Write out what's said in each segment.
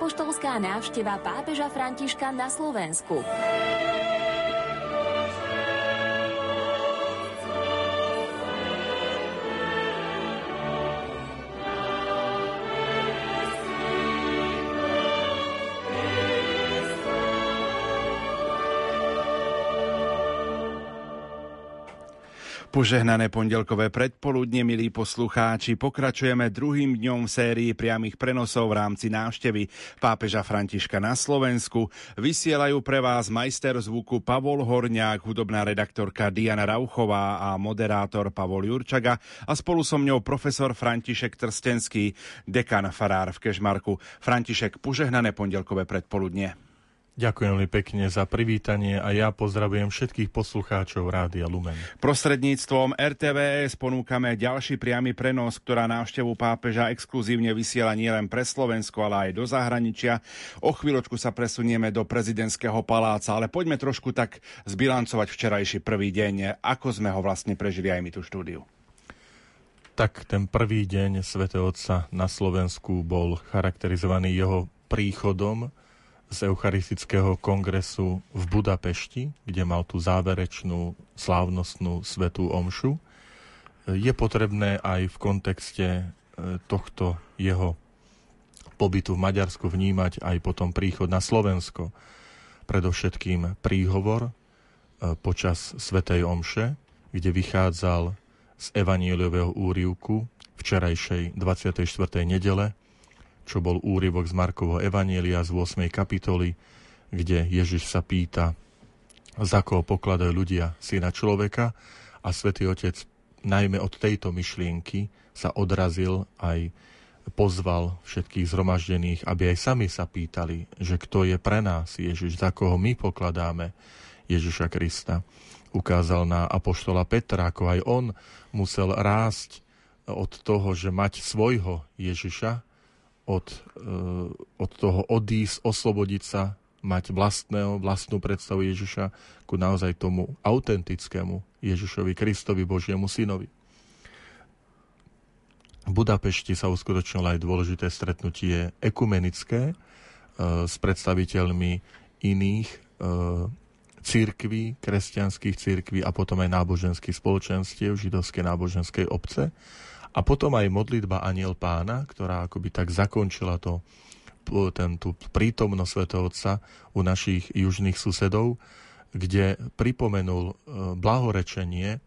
apoštolská návšteva pápeža Františka na Slovensku. Požehnané pondelkové predpoludne, milí poslucháči, pokračujeme druhým dňom v sérii priamých prenosov v rámci návštevy pápeža Františka na Slovensku. Vysielajú pre vás majster zvuku Pavol Horňák, hudobná redaktorka Diana Rauchová a moderátor Pavol Jurčaga a spolu so mňou profesor František Trstenský, dekan farár v Kešmarku. František, požehnané pondelkové predpoludne. Ďakujem veľmi pekne za privítanie a ja pozdravujem všetkých poslucháčov Rádia Lumen. Prostredníctvom RTVS ponúkame ďalší priamy prenos, ktorá návštevu pápeža exkluzívne vysiela nielen pre Slovensko, ale aj do zahraničia. O chvíľočku sa presunieme do prezidentského paláca, ale poďme trošku tak zbilancovať včerajší prvý deň. Ako sme ho vlastne prežili aj my tú štúdiu? Tak ten prvý deň svätého Otca na Slovensku bol charakterizovaný jeho príchodom, z Eucharistického kongresu v Budapešti, kde mal tú záverečnú slávnostnú svetú omšu. Je potrebné aj v kontexte e, tohto jeho pobytu v Maďarsku vnímať aj potom príchod na Slovensko. Predovšetkým príhovor e, počas Svetej Omše, kde vychádzal z evaníliového úrivku včerajšej 24. nedele, čo bol úryvok z Markovho Evanielia z 8. kapitoly, kde Ježiš sa pýta, za koho pokladajú ľudia syna človeka a svätý Otec najmä od tejto myšlienky sa odrazil aj pozval všetkých zhromaždených, aby aj sami sa pýtali, že kto je pre nás Ježiš, za koho my pokladáme Ježiša Krista. Ukázal na apoštola Petra, ako aj on musel rásť od toho, že mať svojho Ježiša, od, eh, od toho odísť, oslobodiť sa, mať vlastného, vlastnú predstavu Ježiša ku naozaj tomu autentickému Ježišovi Kristovi, Božiemu synovi. V Budapešti sa uskutočnilo aj dôležité stretnutie ekumenické e, s predstaviteľmi iných e, církví, kresťanských církví a potom aj náboženských spoločenstiev, židovskej náboženskej obce. A potom aj modlitba Aniel pána, ktorá akoby tak zakončila to, ten, tú prítomnosť Svetého Otca u našich južných susedov, kde pripomenul e, blahorečenie e,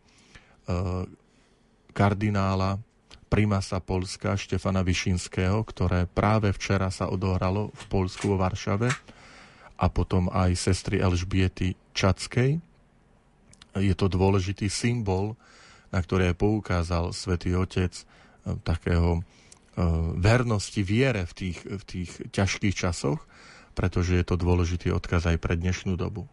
kardinála primasa Polska Štefana Višinského, ktoré práve včera sa odohralo v Polsku vo Varšave a potom aj sestry Elžbiety Čackej. Je to dôležitý symbol na ktoré poukázal svätý Otec e, takého e, vernosti, viere v tých, v tých ťažkých časoch, pretože je to dôležitý odkaz aj pre dnešnú dobu.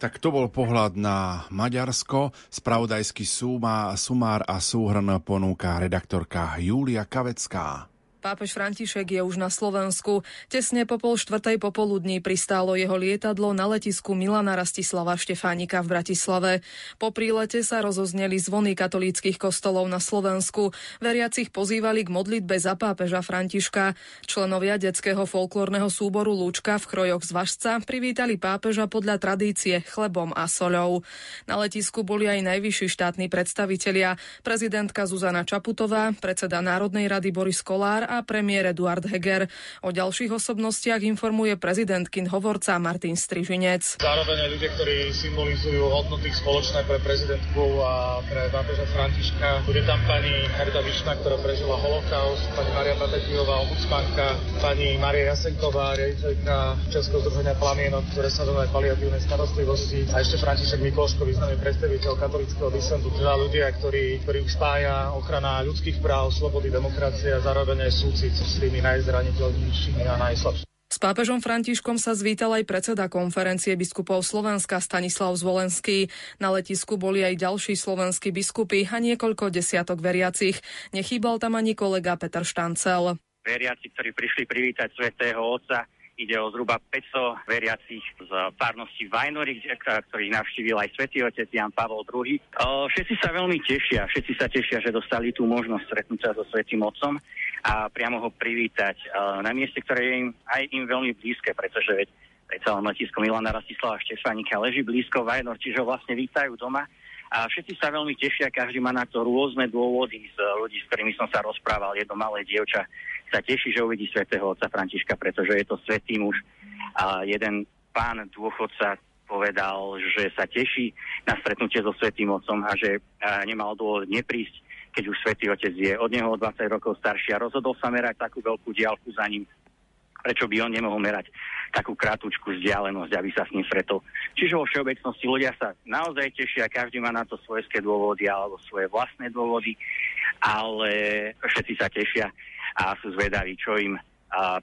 Tak to bol pohľad na Maďarsko. Spravodajský sumár a súhrn ponúka redaktorka Júlia Kavecká. Pápež František je už na Slovensku. Tesne po pol štvrtej popoludní pristálo jeho lietadlo na letisku Milana Rastislava Štefánika v Bratislave. Po prílete sa rozozneli zvony katolíckých kostolov na Slovensku. Veriacich pozývali k modlitbe za pápeža Františka. Členovia detského folklórneho súboru Lúčka v krojoch z Vašca privítali pápeža podľa tradície chlebom a soľou. Na letisku boli aj najvyšší štátni predstavitelia, prezidentka Zuzana Čaputová, predseda Národnej rady Boris Kolár a premiér Eduard Heger. O ďalších osobnostiach informuje prezidentkin hovorca Martin Strižinec. Zároveň aj ľudia, ktorí symbolizujú hodnoty spoločné pre prezidentku a pre pápeža Františka. Bude tam pani Herda Višna, ktorá prežila holokaust, pani Maria Patetijová, ombudsmanka, pani Maria Jasenková, riaditeľka Českého združenia Plamienok, ktoré sa venuje paliatívnej starostlivosti a ešte František Mikloško, významný predstaviteľ katolického disentu, teda ľudia, ktorí, ktorí spája ochrana ľudských práv, slobody, demokracie a zároveň aj súcit s tými najzraniteľnejšími a najslabšími. S pápežom Františkom sa zvítal aj predseda konferencie biskupov Slovenska Stanislav Zvolenský. Na letisku boli aj ďalší slovenskí biskupy a niekoľko desiatok veriacich. Nechýbal tam ani kolega Peter Štancel. Veriaci, ktorí prišli privítať svätého Otca, Ide o zhruba 500 veriacich z párnosti Vajnory, ktorých navštívil aj svätý otec Jan Pavol II. Všetci sa veľmi tešia, všetci sa tešia, že dostali tú možnosť stretnúť sa so svätým otcom a priamo ho privítať na mieste, ktoré je im, aj im veľmi blízke, pretože veď predsa len letisko Milana Rastislava Štefánika leží blízko Vajnor, čiže ho vlastne vítajú doma a všetci sa veľmi tešia, každý má na to rôzne dôvody z ľudí, s ktorými som sa rozprával. Jedno malé dievča sa teší, že uvidí svätého otca Františka, pretože je to svetý muž. A jeden pán dôchodca povedal, že sa teší na stretnutie so svetým otcom a že nemal dôvod neprísť, keď už svätý otec je od neho 20 rokov starší a rozhodol sa merať takú veľkú diálku za ním prečo by on nemohol merať takú krátku vzdialenosť, aby sa s ním stretol. Čiže vo všeobecnosti ľudia sa naozaj tešia, každý má na to svoje dôvody alebo svoje vlastné dôvody, ale všetci sa tešia a sú zvedaví, čo im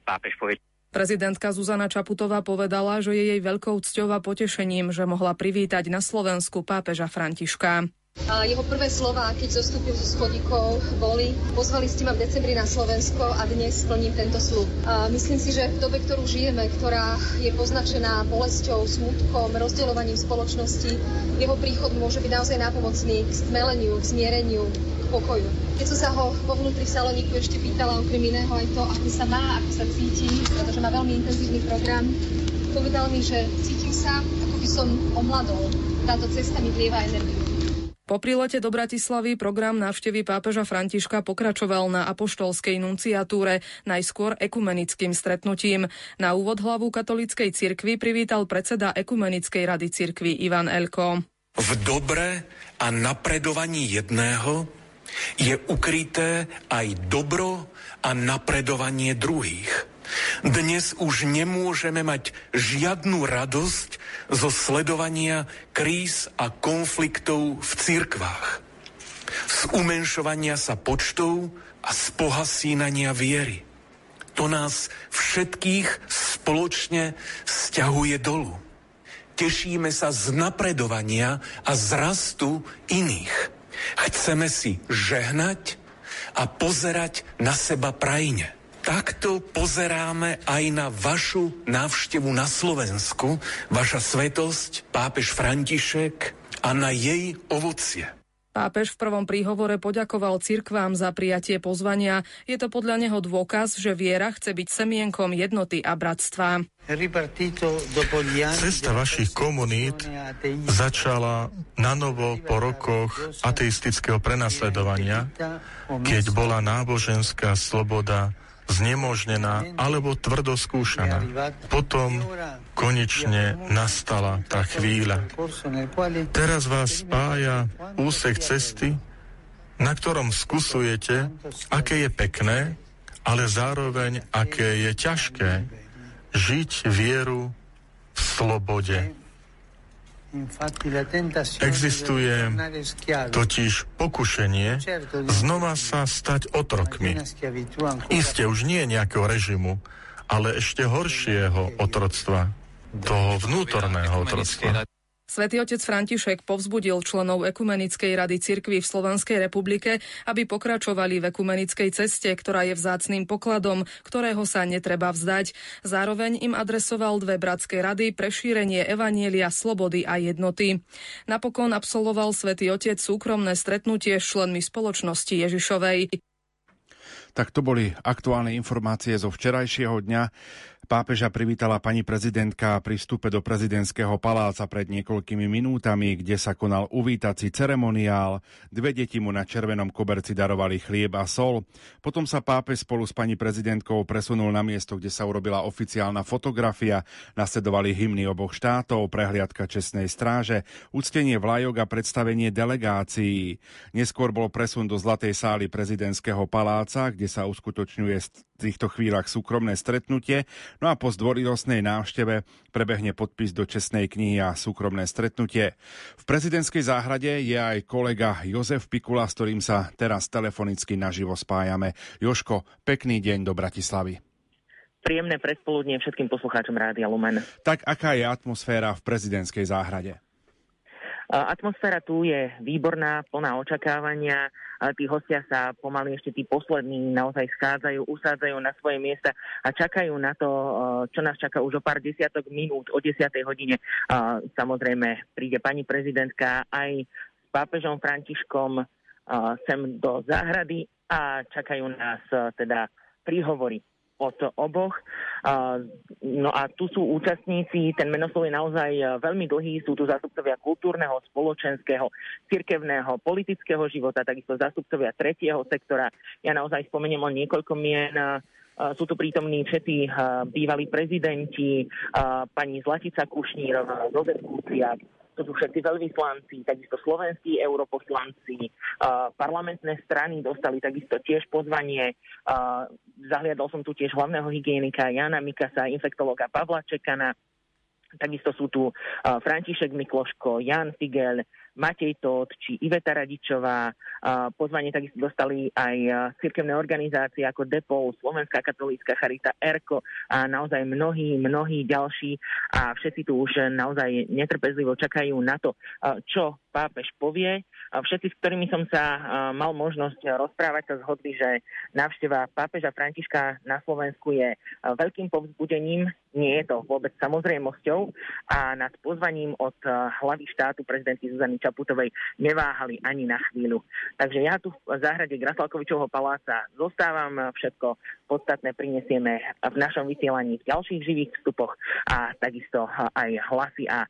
pápež povie. Prezidentka Zuzana Čaputová povedala, že je jej veľkou cťou a potešením, že mohla privítať na Slovensku pápeža Františka. Jeho prvé slova, keď zostúpil zo schodíkov, boli pozvali ste ma v decembri na Slovensko a dnes splním tento slub. A myslím si, že v dobe, ktorú žijeme, ktorá je poznačená bolesťou, smutkom, rozdeľovaním spoločnosti, jeho príchod môže byť naozaj nápomocný k stmeleniu, k zmiereniu, k pokoju. Keď som sa ho vo vnútri Saloniku ešte pýtala okrem iného aj to, ako sa má, ako sa cíti, pretože má veľmi intenzívny program, povedal mi, že cítim sa, ako by som omladol. Táto cesta mi vlieva energiu. Po prilete do Bratislavy program návštevy pápeža Františka pokračoval na apoštolskej nunciatúre, najskôr ekumenickým stretnutím. Na úvod hlavu katolíckej cirkvi privítal predseda Ekumenickej rady cirkvi Ivan Elko. V dobre a napredovaní jedného je ukryté aj dobro a napredovanie druhých. Dnes už nemôžeme mať žiadnu radosť zo sledovania kríz a konfliktov v cirkvách, z umenšovania sa počtov a z pohasínania viery. To nás všetkých spoločne stiahuje dolu. Tešíme sa z napredovania a z rastu iných. Chceme si žehnať a pozerať na seba prajne takto pozeráme aj na vašu návštevu na Slovensku, vaša svetosť, pápež František a na jej ovocie. Pápež v prvom príhovore poďakoval cirkvám za prijatie pozvania. Je to podľa neho dôkaz, že viera chce byť semienkom jednoty a bratstva. Cesta vašich komunít začala na novo po rokoch ateistického prenasledovania, keď bola náboženská sloboda znemožnená alebo tvrdo skúšaná. Potom konečne nastala tá chvíľa. Teraz vás spája úsek cesty, na ktorom skúsujete, aké je pekné, ale zároveň aké je ťažké žiť vieru v slobode. Existuje totiž pokušenie znova sa stať otrokmi. Isté už nie nejakého režimu, ale ešte horšieho otroctva, toho vnútorného otroctva. Svetý otec František povzbudil členov Ekumenickej rady cirkvy v Slovenskej republike, aby pokračovali v ekumenickej ceste, ktorá je vzácným pokladom, ktorého sa netreba vzdať. Zároveň im adresoval dve bratské rady pre šírenie evanielia, slobody a jednoty. Napokon absolvoval Svetý otec súkromné stretnutie s členmi spoločnosti Ježišovej. Tak to boli aktuálne informácie zo včerajšieho dňa. Pápeža privítala pani prezidentka pri vstupe do prezidentského paláca pred niekoľkými minútami, kde sa konal uvítací ceremoniál. Dve deti mu na červenom koberci darovali chlieb a sol. Potom sa pápež spolu s pani prezidentkou presunul na miesto, kde sa urobila oficiálna fotografia. Nasledovali hymny oboch štátov, prehliadka čestnej stráže, úctenie vlajok a predstavenie delegácií. Neskôr bol presun do Zlatej sály prezidentského paláca, kde sa uskutočňuje týchto chvíľach súkromné stretnutie, no a po zdvorilostnej návšteve prebehne podpis do čestnej knihy a súkromné stretnutie. V prezidentskej záhrade je aj kolega Jozef Pikula, s ktorým sa teraz telefonicky naživo spájame. Joško, pekný deň do Bratislavy. Príjemné predpoludnie všetkým poslucháčom Rádia Lumen. Tak aká je atmosféra v prezidentskej záhrade? Atmosféra tu je výborná, plná očakávania. Tí hostia sa pomaly ešte tí poslední naozaj schádzajú, usádzajú na svoje miesta a čakajú na to, čo nás čaká už o pár desiatok minút, o 10. hodine. Samozrejme príde pani prezidentka aj s pápežom Františkom sem do záhrady a čakajú nás teda príhovory od oboch. No a tu sú účastníci, ten menoslov je naozaj veľmi dlhý, sú tu zástupcovia kultúrneho, spoločenského, cirkevného, politického života, takisto zástupcovia tretieho sektora. Ja naozaj spomeniem o niekoľko mien, sú tu prítomní všetci bývalí prezidenti, pani Zlatica Kušnírová, Jozef Kuciak, to sú všetci veľvyslanci, takisto slovenskí europoslanci, parlamentné strany dostali takisto tiež pozvanie. Zahliadol som tu tiež hlavného hygienika Jana Mikasa, infektológa Pavla Čekana, Takisto sú tu František Mikloško, Jan Figel, Matej Tóth či Iveta Radičová. Pozvanie takisto dostali aj cirkevné organizácie ako DEPOL, Slovenská katolícka charita ERKO a naozaj mnohí, mnohí ďalší a všetci tu už naozaj netrpezlivo čakajú na to, čo pápež povie. Všetci, s ktorými som sa mal možnosť rozprávať, sa zhodli, že návšteva pápeža Františka na Slovensku je veľkým povzbudením, nie je to vôbec samozrejmosťou a nad pozvaním od hlavy štátu prezidentky Zuzany Čaputovej neváhali ani na chvíľu. Takže ja tu v záhrade Graslalkovičovho paláca zostávam, všetko podstatné prinesieme v našom vysielaní v ďalších živých vstupoch a takisto aj hlasy a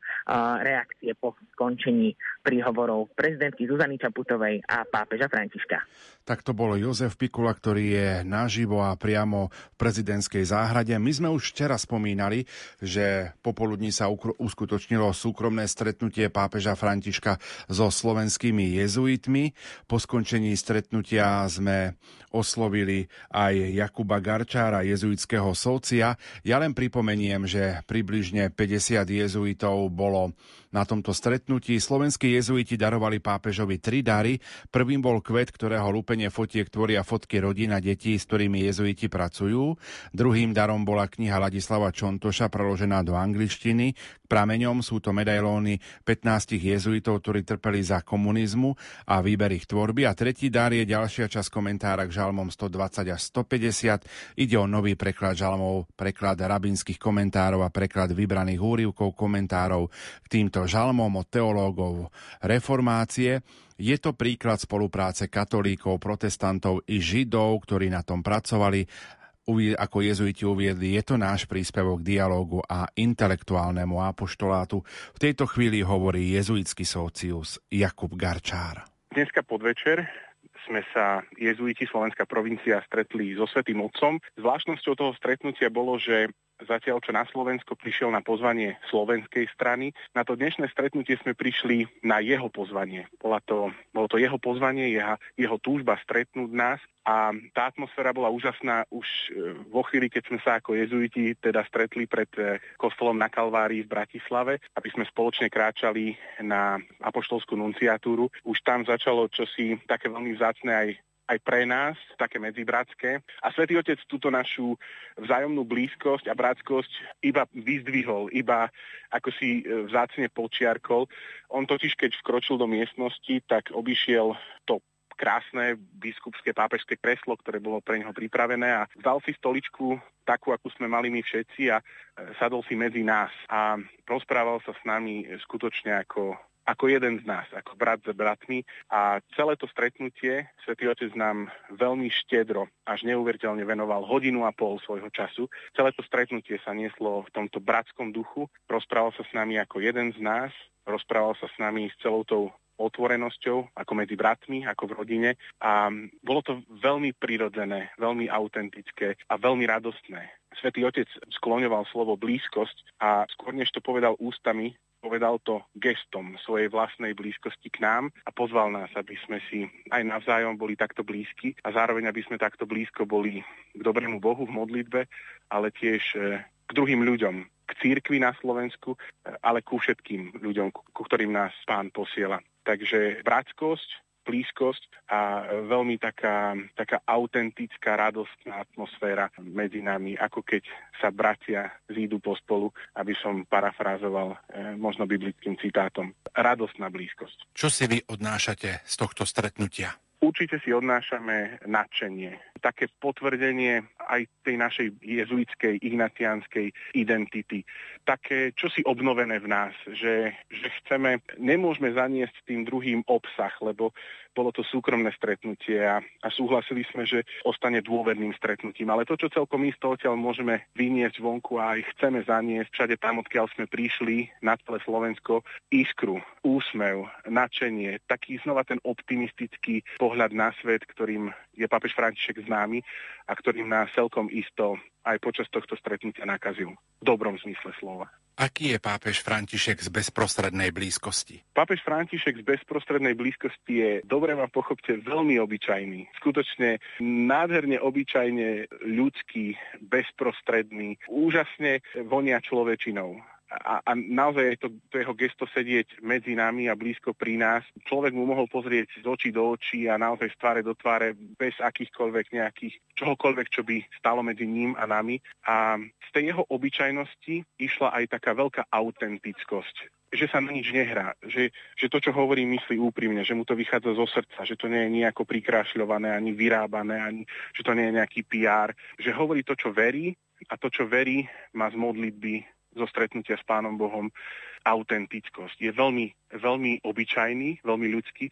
reakcie po skončení príhovorov prezidentky Zuzany Čaputovej a pápeža Františka. Tak to bol Jozef Pikula, ktorý je naživo a priamo v prezidentskej záhrade. My sme už včera spomínali, že popoludní sa uskutočnilo súkromné stretnutie pápeža Františka so slovenskými jezuitmi. Po skončení stretnutia sme oslovili aj Jakuba Garčára, jezuitského socia. Ja len pripomeniem, že približne 50 jezuitov bolo na tomto stretnutí. Slovenskí jezuiti darovali pápežovi tri dary. Prvým bol kvet, ktorého lúpenie fotiek tvoria fotky rodín a detí, s ktorými jezuiti pracujú. Druhým darom bola kniha Ladislava Čontoša, preložená do angličtiny. Prameňom sú to medailóny 15 jezuitov, ktorí trpeli za komunizmu a výber ich tvorby. A tretí dar je ďalšia časť komentára k žalmom 120 až 150. Ide o nový preklad žalmov, preklad rabinských komentárov a preklad vybraných úrivkov komentárov k týmto žalmom od teológov reformácie. Je to príklad spolupráce katolíkov, protestantov i židov, ktorí na tom pracovali ako jezuiti uviedli, je to náš príspevok k dialógu a intelektuálnemu apoštolátu. V tejto chvíli hovorí jezuitský socius Jakub Garčár. Dneska podvečer sme sa jezuiti Slovenská provincia stretli so Svetým Otcom. Zvláštnosťou toho stretnutia bolo, že zatiaľ čo na Slovensko prišiel na pozvanie slovenskej strany. Na to dnešné stretnutie sme prišli na jeho pozvanie. Bola to, bolo to jeho pozvanie, jeho, jeho túžba stretnúť nás a tá atmosféra bola úžasná už e, vo chvíli, keď sme sa ako jezuiti teda stretli pred e, kostolom na Kalvárii v Bratislave, aby sme spoločne kráčali na apoštolskú nunciatúru. Už tam začalo čosi také veľmi vzácne aj aj pre nás, také medzibratské. A Svetý Otec túto našu vzájomnú blízkosť a bratskosť iba vyzdvihol, iba ako si e, vzácne počiarkol. On totiž, keď vkročil do miestnosti, tak obišiel to krásne biskupské pápežské kreslo, ktoré bolo pre neho pripravené a vzal si stoličku takú, akú sme mali my všetci a e, sadol si medzi nás a rozprával sa s nami skutočne ako ako jeden z nás, ako brat s bratmi. A celé to stretnutie Svetý Otec nám veľmi štedro, až neuveriteľne venoval hodinu a pol svojho času. Celé to stretnutie sa nieslo v tomto bratskom duchu. Rozprával sa s nami ako jeden z nás, rozprával sa s nami s celou tou otvorenosťou, ako medzi bratmi, ako v rodine. A bolo to veľmi prirodzené, veľmi autentické a veľmi radostné. Svetý Otec skloňoval slovo blízkosť a skôr než to povedal ústami, povedal to gestom svojej vlastnej blízkosti k nám a pozval nás, aby sme si aj navzájom boli takto blízki a zároveň, aby sme takto blízko boli k dobrému Bohu v modlitbe, ale tiež e, k druhým ľuďom, k církvi na Slovensku, e, ale ku všetkým ľuďom, ku ktorým nás pán posiela. Takže bratskosť, blízkosť a veľmi taká, taká autentická, radostná atmosféra medzi nami, ako keď sa bratia zídu po spolu, aby som parafrázoval e, možno biblickým citátom. Radostná blízkosť. Čo si vy odnášate z tohto stretnutia? Určite si odnášame nadšenie. také potvrdenie aj tej našej jezuitskej, ignacianskej identity. Také čosi obnovené v nás, že, že chceme, nemôžeme zaniesť tým druhým obsah, lebo bolo to súkromné stretnutie a, a súhlasili sme, že ostane dôverným stretnutím. Ale to, čo celkom isto odtiaľ môžeme vyniesť vonku a aj chceme zaniesť všade tam, odkiaľ sme prišli na celé Slovensko, iskru, úsmev, nadšenie, taký znova ten optimistický pohľad na svet, ktorým je pápež František známy a ktorým nás celkom isto aj počas tohto stretnutia nakazil. V dobrom zmysle slova. Aký je pápež František z bezprostrednej blízkosti? Pápež František z bezprostrednej blízkosti je, dobre ma pochopte, veľmi obyčajný. Skutočne nádherne obyčajne ľudský, bezprostredný, úžasne vonia človečinou a, a naozaj to, to jeho gesto sedieť medzi nami a blízko pri nás. Človek mu mohol pozrieť z očí do očí a naozaj z tváre do tváre bez akýchkoľvek nejakých, čohokoľvek, čo by stalo medzi ním a nami. A z tej jeho obyčajnosti išla aj taká veľká autentickosť že sa na nič nehrá, že, že to, čo hovorí, myslí úprimne, že mu to vychádza zo srdca, že to nie je nejako prikrášľované, ani vyrábané, ani že to nie je nejaký PR, že hovorí to, čo verí a to, čo verí, má z modlitby zo stretnutia s Pánom Bohom autentickosť. Je veľmi, veľmi obyčajný, veľmi ľudský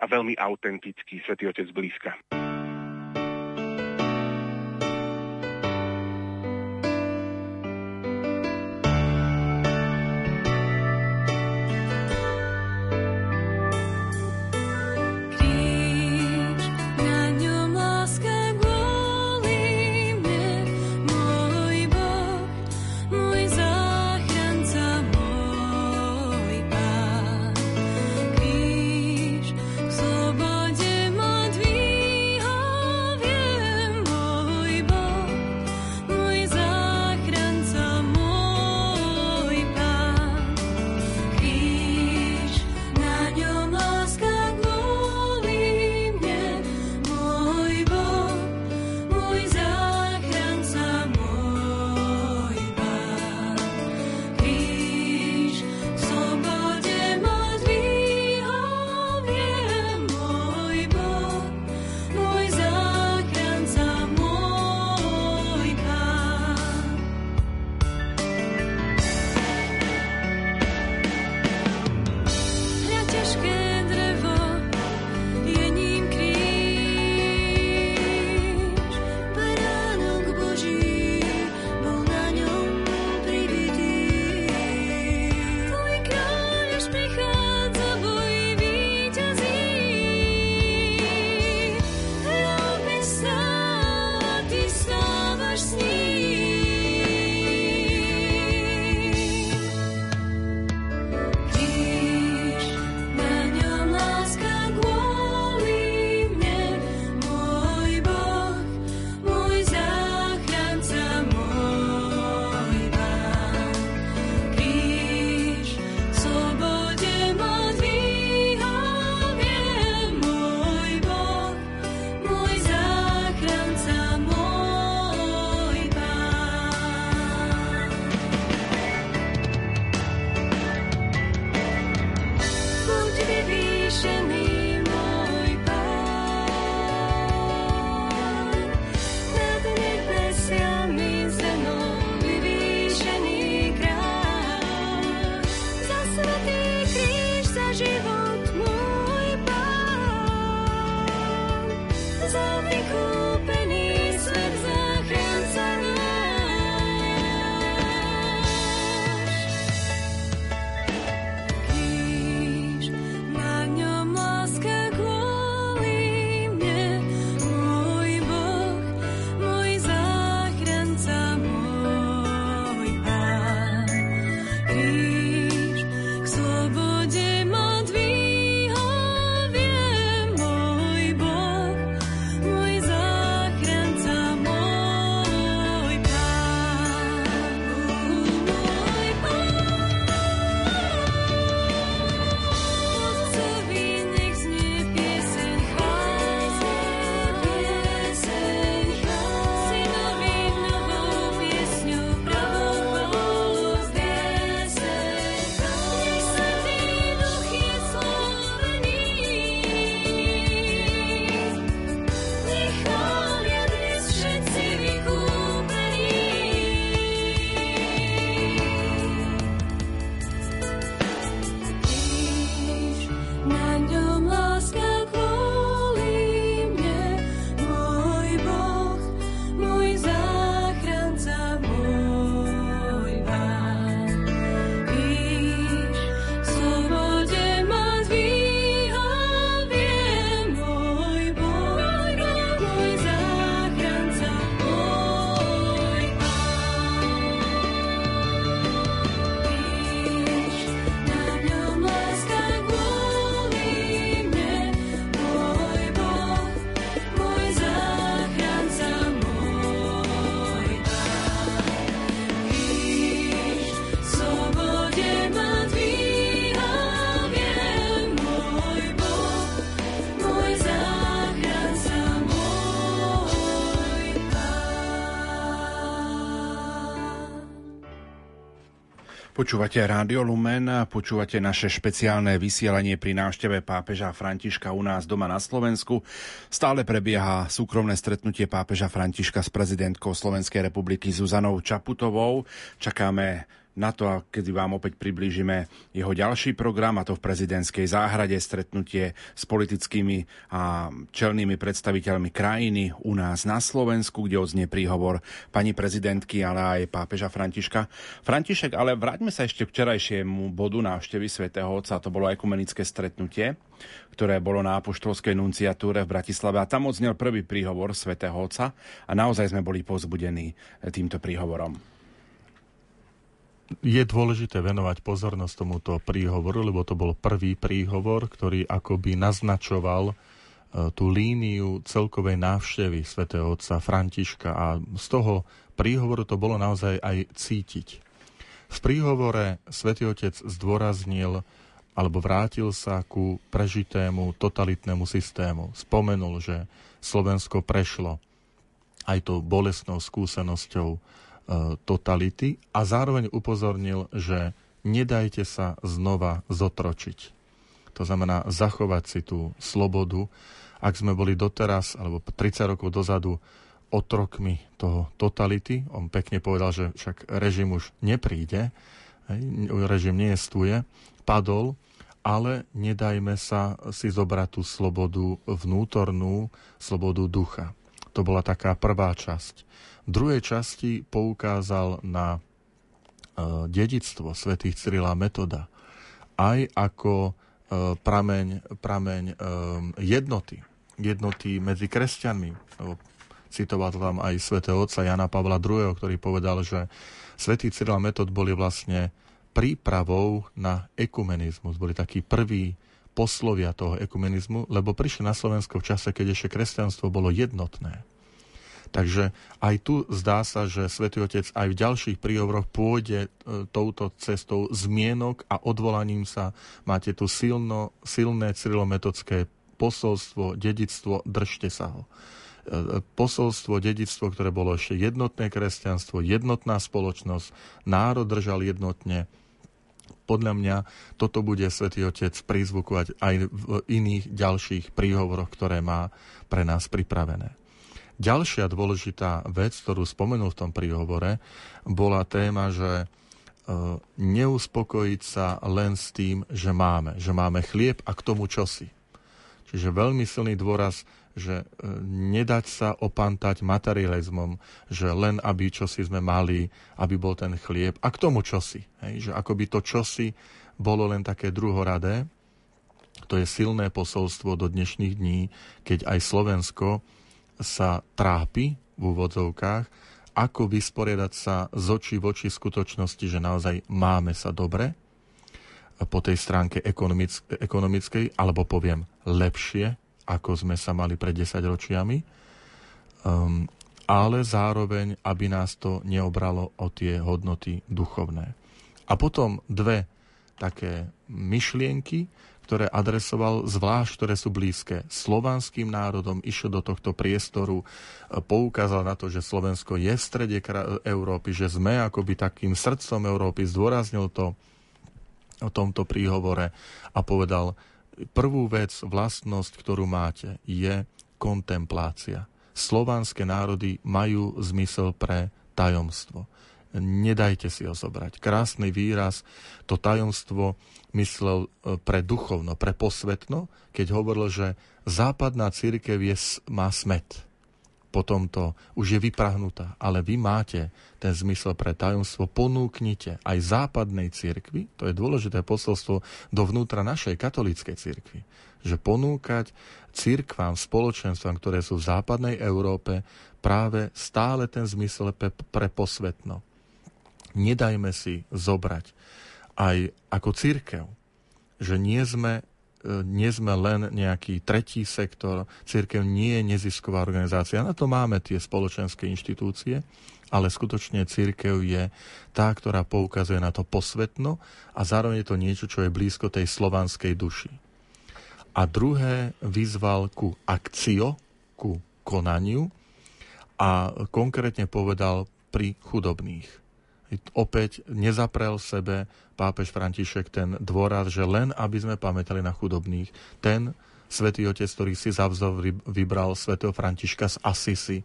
a veľmi autentický Svetý Otec blízka. so many Počúvate Rádio Lumen, počúvate naše špeciálne vysielanie pri návšteve pápeža Františka u nás doma na Slovensku. Stále prebieha súkromné stretnutie pápeža Františka s prezidentkou Slovenskej republiky Zuzanou Čaputovou. Čakáme na to, kedy vám opäť priblížime jeho ďalší program, a to v prezidentskej záhrade, stretnutie s politickými a čelnými predstaviteľmi krajiny u nás na Slovensku, kde odznie príhovor pani prezidentky, ale aj pápeža Františka. František, ale vráťme sa ešte k včerajšiemu bodu návštevy svätého Otca, to bolo ekumenické stretnutie, ktoré bolo na apoštolskej nunciatúre v Bratislave. A tam odznel prvý príhovor svätého Otca a naozaj sme boli pozbudení týmto príhovorom je dôležité venovať pozornosť tomuto príhovoru, lebo to bol prvý príhovor, ktorý akoby naznačoval e, tú líniu celkovej návštevy svätého otca Františka a z toho príhovoru to bolo naozaj aj cítiť. V príhovore svätý Otec zdôraznil alebo vrátil sa ku prežitému totalitnému systému. Spomenul, že Slovensko prešlo aj tou bolestnou skúsenosťou totality a zároveň upozornil, že nedajte sa znova zotročiť. To znamená zachovať si tú slobodu. Ak sme boli doteraz, alebo 30 rokov dozadu, otrokmi toho totality, on pekne povedal, že však režim už nepríde, režim neestuje, padol, ale nedajme sa si zobrať tú slobodu vnútornú, slobodu ducha. To bola taká prvá časť. V druhej časti poukázal na e, dedictvo svätých Cyrila Metoda aj ako e, prameň, prameň e, jednoty, jednoty medzi kresťanmi. Citoval tam aj svätého otca Jana Pavla II, ktorý povedal, že svätý Cyril Metod boli vlastne prípravou na ekumenizmus. Boli takí prví poslovia toho ekumenizmu, lebo prišli na Slovensko v čase, keď ešte kresťanstvo bolo jednotné. Takže aj tu zdá sa, že Svetý Otec aj v ďalších príhovoroch pôjde e, touto cestou zmienok a odvolaním sa máte tu silno, silné cyrilometodské posolstvo, dedictvo, držte sa ho. E, posolstvo, dedictvo, ktoré bolo ešte jednotné kresťanstvo, jednotná spoločnosť, národ držal jednotne, podľa mňa toto bude Svetý Otec prizvukovať aj v iných ďalších príhovoroch, ktoré má pre nás pripravené. Ďalšia dôležitá vec, ktorú spomenul v tom príhovore, bola téma, že e, neuspokojiť sa len s tým, že máme. Že máme chlieb a k tomu čosi. Čiže veľmi silný dôraz, že e, nedať sa opantať materializmom, že len aby čosi sme mali, aby bol ten chlieb a k tomu čosi. Hej? Že ako by to čosi bolo len také druhoradé. To je silné posolstvo do dnešných dní, keď aj Slovensko sa trápi v úvodzovkách, ako vysporiadať sa z očí v oči skutočnosti, že naozaj máme sa dobre po tej stránke ekonomick- ekonomickej, alebo poviem lepšie, ako sme sa mali pred 10 ročiami, um, ale zároveň, aby nás to neobralo o tie hodnoty duchovné. A potom dve také myšlienky, ktoré adresoval zvlášť, ktoré sú blízke slovanským národom, išiel do tohto priestoru, e, poukázal na to, že Slovensko je v strede Európy, že sme akoby takým srdcom Európy, zdôraznil to o tomto príhovore a povedal, prvú vec, vlastnosť, ktorú máte, je kontemplácia. Slovanské národy majú zmysel pre tajomstvo nedajte si ho zobrať. Krásny výraz, to tajomstvo myslel e, pre duchovno, pre posvetno, keď hovoril, že západná církev je, má smet. Potom to už je vyprahnutá, ale vy máte ten zmysel pre tajomstvo, ponúknite aj západnej církvi, to je dôležité posolstvo dovnútra našej katolíckej církvi, že ponúkať církvám, spoločenstvám, ktoré sú v západnej Európe, práve stále ten zmysel pre posvetno nedajme si zobrať aj ako církev, že nie sme, e, nie sme len nejaký tretí sektor, církev nie je nezisková organizácia, na to máme tie spoločenské inštitúcie, ale skutočne církev je tá, ktorá poukazuje na to posvetno a zároveň je to niečo, čo je blízko tej slovanskej duši. A druhé vyzval ku akcio, ku konaniu a konkrétne povedal pri chudobných opäť nezaprel sebe pápež František ten dôraz, že len aby sme pamätali na chudobných. Ten svätý Otec, ktorý si za vzor vybral svätého Františka z Asisi,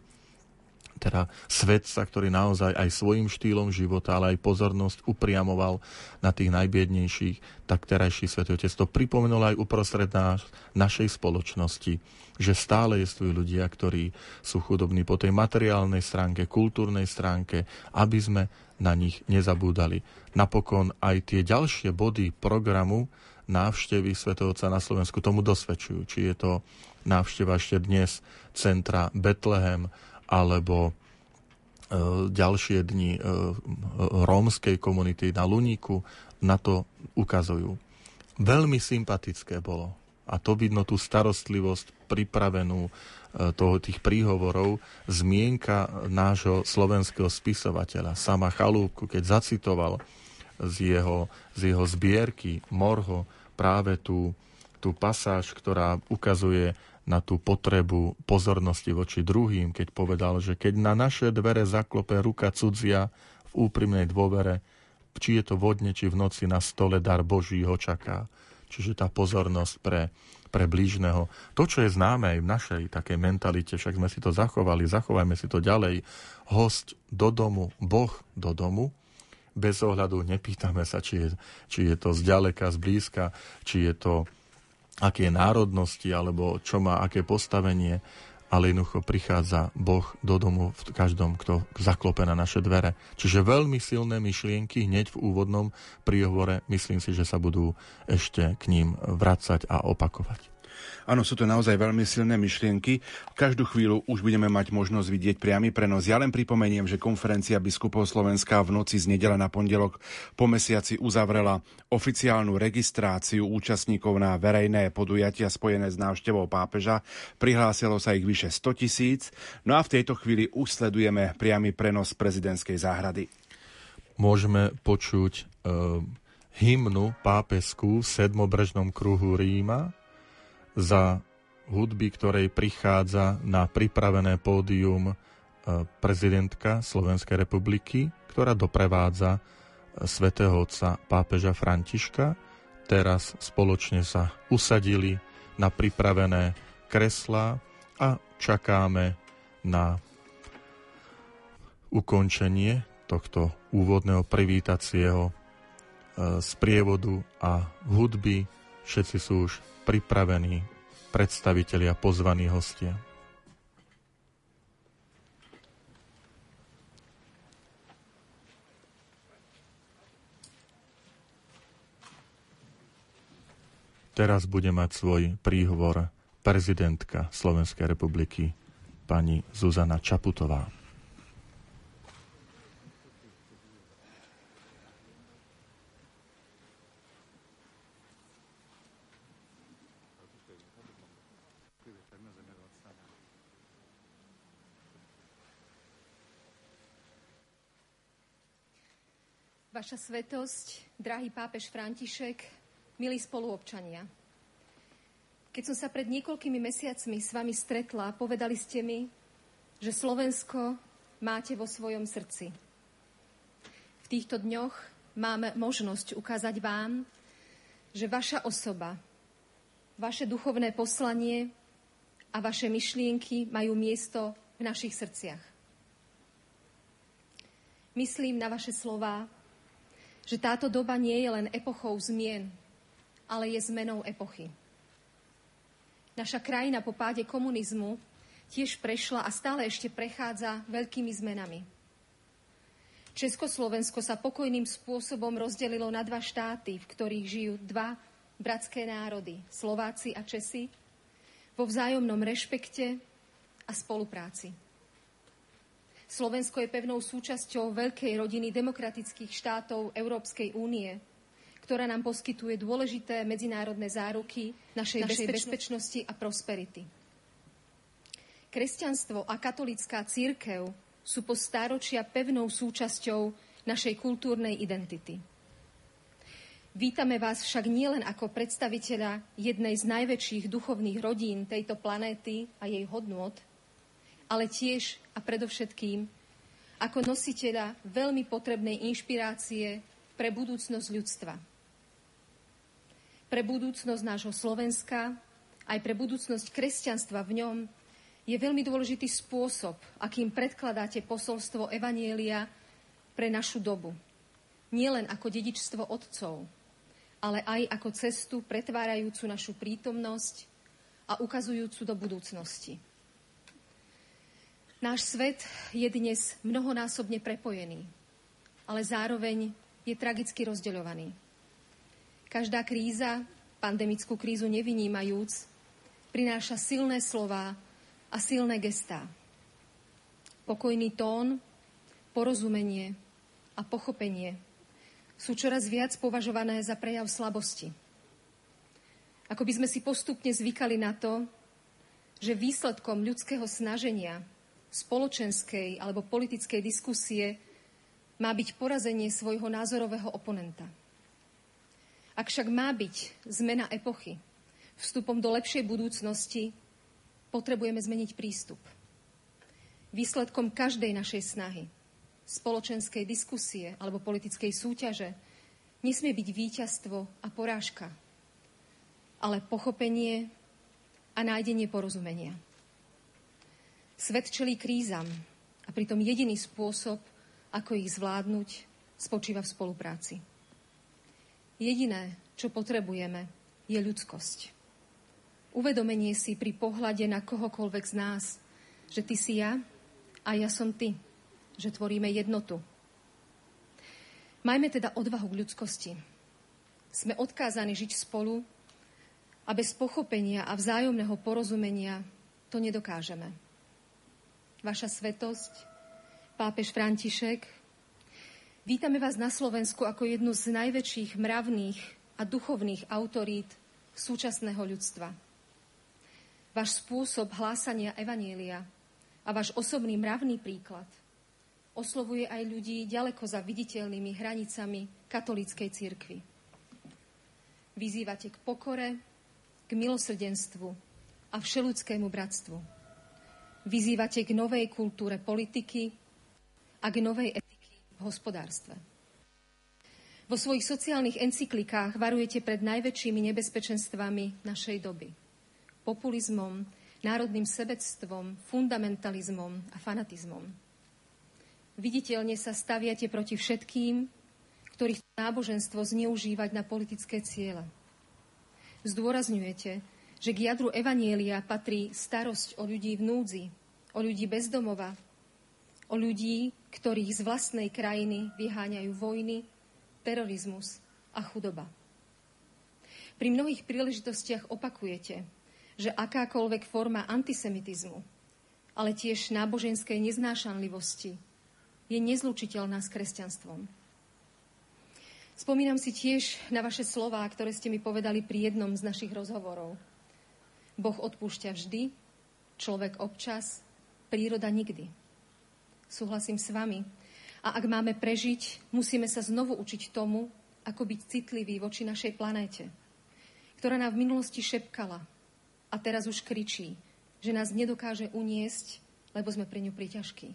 teda svetca, ktorý naozaj aj svojim štýlom života, ale aj pozornosť upriamoval na tých najbiednejších, tak terajší svätý Otec to pripomenul aj uprostred náš, našej spoločnosti, že stále sú ľudia, ktorí sú chudobní po tej materiálnej stránke, kultúrnej stránke, aby sme na nich nezabúdali. Napokon aj tie ďalšie body programu návštevy Svetého Otca na Slovensku tomu dosvedčujú. Či je to návšteva ešte dnes centra Betlehem, alebo e, ďalšie dni e, rómskej komunity na Luníku na to ukazujú. Veľmi sympatické bolo. A to vidno tú starostlivosť pripravenú e, toho, tých príhovorov, zmienka nášho slovenského spisovateľa, sama Chalúbku, keď zacitoval z jeho, z jeho zbierky Morho práve tú, tú pasáž, ktorá ukazuje na tú potrebu pozornosti voči druhým, keď povedal, že keď na naše dvere zaklope ruka cudzia v úprimnej dôvere, či je to vodne, či v noci na stole dar Boží ho čaká. Čiže tá pozornosť pre, pre blížneho. To, čo je známe aj v našej takej mentalite, však sme si to zachovali, zachovajme si to ďalej. Host do domu, Boh do domu, bez ohľadu nepýtame sa, či je, či je to zďaleka, zblízka, či je to aké národnosti alebo čo má aké postavenie, ale jednoducho prichádza Boh do domu v každom, kto zaklope na naše dvere. Čiže veľmi silné myšlienky hneď v úvodnom príhovore, myslím si, že sa budú ešte k ním vracať a opakovať. Áno, sú to naozaj veľmi silné myšlienky. Každú chvíľu už budeme mať možnosť vidieť priamy prenos. Ja len pripomeniem, že konferencia biskupov Slovenska v noci z nedele na pondelok po mesiaci uzavrela oficiálnu registráciu účastníkov na verejné podujatia spojené s návštevou pápeža. Prihlásilo sa ich vyše 100 tisíc. No a v tejto chvíli už sledujeme priamy prenos prezidentskej záhrady. Môžeme počuť uh, hymnu pápesku v sedmobrežnom kruhu Ríma, za hudby, ktorej prichádza na pripravené pódium e, prezidentka Slovenskej republiky, ktorá doprevádza e, svätého otca pápeža Františka. Teraz spoločne sa usadili na pripravené kreslá a čakáme na ukončenie tohto úvodného privítacieho e, sprievodu a hudby. Všetci sú už pripravení predstavitelia pozvaní hostia. Teraz bude mať svoj príhovor prezidentka Slovenskej republiky pani Zuzana Čaputová. Vaša svetosť, drahý pápež František, milí spoluobčania. Keď som sa pred niekoľkými mesiacmi s vami stretla, povedali ste mi, že Slovensko máte vo svojom srdci. V týchto dňoch máme možnosť ukázať vám, že vaša osoba, vaše duchovné poslanie a vaše myšlienky majú miesto v našich srdciach. Myslím na vaše slová, že táto doba nie je len epochou zmien, ale je zmenou epochy. Naša krajina po páde komunizmu tiež prešla a stále ešte prechádza veľkými zmenami. Československo sa pokojným spôsobom rozdelilo na dva štáty, v ktorých žijú dva bratské národy, Slováci a Česi, vo vzájomnom rešpekte a spolupráci. Slovensko je pevnou súčasťou veľkej rodiny demokratických štátov Európskej únie, ktorá nám poskytuje dôležité medzinárodné záruky našej, našej bezpečnosti a prosperity. Kresťanstvo a katolická církev sú po stáročia pevnou súčasťou našej kultúrnej identity. Vítame vás však nielen ako predstaviteľa jednej z najväčších duchovných rodín tejto planéty a jej hodnôt, ale tiež a predovšetkým ako nositeľa veľmi potrebnej inšpirácie pre budúcnosť ľudstva. Pre budúcnosť nášho Slovenska, aj pre budúcnosť kresťanstva v ňom je veľmi dôležitý spôsob, akým predkladáte posolstvo Evanielia pre našu dobu. Nielen ako dedičstvo otcov, ale aj ako cestu pretvárajúcu našu prítomnosť a ukazujúcu do budúcnosti. Náš svet je dnes mnohonásobne prepojený, ale zároveň je tragicky rozdeľovaný. Každá kríza, pandemickú krízu nevynímajúc, prináša silné slova a silné gestá. Pokojný tón, porozumenie a pochopenie sú čoraz viac považované za prejav slabosti. Ako by sme si postupne zvykali na to, že výsledkom ľudského snaženia, spoločenskej alebo politickej diskusie má byť porazenie svojho názorového oponenta. Ak však má byť zmena epochy vstupom do lepšej budúcnosti, potrebujeme zmeniť prístup. Výsledkom každej našej snahy spoločenskej diskusie alebo politickej súťaže nesmie byť víťazstvo a porážka, ale pochopenie a nájdenie porozumenia. Svet krízam a pritom jediný spôsob, ako ich zvládnuť, spočíva v spolupráci. Jediné, čo potrebujeme, je ľudskosť. Uvedomenie si pri pohľade na kohokoľvek z nás, že ty si ja a ja som ty – že tvoríme jednotu. Majme teda odvahu k ľudskosti. Sme odkázaní žiť spolu a bez pochopenia a vzájomného porozumenia to nedokážeme. Vaša svetosť, pápež František, vítame vás na Slovensku ako jednu z najväčších mravných a duchovných autorít súčasného ľudstva. Váš spôsob hlásania Evanielia a váš osobný mravný príklad – oslovuje aj ľudí ďaleko za viditeľnými hranicami katolíckej cirkvi. Vyzývate k pokore, k milosrdenstvu a všeludskému bratstvu. Vyzývate k novej kultúre politiky a k novej etiky v hospodárstve. Vo svojich sociálnych encyklikách varujete pred najväčšími nebezpečenstvami našej doby. Populizmom, národným sebectvom, fundamentalizmom a fanatizmom Viditeľne sa staviate proti všetkým, ktorí chcú náboženstvo zneužívať na politické ciele. Zdôrazňujete, že k jadru Evanielia patrí starosť o ľudí v núdzi, o ľudí bezdomova, o ľudí, ktorých z vlastnej krajiny vyháňajú vojny, terorizmus a chudoba. Pri mnohých príležitostiach opakujete, že akákoľvek forma antisemitizmu, ale tiež náboženskej neznášanlivosti je nezlučiteľná s kresťanstvom. Spomínam si tiež na vaše slová, ktoré ste mi povedali pri jednom z našich rozhovorov. Boh odpúšťa vždy, človek občas, príroda nikdy. Súhlasím s vami. A ak máme prežiť, musíme sa znovu učiť tomu, ako byť citliví voči našej planéte, ktorá nám v minulosti šepkala a teraz už kričí, že nás nedokáže uniesť, lebo sme pri ňu priťažkí.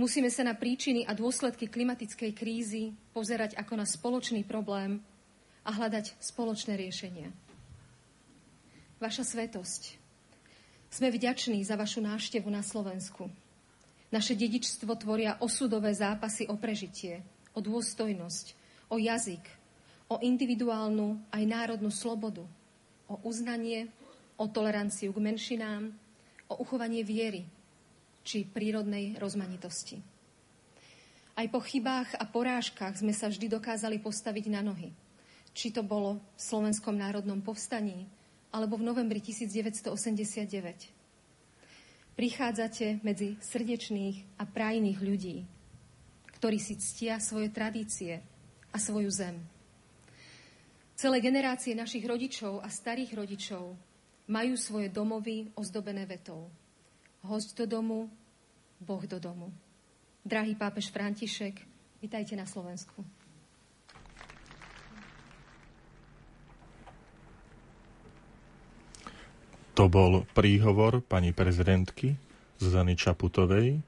Musíme sa na príčiny a dôsledky klimatickej krízy pozerať ako na spoločný problém a hľadať spoločné riešenia. Vaša svetosť. Sme vďační za vašu návštevu na Slovensku. Naše dedičstvo tvoria osudové zápasy o prežitie, o dôstojnosť, o jazyk, o individuálnu aj národnú slobodu, o uznanie, o toleranciu k menšinám, o uchovanie viery, či prírodnej rozmanitosti. Aj po chybách a porážkach sme sa vždy dokázali postaviť na nohy. Či to bolo v Slovenskom národnom povstaní, alebo v novembri 1989. Prichádzate medzi srdečných a prajných ľudí, ktorí si ctia svoje tradície a svoju zem. Celé generácie našich rodičov a starých rodičov majú svoje domovy ozdobené vetou. Host do domu, Boh do domu. Drahý pápež František, vitajte na Slovensku. To bol príhovor pani prezidentky Zuzany Čaputovej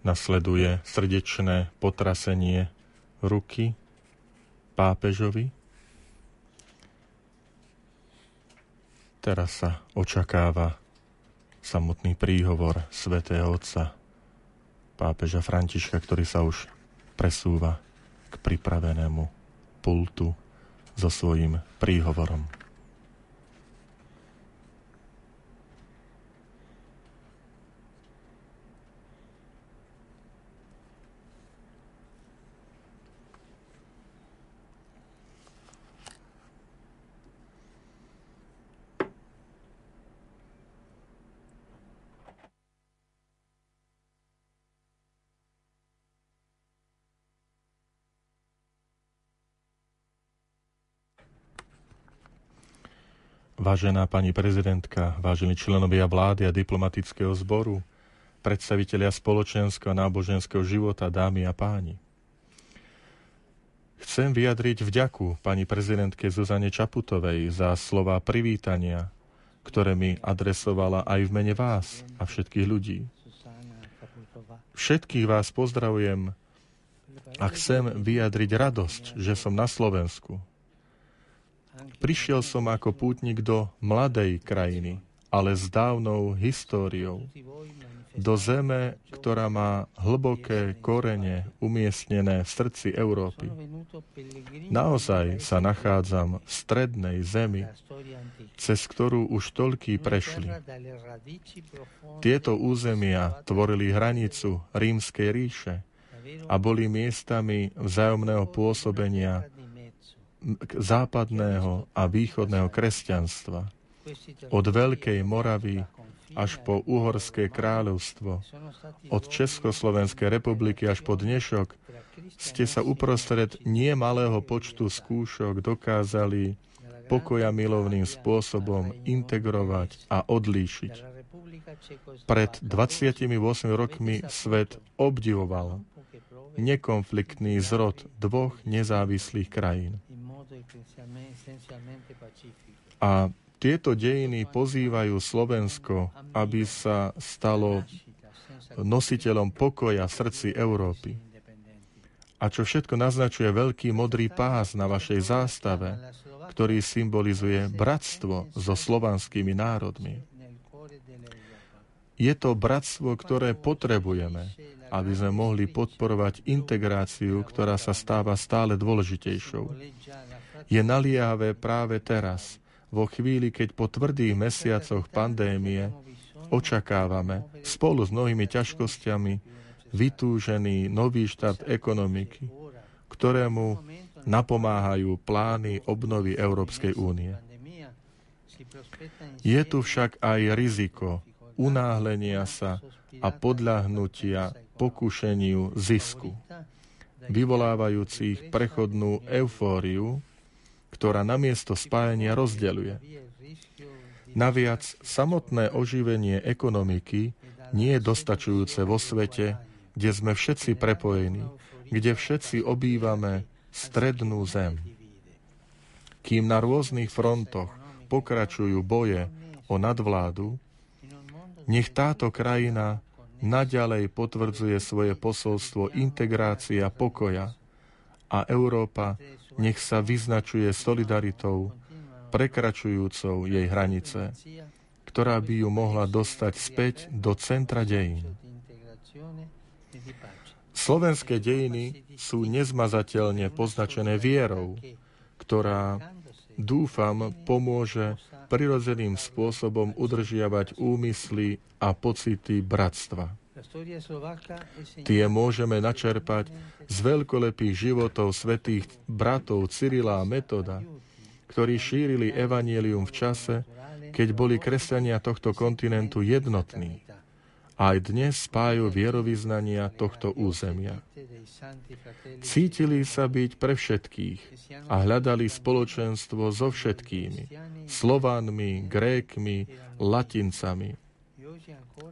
Nasleduje srdečné potrasenie ruky pápežovi. Teraz sa očakáva samotný príhovor svätého Otca pápeža Františka, ktorý sa už presúva k pripravenému pultu so svojím príhovorom. Vážená pani prezidentka, vážení členovia vlády a diplomatického zboru, predstavitelia spoločenského a náboženského života, dámy a páni. Chcem vyjadriť vďaku pani prezidentke Zuzane Čaputovej za slova privítania, ktoré mi adresovala aj v mene vás a všetkých ľudí. Všetkých vás pozdravujem a chcem vyjadriť radosť, že som na Slovensku, Prišiel som ako pútnik do mladej krajiny, ale s dávnou históriou. Do zeme, ktorá má hlboké korene umiestnené v srdci Európy. Naozaj sa nachádzam v strednej zemi, cez ktorú už toľký prešli. Tieto územia tvorili hranicu rímskej ríše a boli miestami vzájomného pôsobenia západného a východného kresťanstva, od Veľkej Moravy až po Uhorské kráľovstvo, od Československej republiky až po dnešok, ste sa uprostred nie malého počtu skúšok dokázali pokoja milovným spôsobom integrovať a odlíšiť. Pred 28 rokmi svet obdivoval nekonfliktný zrod dvoch nezávislých krajín. A tieto dejiny pozývajú Slovensko, aby sa stalo nositeľom pokoja v srdci Európy. A čo všetko naznačuje veľký modrý pás na vašej zástave, ktorý symbolizuje bratstvo so slovanskými národmi. Je to bratstvo, ktoré potrebujeme, aby sme mohli podporovať integráciu, ktorá sa stáva stále dôležitejšou je naliehavé práve teraz, vo chvíli, keď po tvrdých mesiacoch pandémie očakávame spolu s mnohými ťažkosťami vytúžený nový štart ekonomiky, ktorému napomáhajú plány obnovy Európskej únie. Je tu však aj riziko unáhlenia sa a podľahnutia pokušeniu zisku, vyvolávajúcich prechodnú eufóriu, ktorá namiesto spájania rozdeľuje. Naviac, samotné oživenie ekonomiky nie je dostačujúce vo svete, kde sme všetci prepojení, kde všetci obývame strednú zem. Kým na rôznych frontoch pokračujú boje o nadvládu, nech táto krajina naďalej potvrdzuje svoje posolstvo integrácia pokoja a Európa nech sa vyznačuje solidaritou, prekračujúcou jej hranice, ktorá by ju mohla dostať späť do centra dejín. Slovenské dejiny sú nezmazateľne poznačené vierou, ktorá, dúfam, pomôže prirodzeným spôsobom udržiavať úmysly a pocity bratstva. Tie môžeme načerpať z veľkolepých životov svetých bratov Cyrila a Metoda, ktorí šírili evanielium v čase, keď boli kresťania tohto kontinentu jednotní. Aj dnes spájajú vierovýznania tohto územia. Cítili sa byť pre všetkých a hľadali spoločenstvo so všetkými, Slovanmi, Grékmi, Latincami.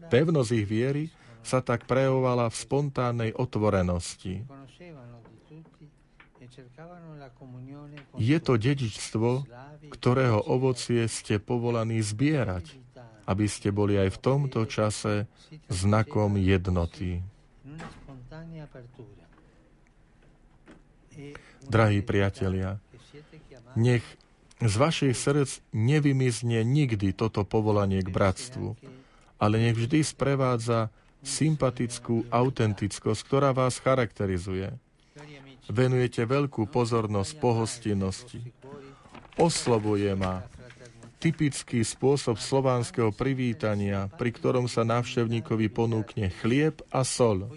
Pevnosť ich viery sa tak prejavovala v spontánnej otvorenosti. Je to dedičstvo, ktorého ovocie ste povolaní zbierať, aby ste boli aj v tomto čase znakom jednoty. Drahí priatelia, nech z vašich srdc nevymizne nikdy toto povolanie k bratstvu, ale nech vždy sprevádza sympatickú autentickosť, ktorá vás charakterizuje. Venujete veľkú pozornosť pohostinnosti. Oslovuje ma typický spôsob slovanského privítania, pri ktorom sa návštevníkovi ponúkne chlieb a sol.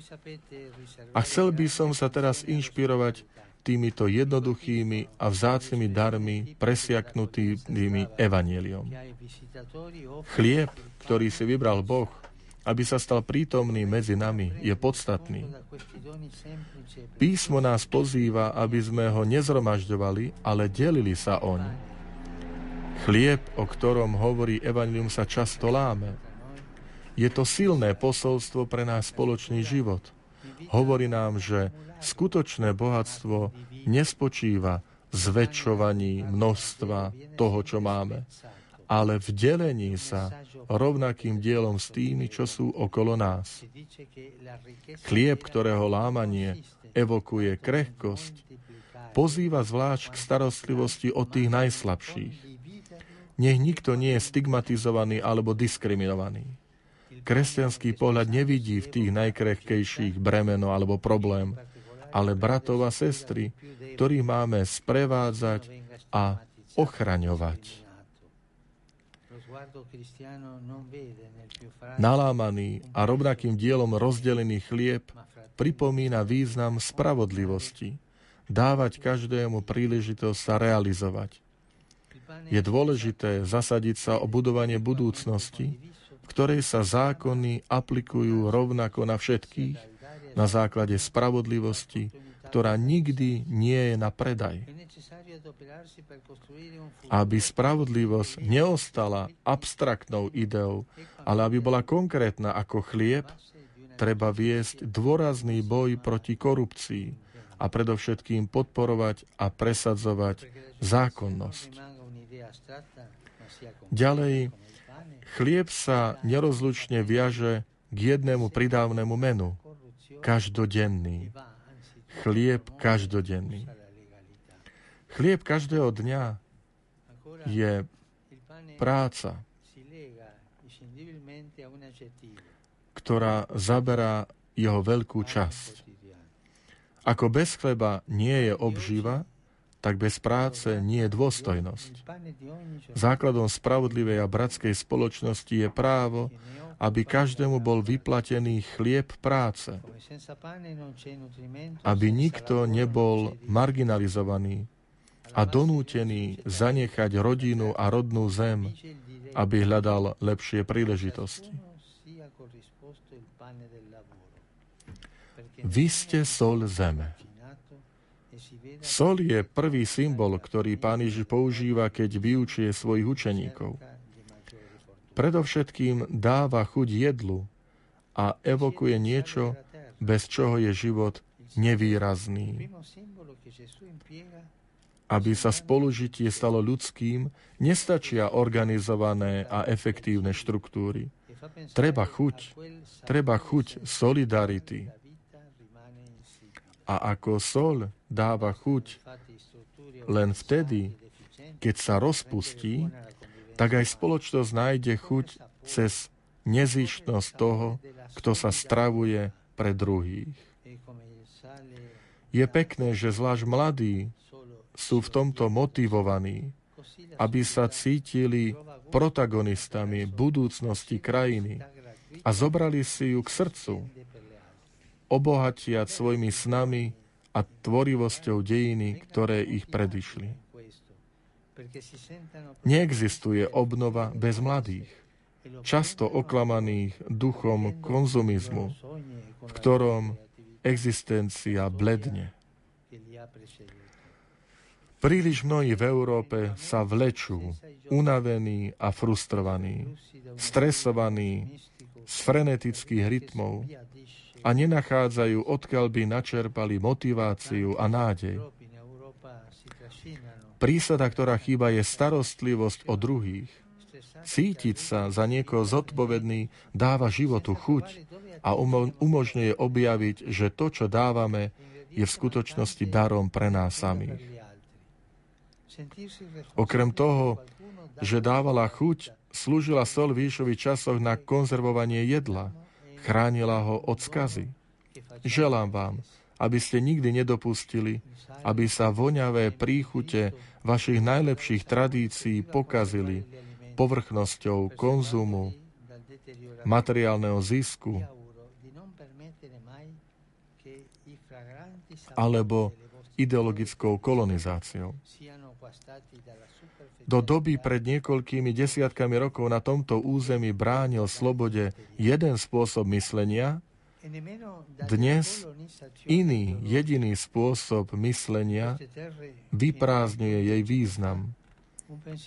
A chcel by som sa teraz inšpirovať týmito jednoduchými a vzácnými darmi presiaknutými evaneliom. Chlieb, ktorý si vybral Boh, aby sa stal prítomný medzi nami, je podstatný. Písmo nás pozýva, aby sme ho nezromažďovali, ale delili sa oň. Chlieb, o ktorom hovorí Evangelium, sa často láme. Je to silné posolstvo pre náš spoločný život. Hovorí nám, že Skutočné bohatstvo nespočíva zväčšovaní množstva toho, čo máme, ale v delení sa rovnakým dielom s tými, čo sú okolo nás. Chlieb, ktorého lámanie evokuje krehkosť, pozýva zvlášť k starostlivosti o tých najslabších. Nech nikto nie je stigmatizovaný alebo diskriminovaný. Kresťanský pohľad nevidí v tých najkrehkejších bremeno alebo problém, ale bratov a sestry, ktorých máme sprevádzať a ochraňovať. Nalámaný a rovnakým dielom rozdelený chlieb pripomína význam spravodlivosti, dávať každému príležitosť sa realizovať. Je dôležité zasadiť sa o budovanie budúcnosti, v ktorej sa zákony aplikujú rovnako na všetkých na základe spravodlivosti, ktorá nikdy nie je na predaj. Aby spravodlivosť neostala abstraktnou ideou, ale aby bola konkrétna ako chlieb, treba viesť dôrazný boj proti korupcii a predovšetkým podporovať a presadzovať zákonnosť. Ďalej, chlieb sa nerozlučne viaže k jednému pridávnemu menu – každodenný. Chlieb každodenný. Chlieb každého dňa je práca, ktorá zaberá jeho veľkú časť. Ako bez chleba nie je obživa, tak bez práce nie je dôstojnosť. Základom spravodlivej a bratskej spoločnosti je právo, aby každému bol vyplatený chlieb práce, aby nikto nebol marginalizovaný a donútený zanechať rodinu a rodnú zem, aby hľadal lepšie príležitosti. Vy ste sol zeme. Sol je prvý symbol, ktorý pán Ježiš používa, keď vyučuje svojich učeníkov predovšetkým dáva chuť jedlu a evokuje niečo, bez čoho je život nevýrazný. Aby sa spolužitie stalo ľudským, nestačia organizované a efektívne štruktúry. Treba chuť, treba chuť solidarity. A ako sol dáva chuť len vtedy, keď sa rozpustí, tak aj spoločnosť nájde chuť cez nezištnosť toho, kto sa stravuje pre druhých. Je pekné, že zvlášť mladí sú v tomto motivovaní, aby sa cítili protagonistami budúcnosti krajiny a zobrali si ju k srdcu, obohatiať svojimi snami a tvorivosťou dejiny, ktoré ich predišli. Neexistuje obnova bez mladých, často oklamaných duchom konzumizmu, v ktorom existencia bledne. Príliš mnohí v Európe sa vlečú, unavení a frustrovaní, stresovaní z frenetických rytmov a nenachádzajú, odkiaľ by načerpali motiváciu a nádej. Prísada, ktorá chýba, je starostlivosť o druhých. Cítiť sa za niekoho zodpovedný dáva životu chuť a umožňuje objaviť, že to, čo dávame, je v skutočnosti darom pre nás samých. Okrem toho, že dávala chuť, slúžila sol v časoch na konzervovanie jedla, chránila ho od skazy. Želám vám, aby ste nikdy nedopustili, aby sa voňavé príchute vašich najlepších tradícií pokazili povrchnosťou konzumu, materiálneho zisku alebo ideologickou kolonizáciou. Do doby pred niekoľkými desiatkami rokov na tomto území bránil slobode jeden spôsob myslenia, dnes iný jediný spôsob myslenia vyprázdňuje jej význam,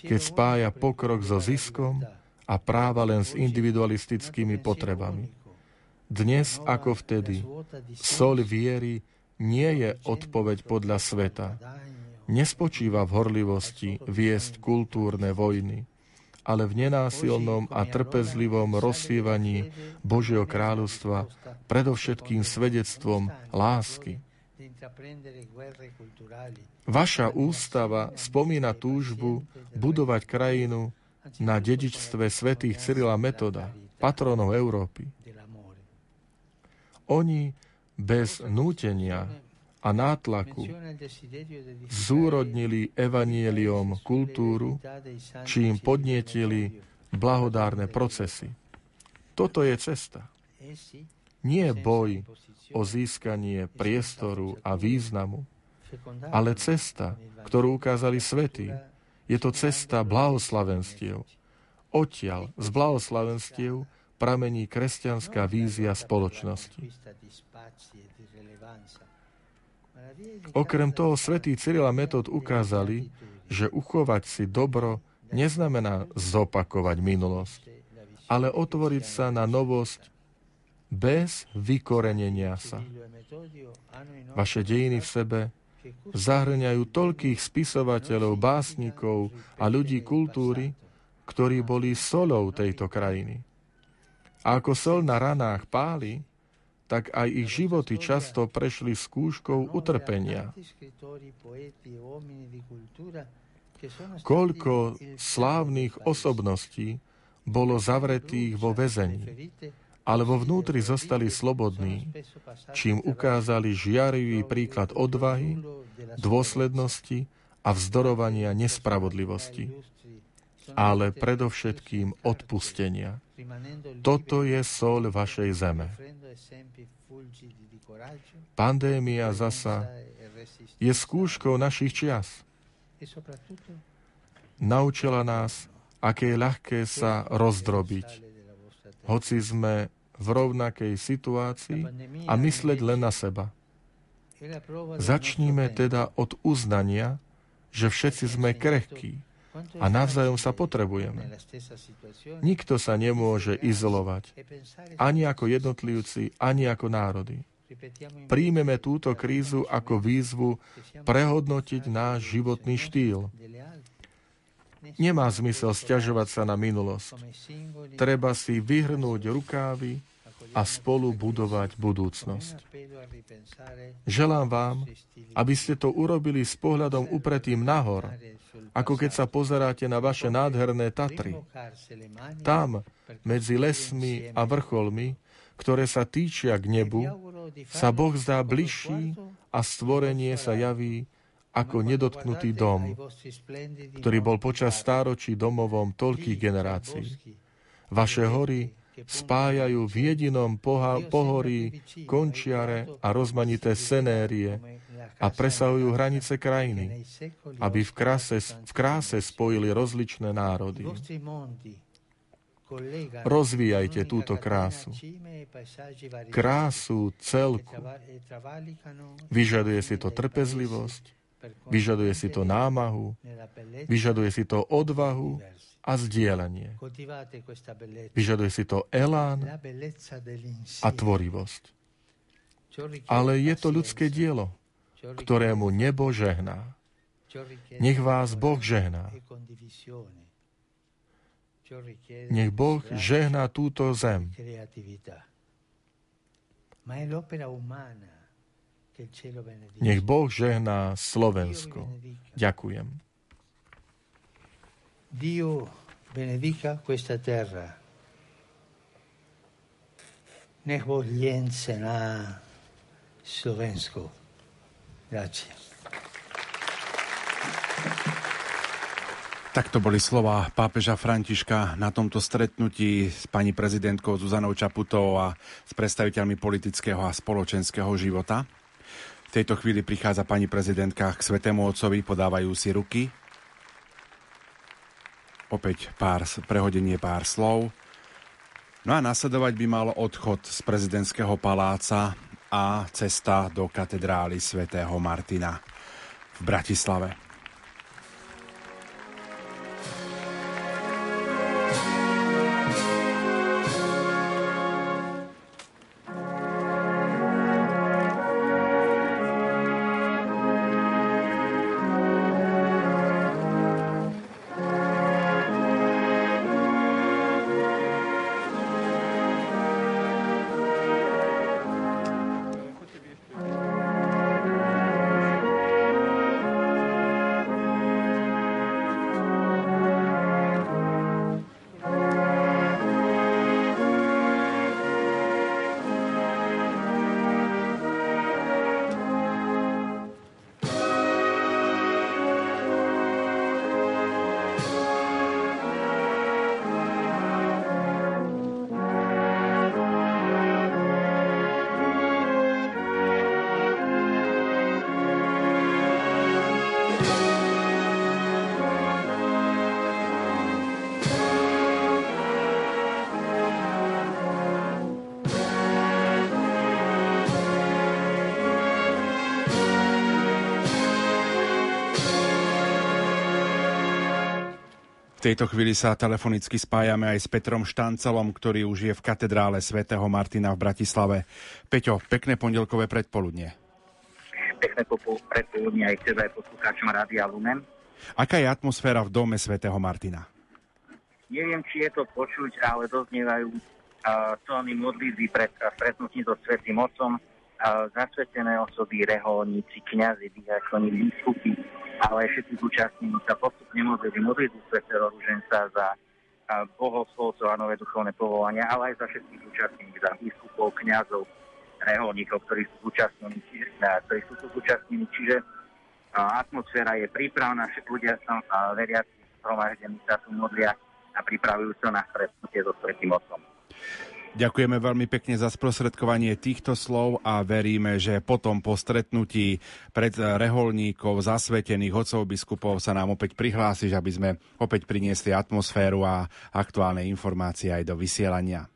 keď spája pokrok so ziskom a práva len s individualistickými potrebami. Dnes ako vtedy, sol viery nie je odpoveď podľa sveta. Nespočíva v horlivosti viesť kultúrne vojny, ale v nenásilnom a trpezlivom rozsievaní Božieho kráľovstva, predovšetkým svedectvom lásky. Vaša ústava spomína túžbu budovať krajinu na dedičstve svätých Cyrila Metoda, patronov Európy. Oni bez nútenia a nátlaku zúrodnili evanieliom kultúru, čím podnietili blahodárne procesy. Toto je cesta. Nie boj o získanie priestoru a významu, ale cesta, ktorú ukázali svety. Je to cesta blahoslavenstiev. Odtiaľ z blahoslavenstiev pramení kresťanská vízia spoločnosti. Okrem toho svätý Cyril a Metod ukázali, že uchovať si dobro neznamená zopakovať minulosť, ale otvoriť sa na novosť bez vykorenenia sa. Vaše dejiny v sebe zahrňajú toľkých spisovateľov, básnikov a ľudí kultúry, ktorí boli solou tejto krajiny. A ako sol na ranách páli, tak aj ich životy často prešli skúškou utrpenia. Koľko slávnych osobností bolo zavretých vo väzení, ale vo vnútri zostali slobodní, čím ukázali žiarivý príklad odvahy, dôslednosti a vzdorovania nespravodlivosti, ale predovšetkým odpustenia. Toto je sol vašej zeme. Pandémia zasa je skúškou našich čias. Naučila nás, aké je ľahké sa rozdrobiť, hoci sme v rovnakej situácii a mysleť len na seba. Začníme teda od uznania, že všetci sme krehkí, a navzájom sa potrebujeme. Nikto sa nemôže izolovať, ani ako jednotlivci, ani ako národy. Príjmeme túto krízu ako výzvu prehodnotiť náš životný štýl. Nemá zmysel stiažovať sa na minulosť. Treba si vyhrnúť rukávy a spolu budovať budúcnosť. Želám vám, aby ste to urobili s pohľadom upretým nahor, ako keď sa pozeráte na vaše nádherné Tatry. Tam, medzi lesmi a vrcholmi, ktoré sa týčia k nebu, sa Boh zdá bližší a stvorenie sa javí ako nedotknutý dom, ktorý bol počas stáročí domovom toľkých generácií. Vaše hory spájajú v jedinom poha- pohorí končiare a rozmanité senérie a presahujú hranice krajiny, aby v kráse, v kráse spojili rozličné národy. Rozvíjajte túto krásu. Krásu celku. Vyžaduje si to trpezlivosť, vyžaduje si to námahu, vyžaduje si to odvahu a zdieľanie. Vyžaduje si to elán a tvorivosť. Ale je to ľudské dielo, ktorému nebo žehná. Nech vás Boh žehná. Nech Boh žehná túto zem. Nech Boh žehná Slovensko. Ďakujem. Dio benedica questa terra. Nech Boh na Slovensko. Grazie. Tak to boli slova pápeža Františka na tomto stretnutí s pani prezidentkou Zuzanou Čaputovou a s predstaviteľmi politického a spoločenského života. V tejto chvíli prichádza pani prezidentka k Svetému Otcovi, podávajú si ruky. Opäť pár, prehodenie pár slov. No a nasledovať by mal odchod z prezidentského paláca a cesta do katedrály svätého Martina v Bratislave. Tejto chvíli sa telefonicky spájame aj s Petrom Štancelom, ktorý už je v katedrále svätého Martina v Bratislave. Peťo, pekné pondelkové predpoludnie. Pekné predpoludnie aj tebe, poslucháčom Rádia Lumen. Aká je atmosféra v dome svätého Martina? Neviem, či je to počuť, ale doznievajú uh, tóny modlitby pred stretnutím so Svetým Otcom, uh, zasvetené osoby, reholníci, kňazi, diakoni, biskupy, ale všetci zúčastnení sa postupne modlili modlitbu svetého ruženca za bohoslovcov a nové duchovné povolania, ale aj za všetkých zúčastnených, za biskupov, kňazov, reholníkov, ktorí sú zúčastnení, čiže, ktorí sú zúčastnení. Čiže atmosféra je prípravná, všetci ľudia sa veriaci zhromaždení sa tu modlia a pripravujú sa na stretnutie so Svetým Otcom. Ďakujeme veľmi pekne za sprostredkovanie týchto slov a veríme, že potom po stretnutí pred reholníkov, zasvetených otcov biskupov sa nám opäť prihlásiš, aby sme opäť priniesli atmosféru a aktuálne informácie aj do vysielania.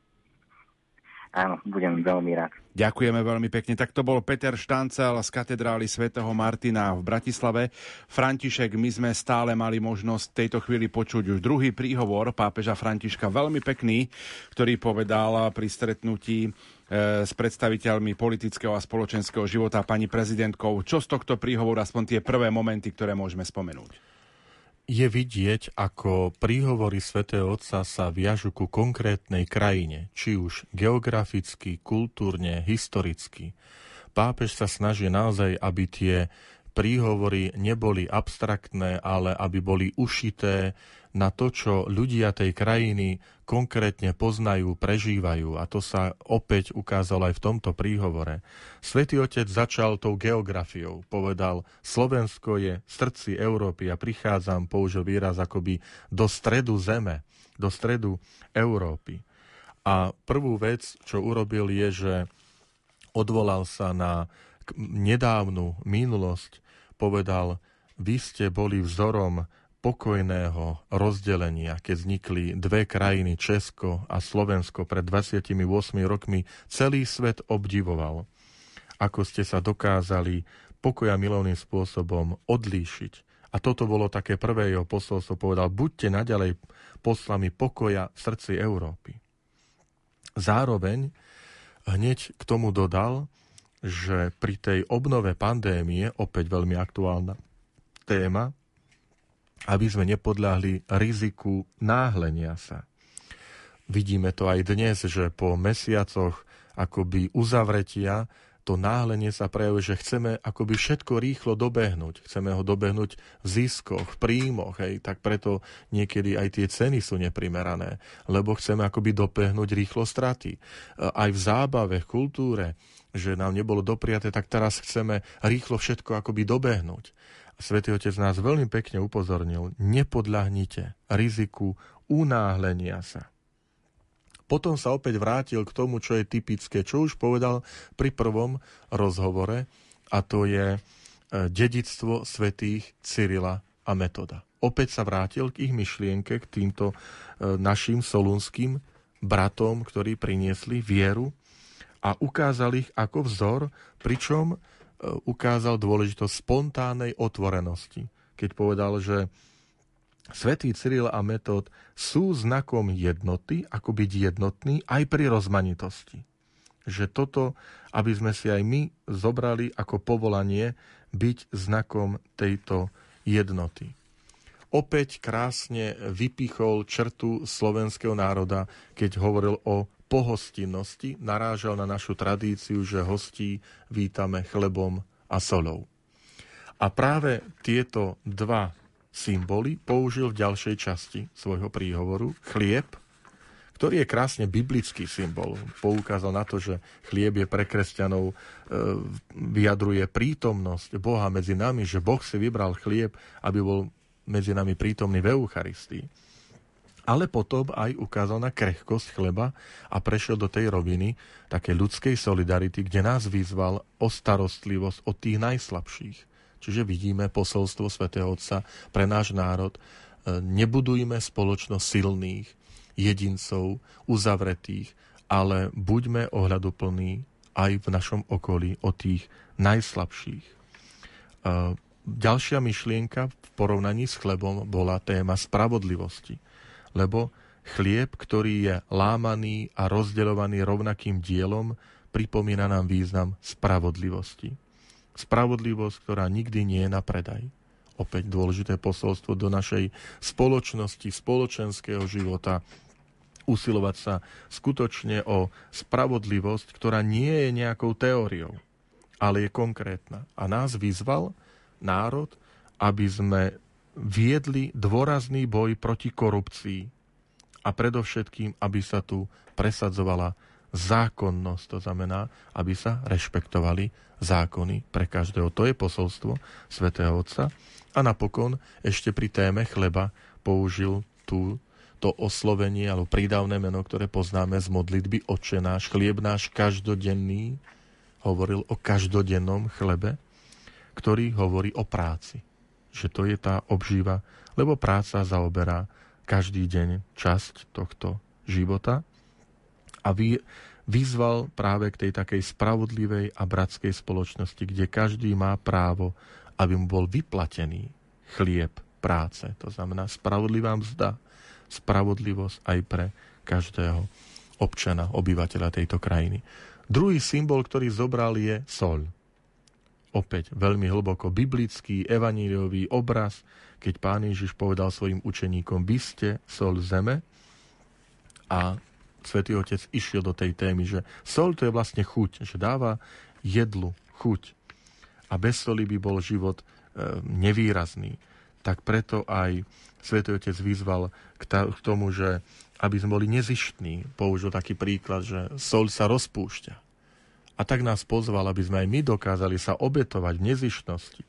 Áno, budem veľmi rád. Ďakujeme veľmi pekne. Tak to bol Peter Štancel z katedrály svätého Martina v Bratislave. František, my sme stále mali možnosť v tejto chvíli počuť už druhý príhovor pápeža Františka, veľmi pekný, ktorý povedal pri stretnutí e, s predstaviteľmi politického a spoločenského života pani prezidentkou. Čo z tohto príhovoru, aspoň tie prvé momenty, ktoré môžeme spomenúť? Je vidieť, ako príhovory svätého Otca sa viažu ku konkrétnej krajine, či už geograficky, kultúrne, historicky. Pápež sa snaží naozaj, aby tie príhovory neboli abstraktné, ale aby boli ušité na to, čo ľudia tej krajiny konkrétne poznajú, prežívajú. A to sa opäť ukázalo aj v tomto príhovore. Svetý Otec začal tou geografiou. Povedal, Slovensko je v srdci Európy a prichádzam, použil výraz akoby do stredu zeme, do stredu Európy. A prvú vec, čo urobil, je, že odvolal sa na nedávnu minulosť, povedal, vy ste boli vzorom pokojného rozdelenia, keď vznikli dve krajiny, Česko a Slovensko pred 28 rokmi, celý svet obdivoval, ako ste sa dokázali pokoja milovným spôsobom odlíšiť. A toto bolo také prvé jeho posolstvo, povedal, buďte naďalej poslami pokoja v srdci Európy. Zároveň hneď k tomu dodal, že pri tej obnove pandémie, opäť veľmi aktuálna téma, aby sme nepodľahli riziku náhlenia sa. Vidíme to aj dnes, že po mesiacoch akoby uzavretia to náhlenie sa prejavuje, že chceme akoby všetko rýchlo dobehnúť. Chceme ho dobehnúť v ziskoch, v príjmoch, hej, tak preto niekedy aj tie ceny sú neprimerané, lebo chceme akoby dobehnúť rýchlo straty. Aj v zábave, v kultúre, že nám nebolo dopriaté, tak teraz chceme rýchlo všetko akoby dobehnúť. Svetý Otec nás veľmi pekne upozornil, nepodľahnite riziku unáhlenia sa. Potom sa opäť vrátil k tomu, čo je typické, čo už povedal pri prvom rozhovore, a to je e, dedictvo svetých Cyrila a Metoda. Opäť sa vrátil k ich myšlienke, k týmto e, našim solunským bratom, ktorí priniesli vieru a ukázal ich ako vzor, pričom e, ukázal dôležitosť spontánnej otvorenosti. Keď povedal, že Svetý Cyril a Metod sú znakom jednoty, ako byť jednotný aj pri rozmanitosti. Že toto, aby sme si aj my zobrali ako povolanie byť znakom tejto jednoty. Opäť krásne vypichol črtu slovenského národa, keď hovoril o pohostinnosti, narážal na našu tradíciu, že hostí vítame chlebom a solou. A práve tieto dva symboly použil v ďalšej časti svojho príhovoru. Chlieb, ktorý je krásne biblický symbol. Poukázal na to, že chlieb je pre kresťanov, e, vyjadruje prítomnosť Boha medzi nami, že Boh si vybral chlieb, aby bol medzi nami prítomný v Eucharistii. Ale potom aj ukázal na krehkosť chleba a prešiel do tej roviny také ľudskej solidarity, kde nás vyzval o starostlivosť o tých najslabších Čiže vidíme posolstvo svätého Otca pre náš národ. E, nebudujme spoločnosť silných, jedincov, uzavretých, ale buďme ohľaduplní aj v našom okolí o tých najslabších. E, ďalšia myšlienka v porovnaní s chlebom bola téma spravodlivosti, lebo chlieb, ktorý je lámaný a rozdeľovaný rovnakým dielom, pripomína nám význam spravodlivosti. Spravodlivosť, ktorá nikdy nie je na predaj. Opäť dôležité posolstvo do našej spoločnosti, spoločenského života, usilovať sa skutočne o spravodlivosť, ktorá nie je nejakou teóriou, ale je konkrétna. A nás vyzval národ, aby sme viedli dôrazný boj proti korupcii a predovšetkým, aby sa tu presadzovala zákonnosť, to znamená, aby sa rešpektovali zákony pre každého. To je posolstvo svätého Otca. A napokon ešte pri téme chleba použil tú, to oslovenie alebo prídavné meno, ktoré poznáme z modlitby Oče náš, chlieb náš každodenný, hovoril o každodennom chlebe, ktorý hovorí o práci. Že to je tá obžíva, lebo práca zaoberá každý deň časť tohto života a vy, vyzval práve k tej takej spravodlivej a bratskej spoločnosti, kde každý má právo, aby mu bol vyplatený chlieb práce. To znamená spravodlivá mzda, spravodlivosť aj pre každého občana, obyvateľa tejto krajiny. Druhý symbol, ktorý zobral, je sol. Opäť veľmi hlboko biblický, evaníliový obraz, keď pán Ježiš povedal svojim učeníkom, vy ste sol zeme a svätý Otec išiel do tej témy, že sol to je vlastne chuť, že dáva jedlu chuť. A bez soli by bol život e, nevýrazný. Tak preto aj svätý Otec vyzval k tomu, že aby sme boli nezištní. Použil taký príklad, že sol sa rozpúšťa. A tak nás pozval, aby sme aj my dokázali sa obetovať v nezištnosti.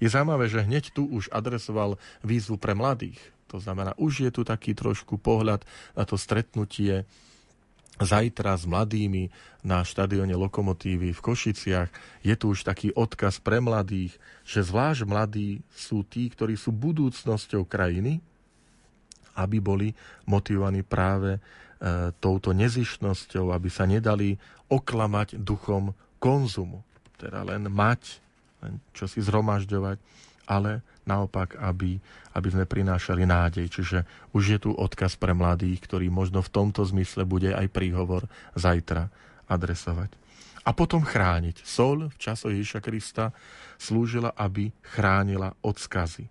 Je zaujímavé, že hneď tu už adresoval výzvu pre mladých. To znamená, už je tu taký trošku pohľad na to stretnutie zajtra s mladými na štadióne Lokomotívy v Košiciach. Je tu už taký odkaz pre mladých, že zvlášť mladí sú tí, ktorí sú budúcnosťou krajiny, aby boli motivovaní práve e, touto nezišnosťou, aby sa nedali oklamať duchom konzumu. Teda len mať, len čo si zhromažďovať, ale naopak, aby, aby sme prinášali nádej. Čiže už je tu odkaz pre mladých, ktorý možno v tomto zmysle bude aj príhovor zajtra adresovať. A potom chrániť. Sol v časoch Ježiša Krista slúžila, aby chránila od skazy.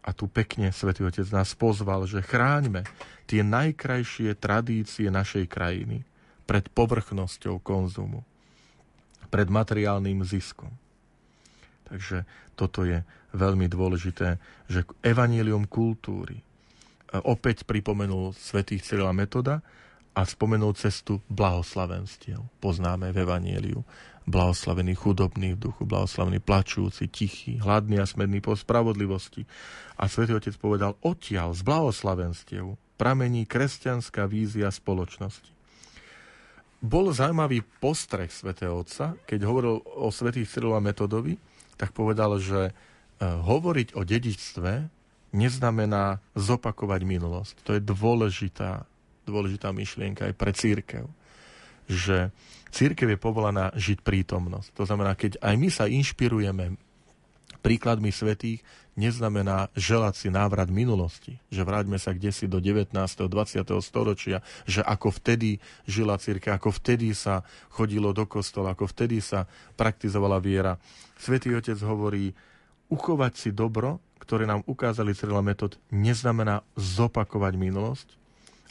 A tu pekne Svetý Otec nás pozval, že chráňme tie najkrajšie tradície našej krajiny pred povrchnosťou konzumu, pred materiálnym ziskom. Takže toto je veľmi dôležité, že evanílium kultúry opäť pripomenul svätých Cyrila Metoda a spomenul cestu blahoslavenstiev. Poznáme v Evanieliu. Blahoslavený chudobný v duchu, blahoslavený plačúci, tichý, hladný a smedný po spravodlivosti. A svätý Otec povedal, odtiaľ z blahoslavenstiev pramení kresťanská vízia spoločnosti. Bol zaujímavý postreh svätého Otca, keď hovoril o svätých Cyrila Metodovi, tak povedal, že e, hovoriť o dedičstve neznamená zopakovať minulosť. To je dôležitá, dôležitá myšlienka aj pre církev. Že církev je povolaná žiť prítomnosť. To znamená, keď aj my sa inšpirujeme príkladmi svetých, neznamená želať si návrat minulosti. Že vráťme sa kde si do 19. 20. storočia, že ako vtedy žila církev, ako vtedy sa chodilo do kostola, ako vtedy sa praktizovala viera. Svetý Otec hovorí, uchovať si dobro ktoré nám ukázali Cyrila Metod, neznamená zopakovať minulosť,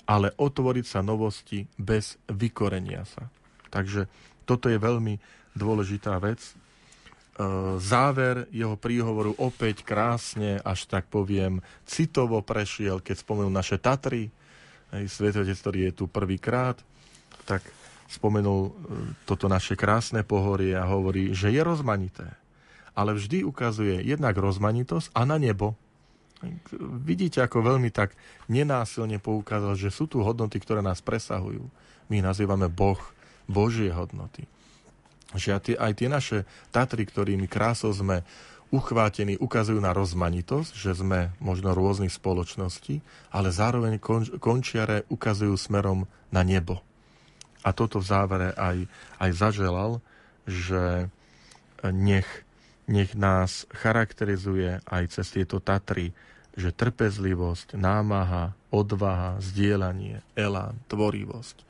ale otvoriť sa novosti bez vykorenia sa. Takže toto je veľmi dôležitá vec. E, záver jeho príhovoru opäť krásne, až tak poviem, citovo prešiel, keď spomenul naše Tatry. Svetotec, ktorý je tu prvýkrát, tak spomenul e, toto naše krásne pohorie a hovorí, že je rozmanité ale vždy ukazuje jednak rozmanitosť a na nebo. Vidíte, ako veľmi tak nenásilne poukázal, že sú tu hodnoty, ktoré nás presahujú. My nazývame Boh, Božie hodnoty. Že aj tie naše Tatry, ktorými krásou sme uchvátení, ukazujú na rozmanitosť, že sme možno rôznych spoločností, ale zároveň končiare ukazujú smerom na nebo. A toto v závere aj, aj zaželal, že nech nech nás charakterizuje aj cez tieto Tatry, že trpezlivosť, námaha, odvaha, zdieľanie, elán, tvorivosť. E,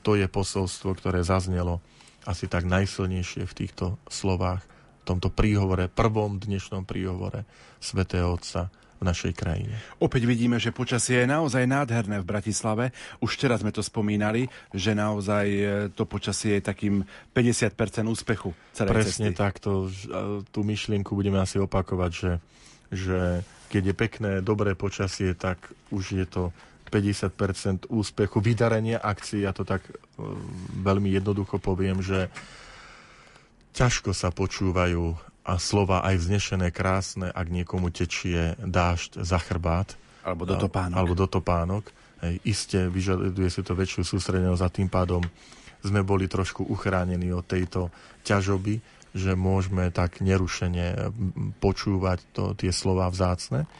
to je posolstvo, ktoré zaznelo asi tak najsilnejšie v týchto slovách, v tomto príhovore, prvom dnešnom príhovore svätého Otca v našej krajine. Opäť vidíme, že počasie je naozaj nádherné v Bratislave. Už teraz sme to spomínali, že naozaj e, to počasie je takým 50% úspechu celej Presne cesty. takto. Tú myšlienku budeme asi opakovať, že, že keď je pekné, dobré počasie, tak už je to 50% úspechu, vydarenia akcií, ja to tak e, veľmi jednoducho poviem, že ťažko sa počúvajú a slova aj vznešené krásne, ak niekomu tečie dážď za chrbát. Alebo do topánok. Alebo do topánok. Hej, iste vyžaduje si to väčšiu sústredenosť a tým pádom sme boli trošku uchránení od tejto ťažoby, že môžeme tak nerušene počúvať to, tie slova vzácne.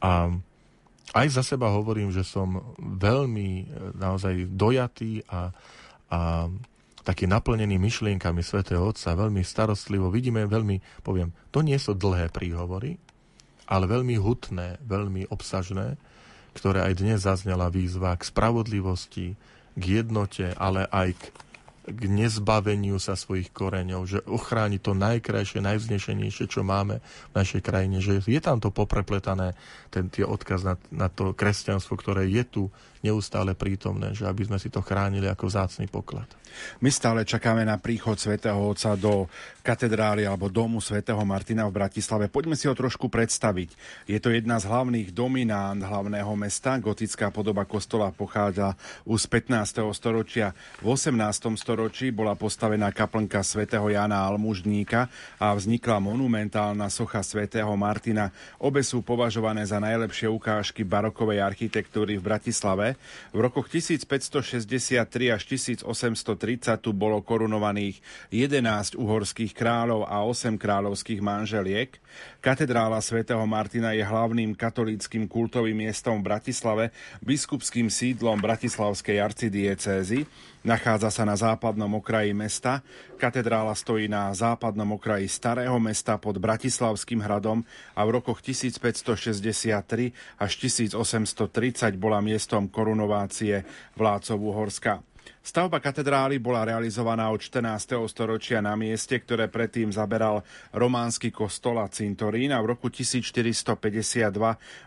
A aj za seba hovorím, že som veľmi e, naozaj dojatý a, a taký naplnený myšlienkami svätého Otca, veľmi starostlivo, vidíme veľmi, poviem, to nie sú dlhé príhovory, ale veľmi hutné, veľmi obsažné, ktoré aj dnes zaznela výzva k spravodlivosti, k jednote, ale aj k k nezbaveniu sa svojich koreňov, že ochráni to najkrajšie, najvznešenejšie, čo máme v našej krajine, že je tam to poprepletané, ten tie odkaz na, na to kresťanstvo, ktoré je tu neustále prítomné, že aby sme si to chránili ako vzácný poklad. My stále čakáme na príchod svätého Otca do katedrály alebo domu svätého Martina v Bratislave. Poďme si ho trošku predstaviť. Je to jedna z hlavných dominant hlavného mesta. Gotická podoba kostola pochádza už z 15. storočia. V 18. storočí bola postavená kaplnka svätého Jana Almužníka a vznikla monumentálna socha svätého Martina. Obe sú považované za najlepšie ukážky barokovej architektúry v Bratislave. V rokoch 1563 až 1800 30 tu bolo korunovaných 11 uhorských kráľov a 8 kráľovských manželiek. Katedrála svätého Martina je hlavným katolíckým kultovým miestom v Bratislave, biskupským sídlom Bratislavskej arcidiecézy. Nachádza sa na západnom okraji mesta. Katedrála stojí na západnom okraji Starého mesta pod Bratislavským hradom a v rokoch 1563 až 1830 bola miestom korunovácie vládcov Uhorska. Stavba katedrály bola realizovaná od 14. storočia na mieste, ktoré predtým zaberal románsky kostol a cintorín a v roku 1452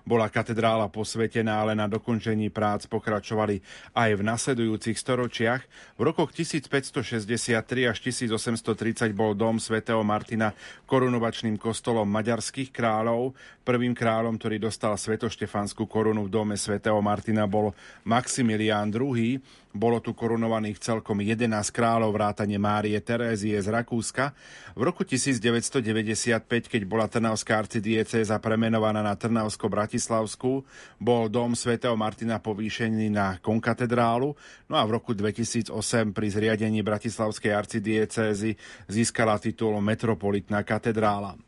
bola katedrála posvetená, ale na dokončení prác pokračovali aj v nasledujúcich storočiach. V rokoch 1563 až 1830 bol dom svätého Martina korunovačným kostolom maďarských kráľov. Prvým kráľom, ktorý dostal svetoštefanskú korunu v dome svätého Martina bol Maximilián II. Bolo tu korunovaných celkom 11 kráľov vrátane Márie Terézie z Rakúska. V roku 1995, keď bola Trnavská arcidiecéza premenovaná na Trnavsko-Bratislavskú, bol dom svätého Martina povýšený na konkatedrálu, no a v roku 2008 pri zriadení Bratislavskej arcidiecézy získala titul Metropolitná katedrála.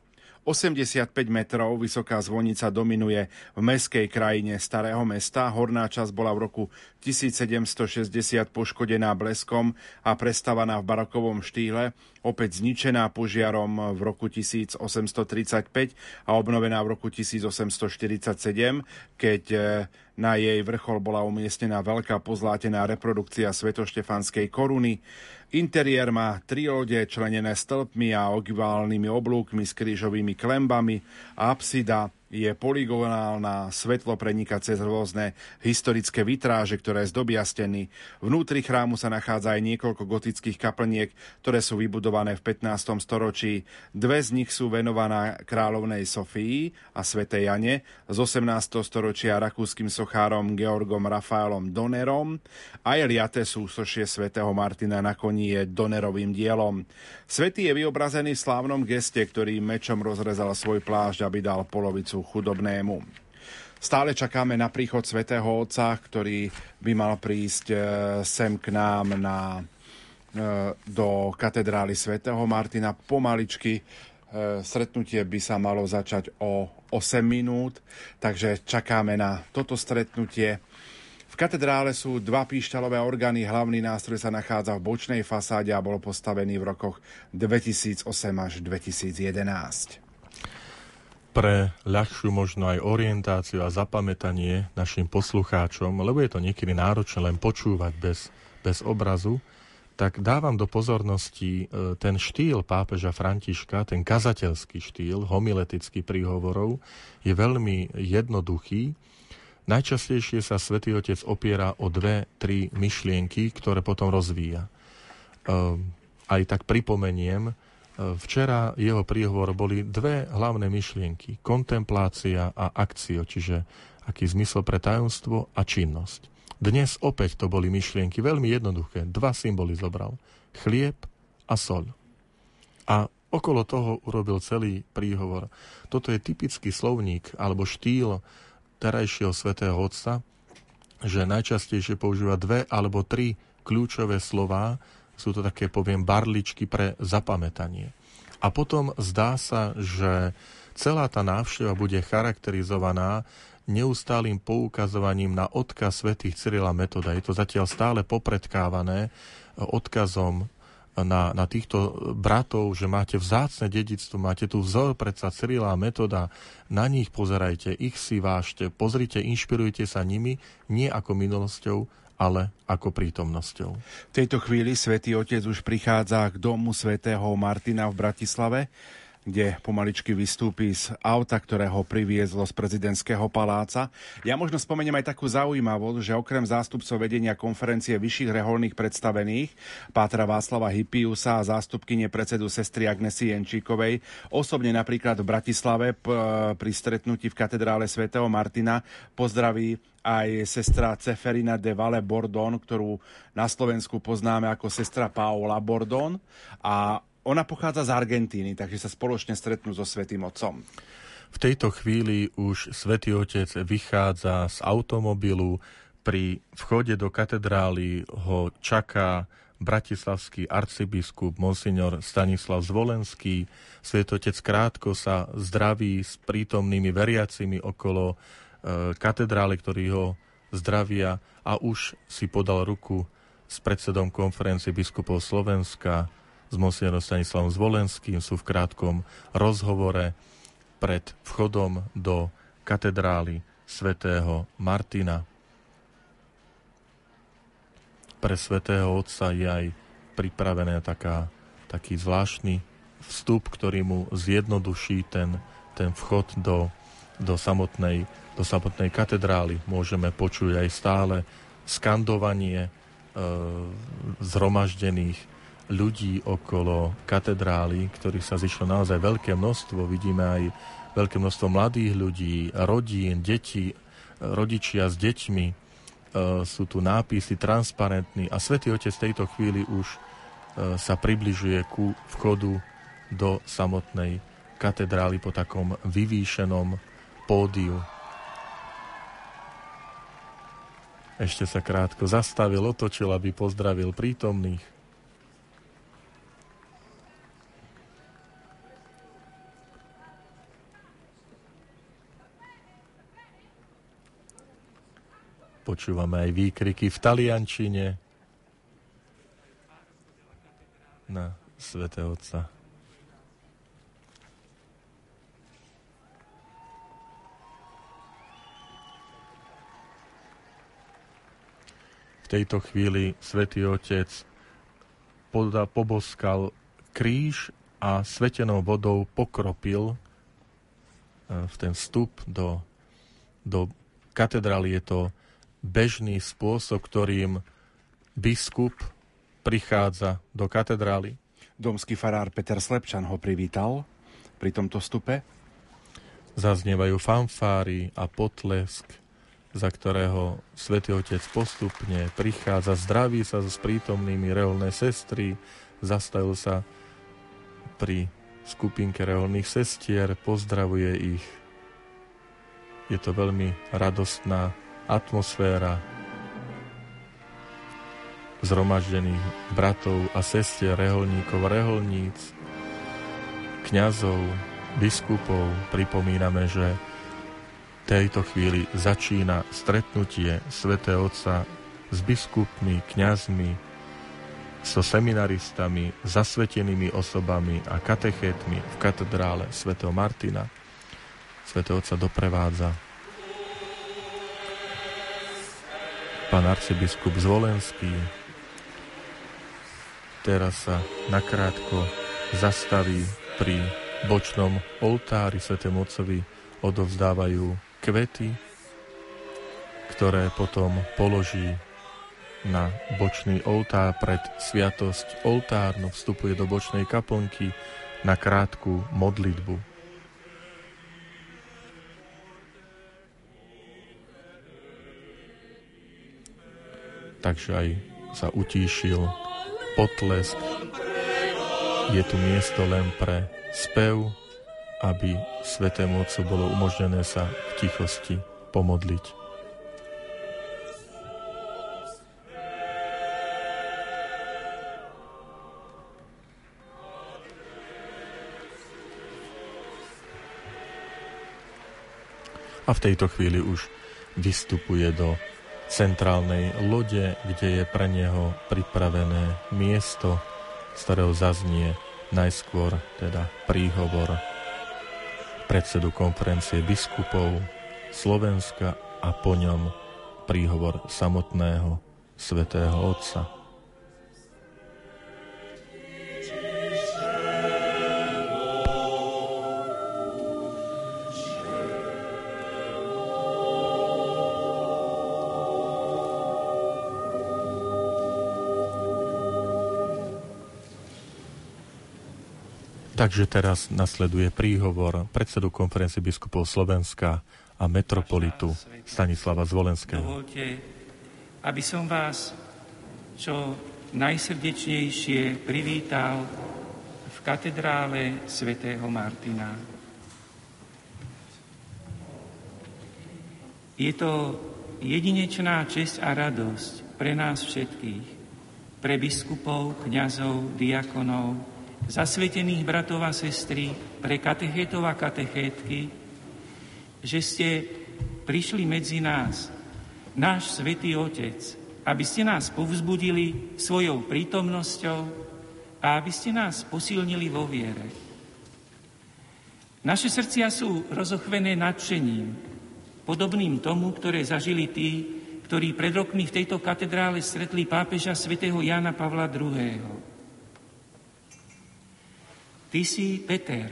85 metrov vysoká zvonica dominuje v meskej krajine Starého mesta. Horná časť bola v roku 1760 poškodená bleskom a prestavaná v barokovom štýle, opäť zničená požiarom v roku 1835 a obnovená v roku 1847, keď eh, na jej vrchol bola umiestnená veľká pozlátená reprodukcia svetoštefanskej koruny. Interiér má tri lode členené stĺpmi a ogiválnymi oblúkmi s krížovými klembami a apsida je poligonálna, svetlo preniká cez rôzne historické vitráže, ktoré zdobia steny. Vnútri chrámu sa nachádza aj niekoľko gotických kaplniek, ktoré sú vybudované v 15. storočí. Dve z nich sú venované kráľovnej Sofii a svätej Jane, z 18. storočia rakúskym sochárom Georgom Rafaelom Donerom. Aj liate sú sošie svätého Martina na koni je Donerovým dielom. Svetý je vyobrazený v slávnom geste, ktorý mečom rozrezal svoj plášť, aby dal polovicu chudobnému. Stále čakáme na príchod svätého Otca, ktorý by mal prísť e, sem k nám na, e, do katedrály svätého Martina. Pomaličky e, stretnutie by sa malo začať o 8 minút, takže čakáme na toto stretnutie. V katedrále sú dva píšťalové orgány, hlavný nástroj sa nachádza v bočnej fasáde a bol postavený v rokoch 2008 až 2011 pre ľahšiu možno aj orientáciu a zapamätanie našim poslucháčom, lebo je to niekedy náročné len počúvať bez, bez obrazu, tak dávam do pozornosti e, ten štýl pápeža Františka, ten kazateľský štýl, homiletický príhovorov, je veľmi jednoduchý. Najčastejšie sa svätý Otec opiera o dve, tri myšlienky, ktoré potom rozvíja. Ehm, aj tak pripomeniem, Včera jeho príhovor boli dve hlavné myšlienky. Kontemplácia a akcio, čiže aký zmysel pre tajomstvo a činnosť. Dnes opäť to boli myšlienky veľmi jednoduché. Dva symboly zobral. Chlieb a sol. A okolo toho urobil celý príhovor. Toto je typický slovník alebo štýl terajšieho svätého Otca, že najčastejšie používa dve alebo tri kľúčové slová, sú to také, poviem, barličky pre zapamätanie. A potom zdá sa, že celá tá návšteva bude charakterizovaná neustálým poukazovaním na odkaz svätých Cyrila Metoda. Je to zatiaľ stále popredkávané odkazom na, na týchto bratov, že máte vzácne dedictvo, máte tu vzor predsa Cyrila Metoda, na nich pozerajte, ich si vážte, pozrite, inšpirujte sa nimi, nie ako minulosťou, ale ako prítomnosťou. V tejto chvíli svätý Otec už prichádza k domu svätého Martina v Bratislave, kde pomaličky vystúpi z auta, ktoré ho priviezlo z prezidentského paláca. Ja možno spomeniem aj takú zaujímavosť, že okrem zástupcov vedenia konferencie vyšších reholných predstavených, Pátra Václava Hypiusa a zástupkyne predsedu sestry Agnesy Jenčíkovej, osobne napríklad v Bratislave pri stretnutí v katedrále svätého Martina pozdraví aj sestra Ceferina de Valle Bordon, ktorú na Slovensku poznáme ako sestra Paola Bordon a ona pochádza z Argentíny, takže sa spoločne stretnú so Svetým Otcom. V tejto chvíli už Svetý Otec vychádza z automobilu. Pri vchode do katedrály ho čaká bratislavský arcibiskup Monsignor Stanislav Zvolenský. Svetotec krátko sa zdraví s prítomnými veriacimi okolo e, katedrály, ktorí ho zdravia a už si podal ruku s predsedom konferencie biskupov Slovenska s monsignorom Stanislavom Zvolenským sú v krátkom rozhovore pred vchodom do katedrály svätého Martina. pre svätého Otca je aj pripravená taká, taký zvláštny vstup, ktorý mu zjednoduší ten, ten vchod do, do, samotnej, do samotnej katedrály. Môžeme počuť aj stále skandovanie e, zhromaždených ľudí okolo katedrály, ktorých sa zišlo naozaj veľké množstvo. Vidíme aj veľké množstvo mladých ľudí, rodín, detí, rodičia s deťmi. E, sú tu nápisy transparentní a Svetý Otec v tejto chvíli už e, sa približuje ku vchodu do samotnej katedrály po takom vyvýšenom pódiu. Ešte sa krátko zastavil, otočil, aby pozdravil prítomných. Počúvame aj výkriky v taliančine na Svete Otca. V tejto chvíli svätý Otec poda, poboskal kríž a svetenou vodou pokropil e, v ten vstup do, do katedrály. Je to bežný spôsob, ktorým biskup prichádza do katedrály. Domský farár Peter Slepčan ho privítal pri tomto stupe. Zaznievajú fanfáry a potlesk za ktorého svätý Otec postupne prichádza, zdraví sa s prítomnými reholné sestry, zastavil sa pri skupinke reholných sestier, pozdravuje ich. Je to veľmi radostná atmosféra zhromaždených bratov a sestier, reholníkov, reholníc, kňazov, biskupov. Pripomíname, že tejto chvíli začína stretnutie Sv. Otca s biskupmi, kňazmi, so seminaristami, zasvetenými osobami a katechétmi v katedrále Sv. Martina. Sv. Otca doprevádza pán arcibiskup Zvolenský. Teraz sa nakrátko zastaví pri bočnom oltári Sv. Otcovi odovzdávajú kvety, ktoré potom položí na bočný oltár pred sviatosť oltárnu, vstupuje do bočnej kaplnky na krátku modlitbu. Takže aj sa utíšil potlesk. Je tu miesto len pre spev, aby Svetému Otcu bolo umožnené sa v tichosti pomodliť. A v tejto chvíli už vystupuje do centrálnej lode, kde je pre neho pripravené miesto, z ktorého zaznie najskôr teda príhovor predsedu konferencie biskupov Slovenska a po ňom príhovor samotného svätého Otca. Takže teraz nasleduje príhovor predsedu konferencie biskupov Slovenska a metropolitu Stanislava Zvolenského. Dovolte, aby som vás čo najsrdečnejšie privítal v katedrále svätého Martina. Je to jedinečná česť a radosť pre nás všetkých, pre biskupov, kňazov, diakonov, zasvetených bratov a sestry, pre katechétov a katechétky, že ste prišli medzi nás, náš svätý Otec, aby ste nás povzbudili svojou prítomnosťou a aby ste nás posilnili vo viere. Naše srdcia sú rozochvené nadšením, podobným tomu, ktoré zažili tí, ktorí pred rokmi v tejto katedrále stretli pápeža svätého Jána Pavla II. Ty si Peter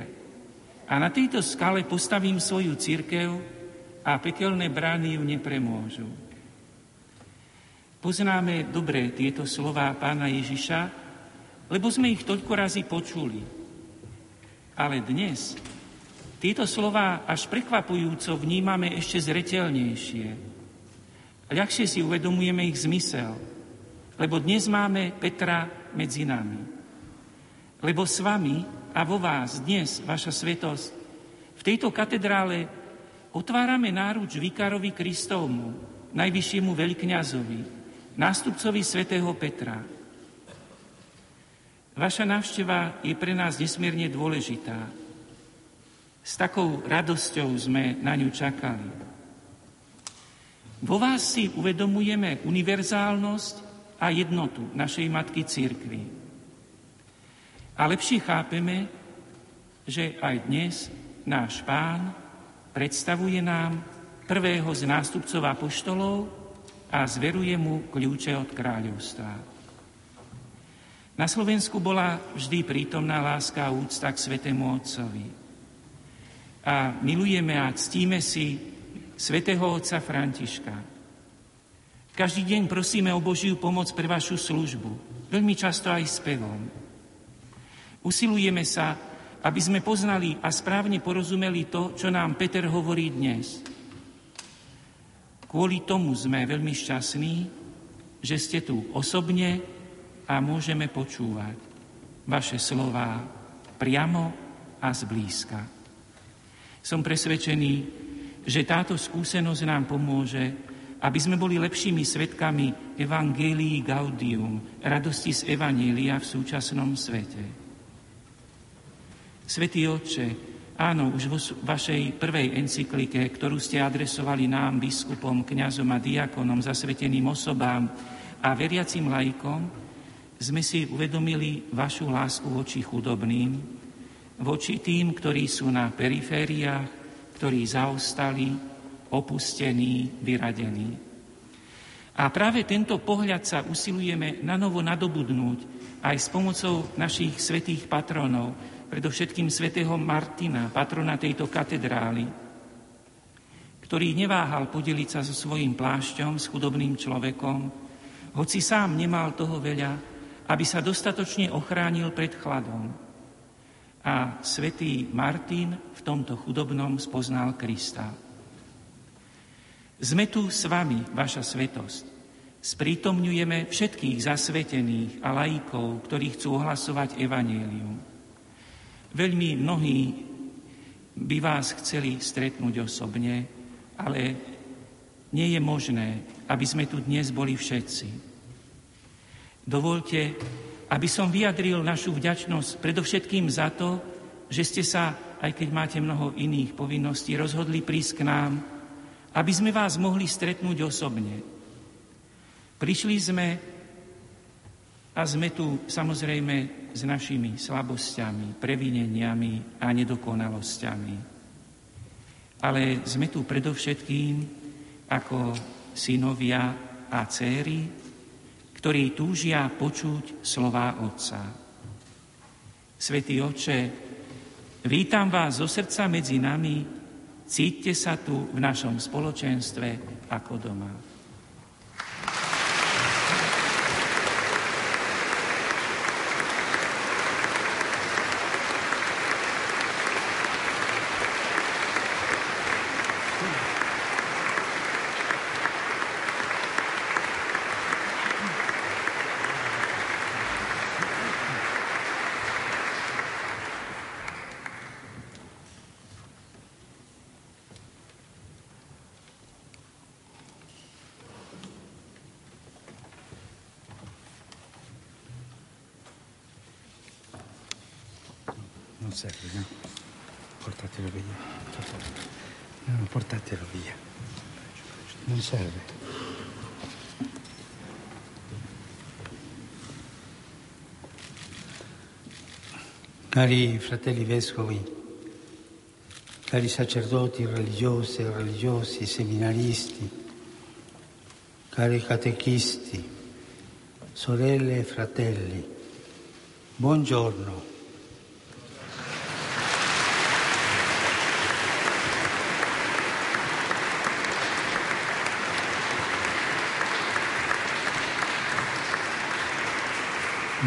a na tejto skale postavím svoju církev a pekelné brány ju nepremôžu. Poznáme dobre tieto slová pána Ježiša, lebo sme ich toľko razy počuli. Ale dnes tieto slova až prekvapujúco vnímame ešte zretelnejšie. Ľahšie si uvedomujeme ich zmysel, lebo dnes máme Petra medzi nami. Lebo s vami a vo vás dnes, vaša svetosť, v tejto katedrále otvárame náruč Vikárovi Kristovmu, najvyššiemu veľkňazovi, nástupcovi svätého Petra. Vaša návšteva je pre nás nesmierne dôležitá. S takou radosťou sme na ňu čakali. Vo vás si uvedomujeme univerzálnosť a jednotu našej Matky Církvy. A lepšie chápeme, že aj dnes náš pán predstavuje nám prvého z nástupcov apoštolov a zveruje mu kľúče od kráľovstva. Na Slovensku bola vždy prítomná láska a úcta k Svetému Otcovi. A milujeme a ctíme si Svetého Otca Františka. Každý deň prosíme o Božiu pomoc pre vašu službu, veľmi často aj spevom. Usilujeme sa, aby sme poznali a správne porozumeli to, čo nám Peter hovorí dnes. Kvôli tomu sme veľmi šťastní, že ste tu osobne a môžeme počúvať vaše slová priamo a zblízka. Som presvedčený, že táto skúsenosť nám pomôže, aby sme boli lepšími svetkami Evangelii Gaudium, radosti z Evanielia v súčasnom svete. Svetý Otče, áno, už vo vašej prvej encyklike, ktorú ste adresovali nám, biskupom, kňazom a diakonom, zasveteným osobám a veriacim lajkom, sme si uvedomili vašu lásku voči chudobným, voči tým, ktorí sú na perifériách, ktorí zaostali, opustení, vyradení. A práve tento pohľad sa usilujeme na novo nadobudnúť aj s pomocou našich svetých patronov, predovšetkým svätého Martina, patrona tejto katedrály, ktorý neváhal podeliť sa so svojím plášťom, s chudobným človekom, hoci sám nemal toho veľa, aby sa dostatočne ochránil pred chladom. A svätý Martin v tomto chudobnom spoznal Krista. Sme tu s vami, vaša svetosť. Sprítomňujeme všetkých zasvetených a laikov, ktorí chcú ohlasovať evanílium. Veľmi mnohí by vás chceli stretnúť osobne, ale nie je možné, aby sme tu dnes boli všetci. Dovolte, aby som vyjadril našu vďačnosť predovšetkým za to, že ste sa, aj keď máte mnoho iných povinností, rozhodli prísť k nám, aby sme vás mohli stretnúť osobne. Prišli sme a sme tu samozrejme s našimi slabosťami, previneniami a nedokonalosťami. Ale sme tu predovšetkým ako synovia a céry, ktorí túžia počuť slová Otca. Svetý Oče, vítam vás zo srdca medzi nami, cíťte sa tu v našom spoločenstve ako doma. Serve, no? Portatelo via. No, no, portatelo via. Non serve. Cari fratelli vescovi, cari sacerdoti religiosi e religiosi, seminaristi, cari catechisti, sorelle e fratelli, buongiorno.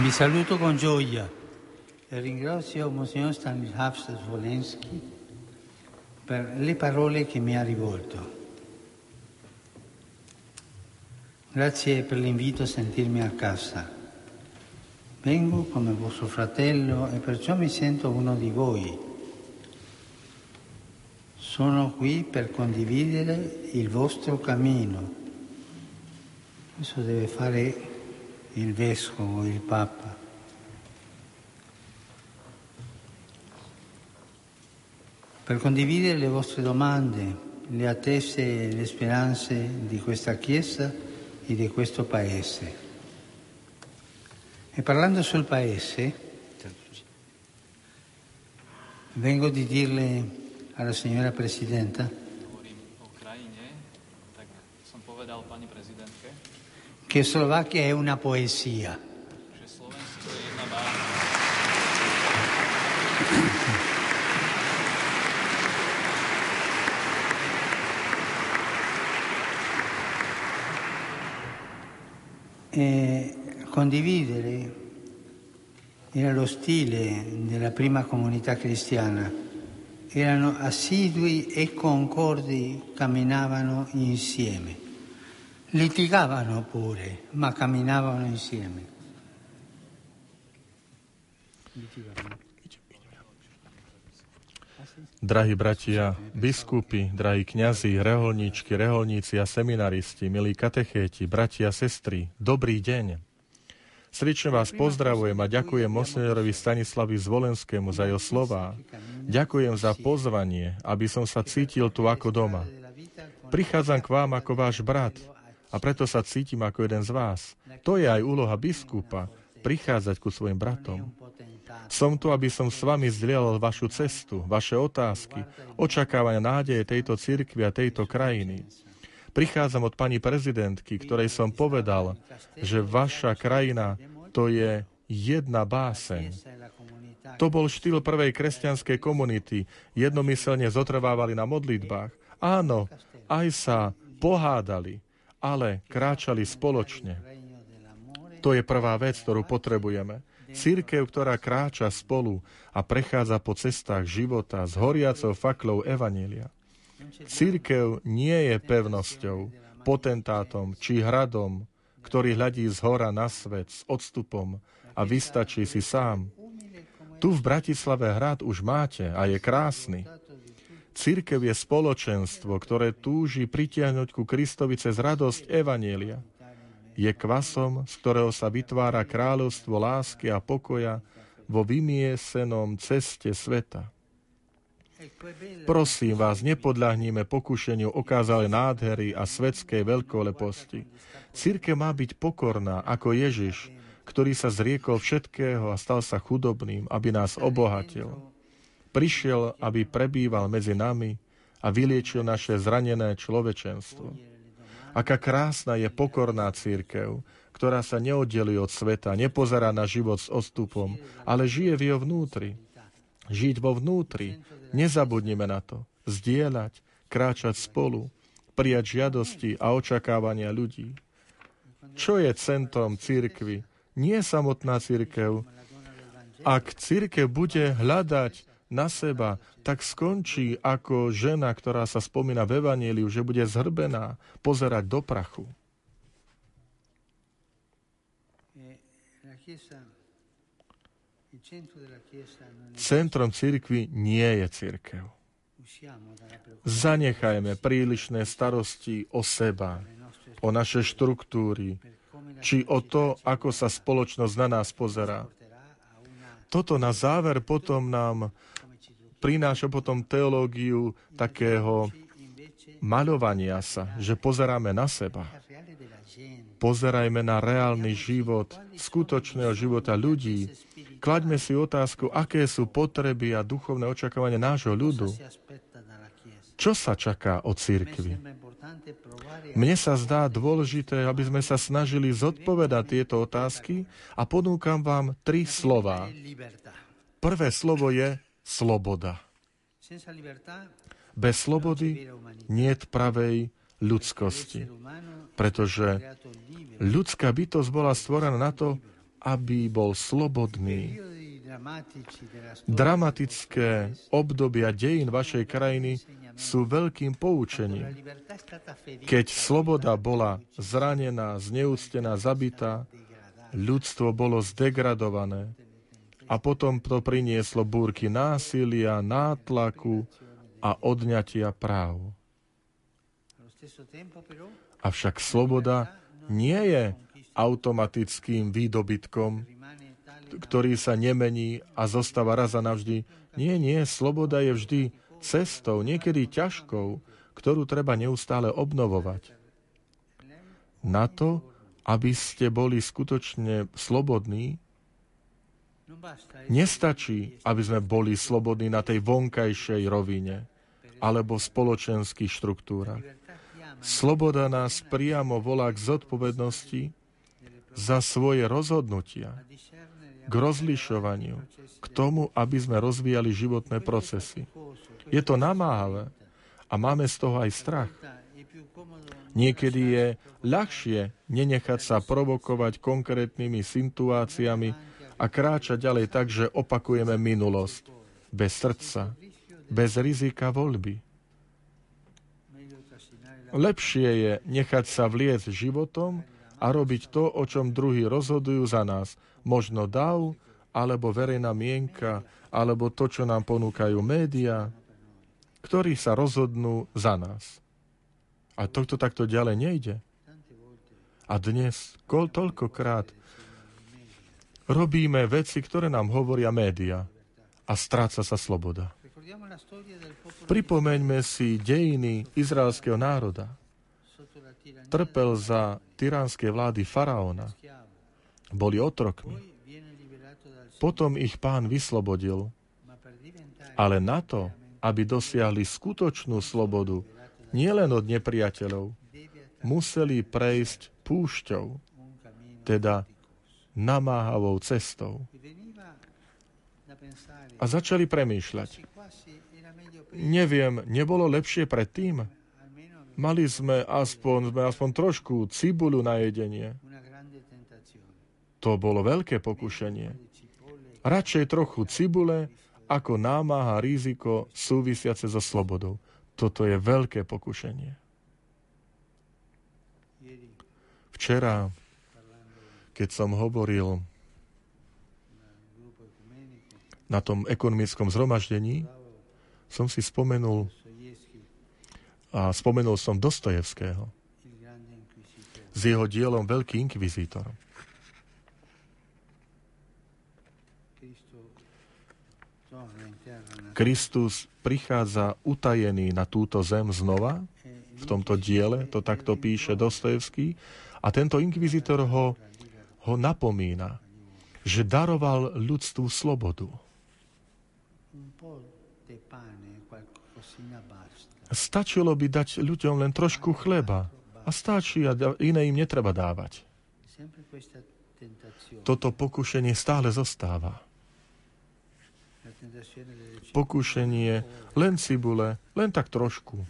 Vi saluto con gioia e ringrazio Monsignor Stanislav Svolensky per le parole che mi ha rivolto. Grazie per l'invito a sentirmi a casa. Vengo come vostro fratello e perciò mi sento uno di voi. Sono qui per condividere il vostro cammino. Questo deve fare il vescovo, il papa. Per condividere le vostre domande, le attese e le speranze di questa Chiesa e di questo Paese. E parlando sul Paese, vengo di dirle alla signora Presidenta che Slovacchia è una poesia. E condividere era lo stile della prima comunità cristiana. Erano assidui e concordi, camminavano insieme. Litigavano pure, ma camminavano insieme. Drahí bratia, biskupy, drahí kňazi, reholníčky, reholníci a seminaristi, milí katechéti, bratia, sestry, dobrý deň. Srdečne vás pozdravujem a ďakujem monsignorovi Stanislavi Zvolenskému za jeho slová. Ďakujem za pozvanie, aby som sa cítil tu ako doma. Prichádzam k vám ako váš brat, a preto sa cítim ako jeden z vás. To je aj úloha biskupa, prichádzať ku svojim bratom. Som tu, aby som s vami zdieľal vašu cestu, vaše otázky, očakávania nádeje tejto cirkvi a tejto krajiny. Prichádzam od pani prezidentky, ktorej som povedal, že vaša krajina to je jedna báseň. To bol štýl prvej kresťanskej komunity. Jednomyselne zotrvávali na modlitbách. Áno, aj sa pohádali, ale kráčali spoločne. To je prvá vec, ktorú potrebujeme. Církev, ktorá kráča spolu a prechádza po cestách života s horiacou faklou Evanília. Církev nie je pevnosťou, potentátom či hradom, ktorý hľadí z hora na svet s odstupom a vystačí si sám. Tu v Bratislave hrad už máte a je krásny. Církev je spoločenstvo, ktoré túži pritiahnuť ku Kristovi cez radosť Evanielia. Je kvasom, z ktorého sa vytvára kráľovstvo lásky a pokoja vo vymiesenom ceste sveta. Prosím vás, nepodľahníme pokušeniu okázalej nádhery a svetskej veľkoleposti. Círke má byť pokorná ako Ježiš, ktorý sa zriekol všetkého a stal sa chudobným, aby nás obohatil. Prišiel, aby prebýval medzi nami a vyliečil naše zranené človečenstvo. Aká krásna je pokorná církev, ktorá sa neoddelí od sveta, nepozerá na život s odstupom, ale žije v jeho vnútri. Žiť vo vnútri, nezabudnime na to. Zdieľať, kráčať spolu, prijať žiadosti a očakávania ľudí. Čo je centrom církvy? Nie samotná církev. Ak církev bude hľadať na seba, tak skončí ako žena, ktorá sa spomína v Evangeliu, že bude zhrbená, pozerať do prachu. Centrom cirkvi nie je církev. Zanechajme prílišné starosti o seba, o naše štruktúry, či o to, ako sa spoločnosť na nás pozerá. Toto na záver potom nám prináša potom teológiu takého maľovania sa, že pozeráme na seba. Pozerajme na reálny život, skutočného života ľudí. Klaďme si otázku, aké sú potreby a duchovné očakávania nášho ľudu. Čo sa čaká od církvy? Mne sa zdá dôležité, aby sme sa snažili zodpovedať tieto otázky a ponúkam vám tri slova. Prvé slovo je sloboda. Bez slobody nie je pravej ľudskosti, pretože ľudská bytosť bola stvorená na to, aby bol slobodný. Dramatické obdobia dejín vašej krajiny sú veľkým poučením. Keď sloboda bola zranená, zneúctená, zabitá, ľudstvo bolo zdegradované. A potom to prinieslo búrky násilia, nátlaku a odňatia práv. Avšak sloboda nie je automatickým výdobytkom, ktorý sa nemení a zostáva raz a navždy. Nie, nie, sloboda je vždy cestou, niekedy ťažkou, ktorú treba neustále obnovovať. Na to, aby ste boli skutočne slobodní, nestačí, aby sme boli slobodní na tej vonkajšej rovine alebo spoločenských štruktúrach. Sloboda nás priamo volá k zodpovednosti za svoje rozhodnutia, k rozlišovaniu, k tomu, aby sme rozvíjali životné procesy. Je to namáhavé a máme z toho aj strach. Niekedy je ľahšie nenechať sa provokovať konkrétnymi situáciami a kráčať ďalej tak, že opakujeme minulosť. Bez srdca, bez rizika voľby. Lepšie je nechať sa vliecť životom a robiť to, o čom druhí rozhodujú za nás. Možno dav, alebo verejná mienka, alebo to, čo nám ponúkajú médiá, ktorí sa rozhodnú za nás. A tohto takto ďalej nejde. A dnes, kol toľkokrát, robíme veci, ktoré nám hovoria média a stráca sa sloboda. Pripomeňme si dejiny izraelského národa. Trpel za tyránskej vlády faraóna. Boli otrokmi. Potom ich pán vyslobodil. Ale na to, aby dosiahli skutočnú slobodu, nielen od nepriateľov, museli prejsť púšťou, teda namáhavou cestou. A začali premýšľať. Neviem, nebolo lepšie predtým? Mali sme aspoň, sme aspoň trošku cibuľu na jedenie. To bolo veľké pokušenie. Radšej trochu cibule ako námaha riziko súvisiace so slobodou. Toto je veľké pokušenie. Včera, keď som hovoril na tom ekonomickom zhromaždení, som si spomenul a spomenul som Dostojevského s jeho dielom Veľký inkvizítor. Kristus prichádza utajený na túto zem znova, v tomto diele, to takto píše Dostojevský, a tento inkvizitor ho, ho napomína, že daroval ľudstvu slobodu. Stačilo by dať ľuďom len trošku chleba a stačí a iné im netreba dávať. Toto pokušenie stále zostáva pokušenie, len cibule, len tak trošku.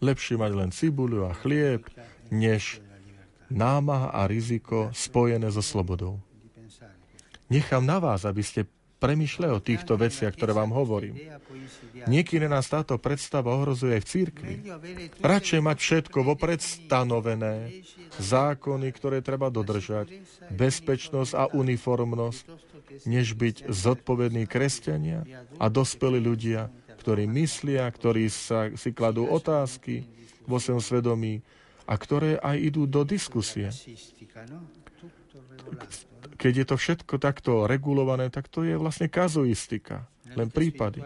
Lepšie mať len cibuľu a chlieb, než námaha a riziko spojené so slobodou. Nechám na vás, aby ste premyšľali o týchto veciach, ktoré vám hovorím. Niekedy nás táto predstava ohrozuje aj v církvi. Radšej mať všetko vopred stanovené, zákony, ktoré treba dodržať, bezpečnosť a uniformnosť, než byť zodpovední kresťania a dospelí ľudia, ktorí myslia, ktorí sa, si kladú otázky vo svojom svedomí a ktoré aj idú do diskusie keď je to všetko takto regulované, tak to je vlastne kazuistika, len prípady.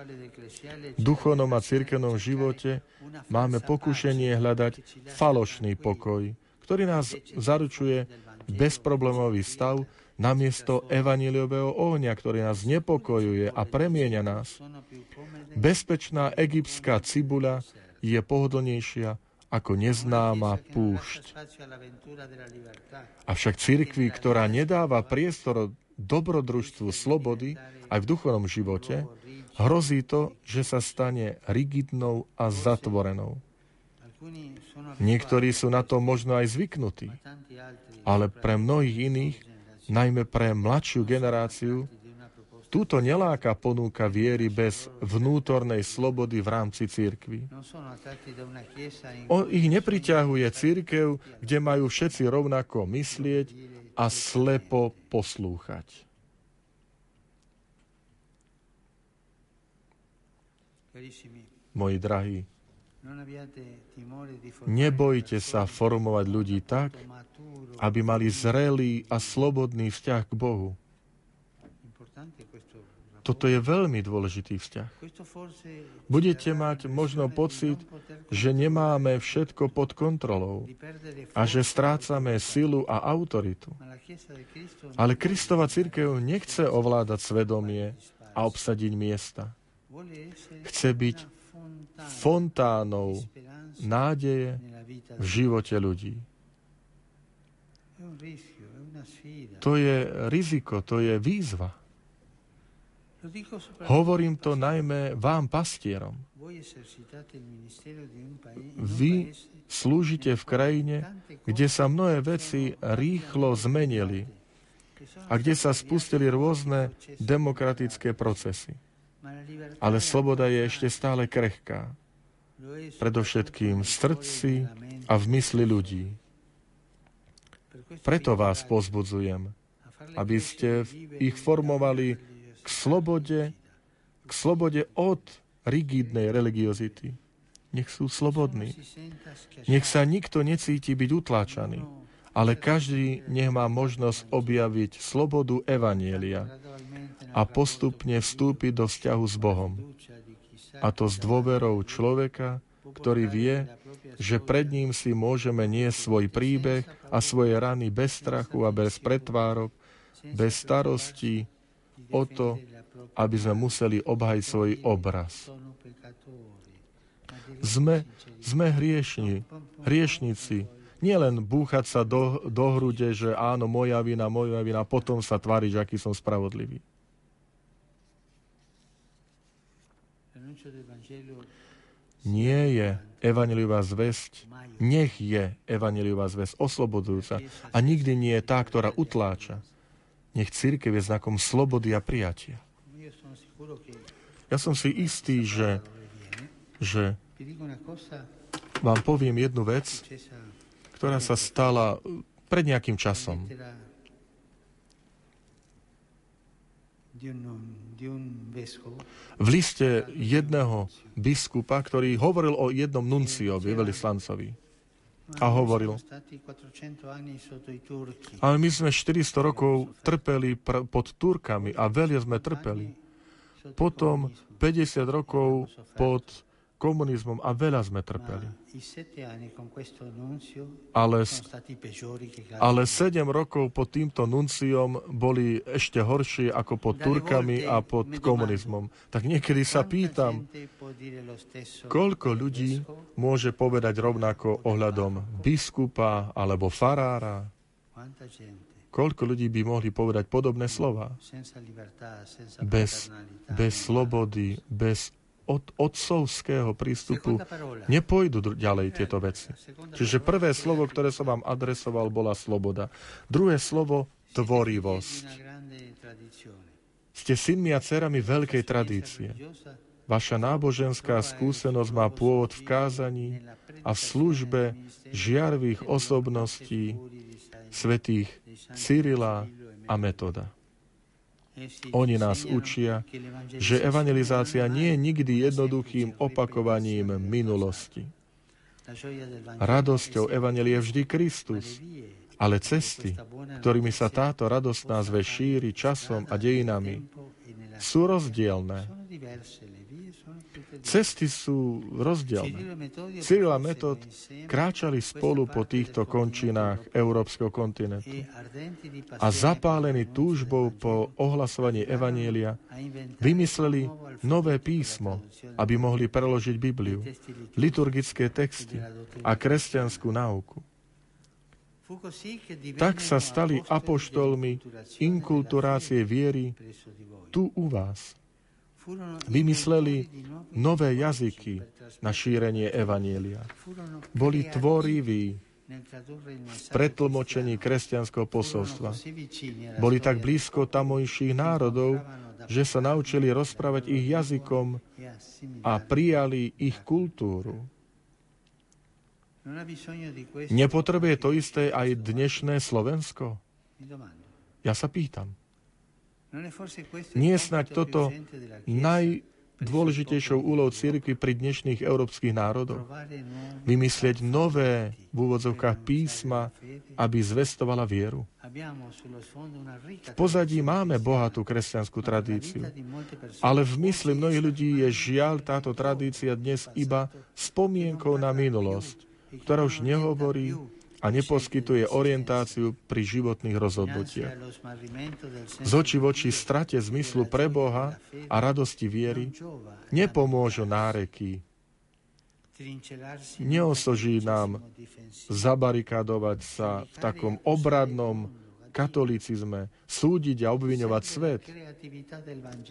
V duchovnom a cirkevnom živote máme pokušenie hľadať falošný pokoj, ktorý nás zaručuje bezproblémový stav, namiesto evaniliového ohňa, ktorý nás nepokojuje a premieňa nás. Bezpečná egyptská cibuľa je pohodlnejšia ako neznáma púšť. Avšak cirkvi, ktorá nedáva priestor dobrodružstvu slobody aj v duchovnom živote, hrozí to, že sa stane rigidnou a zatvorenou. Niektorí sú na to možno aj zvyknutí, ale pre mnohých iných, najmä pre mladšiu generáciu, túto neláka ponúka viery bez vnútornej slobody v rámci církvy. O ich nepriťahuje církev, kde majú všetci rovnako myslieť a slepo poslúchať. Moji drahí, nebojte sa formovať ľudí tak, aby mali zrelý a slobodný vzťah k Bohu. Toto je veľmi dôležitý vzťah. Budete mať možno pocit, že nemáme všetko pod kontrolou a že strácame silu a autoritu. Ale Kristova církev nechce ovládať svedomie a obsadiť miesta. Chce byť fontánou nádeje v živote ľudí. To je riziko, to je výzva. Hovorím to najmä vám, pastierom. Vy slúžite v krajine, kde sa mnohé veci rýchlo zmenili a kde sa spustili rôzne demokratické procesy. Ale sloboda je ešte stále krehká. Predovšetkým v srdci a v mysli ľudí. Preto vás pozbudzujem, aby ste ich formovali k slobode, k slobode od rigidnej religiozity. Nech sú slobodní. Nech sa nikto necíti byť utláčaný, ale každý nech má možnosť objaviť slobodu Evanielia a postupne vstúpiť do vzťahu s Bohom. A to s dôverou človeka, ktorý vie, že pred ním si môžeme niesť svoj príbeh a svoje rany bez strachu a bez pretvárok, bez starostí, o to, aby sme museli obhajiť svoj obraz. Sme, sme hriešni, hriešnici. Nielen búchať sa do, do hrude, že áno, moja vina, moja vina, potom sa tváriť, že aký som spravodlivý. Nie je evaniliová zväzť, nech je evaniliová zväzť oslobodujúca a nikdy nie je tá, ktorá utláča. Nech církev je znakom slobody a prijatia. Ja som si istý, že, že vám poviem jednu vec, ktorá sa stala pred nejakým časom. V liste jedného biskupa, ktorý hovoril o jednom nunciovi, veľvyslancovi a hovoril, ale my sme 400 rokov trpeli pr- pod Turkami a veľa sme trpeli. Potom 50 rokov pod komunizmom a veľa sme trpeli. Ale, ale 7 rokov pod týmto nunciom boli ešte horšie ako pod Turkami a pod komunizmom. Tak niekedy sa pýtam, koľko ľudí môže povedať rovnako ohľadom biskupa alebo farára? Koľko ľudí by mohli povedať podobné slova? Bez, bez slobody, bez od otcovského prístupu nepôjdu ďalej tieto veci. Čiže prvé slovo, ktoré som vám adresoval, bola sloboda. Druhé slovo, tvorivosť. Ste synmi a dcerami veľkej tradície. Vaša náboženská skúsenosť má pôvod v kázaní a v službe žiarvých osobností svetých Cyrila a Metoda. Oni nás učia, že evangelizácia nie je nikdy jednoduchým opakovaním minulosti. Radosťou evangelie je vždy Kristus, ale cesty, ktorými sa táto radostná zve šíri časom a dejinami, sú rozdielne. Cesty sú rozdielne. Cyril a Metod kráčali spolu po týchto končinách európskeho kontinentu a zapálení túžbou po ohlasovaní Evanielia vymysleli nové písmo, aby mohli preložiť Bibliu, liturgické texty a kresťanskú náuku. Tak sa stali apoštolmi inkulturácie viery tu u vás. Vymysleli nové jazyky na šírenie Evanielia. Boli tvoriví v pretlmočení kresťanského posolstva. Boli tak blízko tamojších národov, že sa naučili rozprávať ich jazykom a prijali ich kultúru. Nepotrebuje to isté aj dnešné Slovensko? Ja sa pýtam. Nie snáď toto najdôležitejšou úlohou církvy pri dnešných európskych národoch? Vymyslieť nové v úvodzovkách písma, aby zvestovala vieru. V pozadí máme bohatú kresťanskú tradíciu, ale v mysli mnohých ľudí je žiaľ táto tradícia dnes iba spomienkou na minulosť ktorá už nehovorí a neposkytuje orientáciu pri životných rozhodnutiach. Z oči v oči strate zmyslu pre Boha a radosti viery nepomôžu náreky. Neosoží nám zabarikádovať sa v takom obradnom katolicizme, súdiť a obviňovať svet.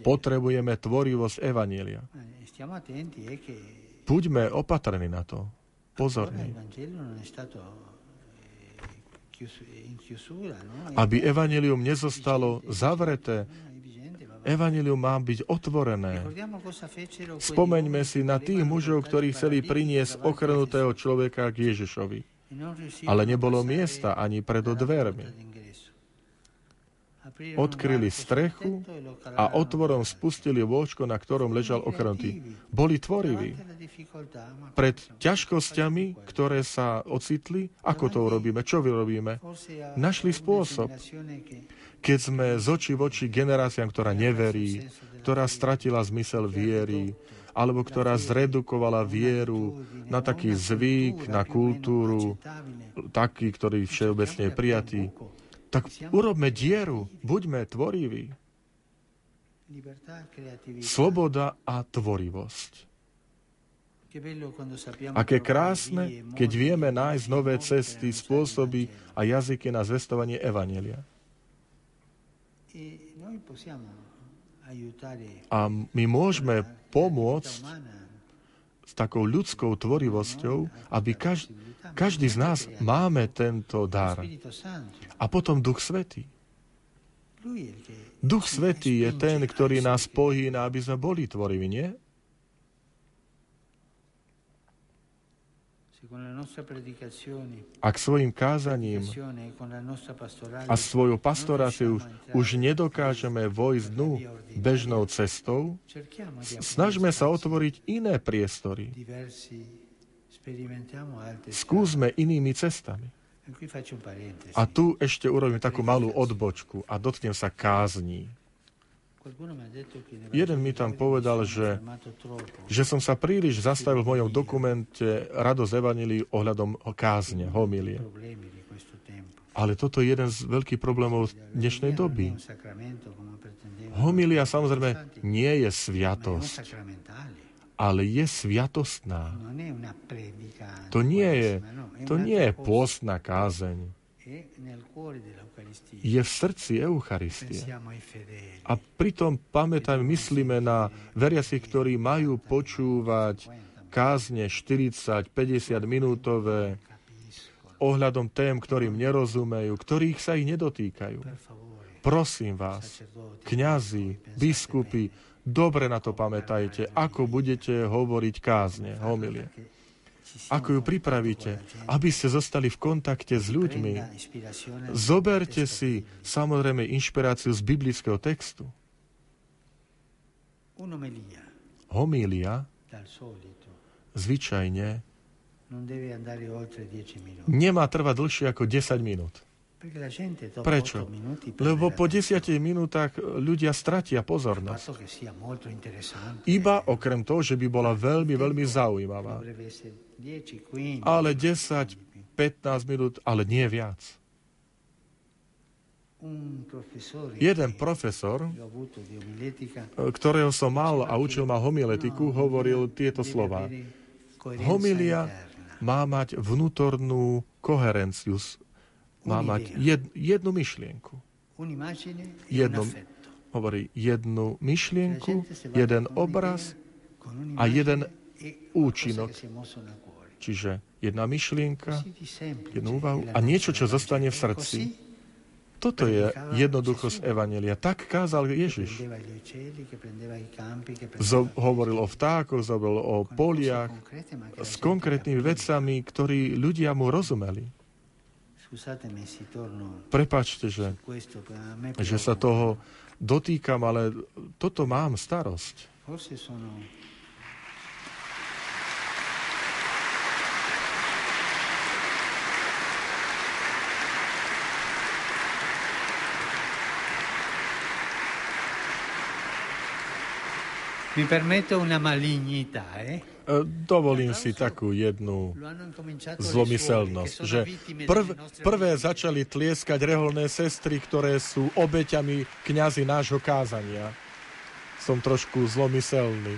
Potrebujeme tvorivosť Evanielia. Buďme opatrní na to pozorní. Aby evanelium nezostalo zavreté, evanelium má byť otvorené. Spomeňme si na tých mužov, ktorí chceli priniesť ochrnutého človeka k Ježišovi. Ale nebolo miesta ani pred dvermi odkryli strechu a otvorom spustili vôčko, na ktorom ležal ochrnutý. Boli tvoriví. Pred ťažkosťami, ktoré sa ocitli, ako to urobíme, čo vyrobíme, našli spôsob. Keď sme z oči v oči generáciám, ktorá neverí, ktorá stratila zmysel viery, alebo ktorá zredukovala vieru na taký zvyk, na kultúru, taký, ktorý všeobecne je prijatý, tak urobme dieru, buďme tvoriví. Sloboda a tvorivosť. Aké krásne, keď vieme nájsť nové cesty, spôsoby a jazyky na zvestovanie Evanelia. A my môžeme pomôcť s takou ľudskou tvorivosťou, aby každý, každý z nás máme tento dar. A potom Duch Svetý. Duch Svetý je ten, ktorý nás pohýna, aby sme boli tvoriví, nie? Ak svojim kázaním a svojou pastoráciou už nedokážeme vojsť dnu bežnou cestou, snažme sa otvoriť iné priestory. Skúsme inými cestami. A tu ešte urobím takú malú odbočku a dotknem sa kázní. Jeden mi tam povedal, že, že som sa príliš zastavil v mojom dokumente Radosť Evanilii ohľadom kázne, homilie. Ale toto je jeden z veľkých problémov dnešnej doby. Homilia samozrejme nie je sviatosť, ale je sviatostná. To nie je, to nie je pôstna kázeň. Je v srdci Eucharistie. A pritom pamätaj, myslíme na veriacich, ktorí majú počúvať kázne 40-50 minútové ohľadom tém, ktorým nerozumejú, ktorých sa ich nedotýkajú. Prosím vás, kňazi, biskupy, dobre na to pamätajte, ako budete hovoriť kázne, homilie ako ju pripravíte, aby ste zostali v kontakte s ľuďmi. Zoberte si samozrejme inšpiráciu z biblického textu. Homília zvyčajne nemá trvať dlhšie ako 10 minút. Prečo? Lebo po desiatich minútach ľudia stratia pozornosť. Iba okrem toho, že by bola veľmi, veľmi zaujímavá. Ale 10, 15 minút, ale nie viac. Jeden profesor, ktorého som mal a učil ma homiletiku, hovoril tieto slova. Homilia má mať vnútornú koherenciu, má mať jed, jednu myšlienku. Jednu, hovorí jednu myšlienku, jeden obraz a jeden účinok. Čiže jedna myšlienka, jednu úvahu a niečo, čo zostane v srdci. Toto je jednoduchosť Evanelia. Tak kázal Ježiš. Zo, hovoril o vtákoch, hovoril o poliach, s konkrétnymi vecami, ktorí ľudia mu rozumeli. Prepačte, že, že sa toho dotýkam, ale toto mám starosť. Mi permetto una malignità, eh? E, dovolím si takú jednu zlomyselnosť, že prv, prvé začali tlieskať reholné sestry, ktoré sú obeťami kňazi nášho kázania. Som trošku zlomyselný.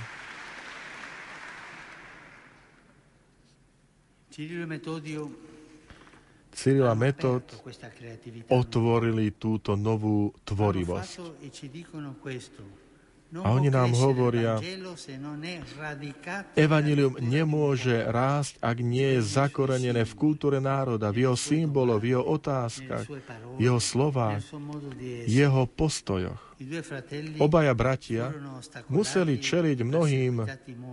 Cyril a Metod otvorili túto novú tvorivosť. A oni nám hovoria, Evangelium nemôže rásť, ak nie je zakorenené v kultúre národa, v jeho symboloch, v jeho otázkach, jeho slovách, jeho postojoch. Obaja bratia museli čeliť mnohým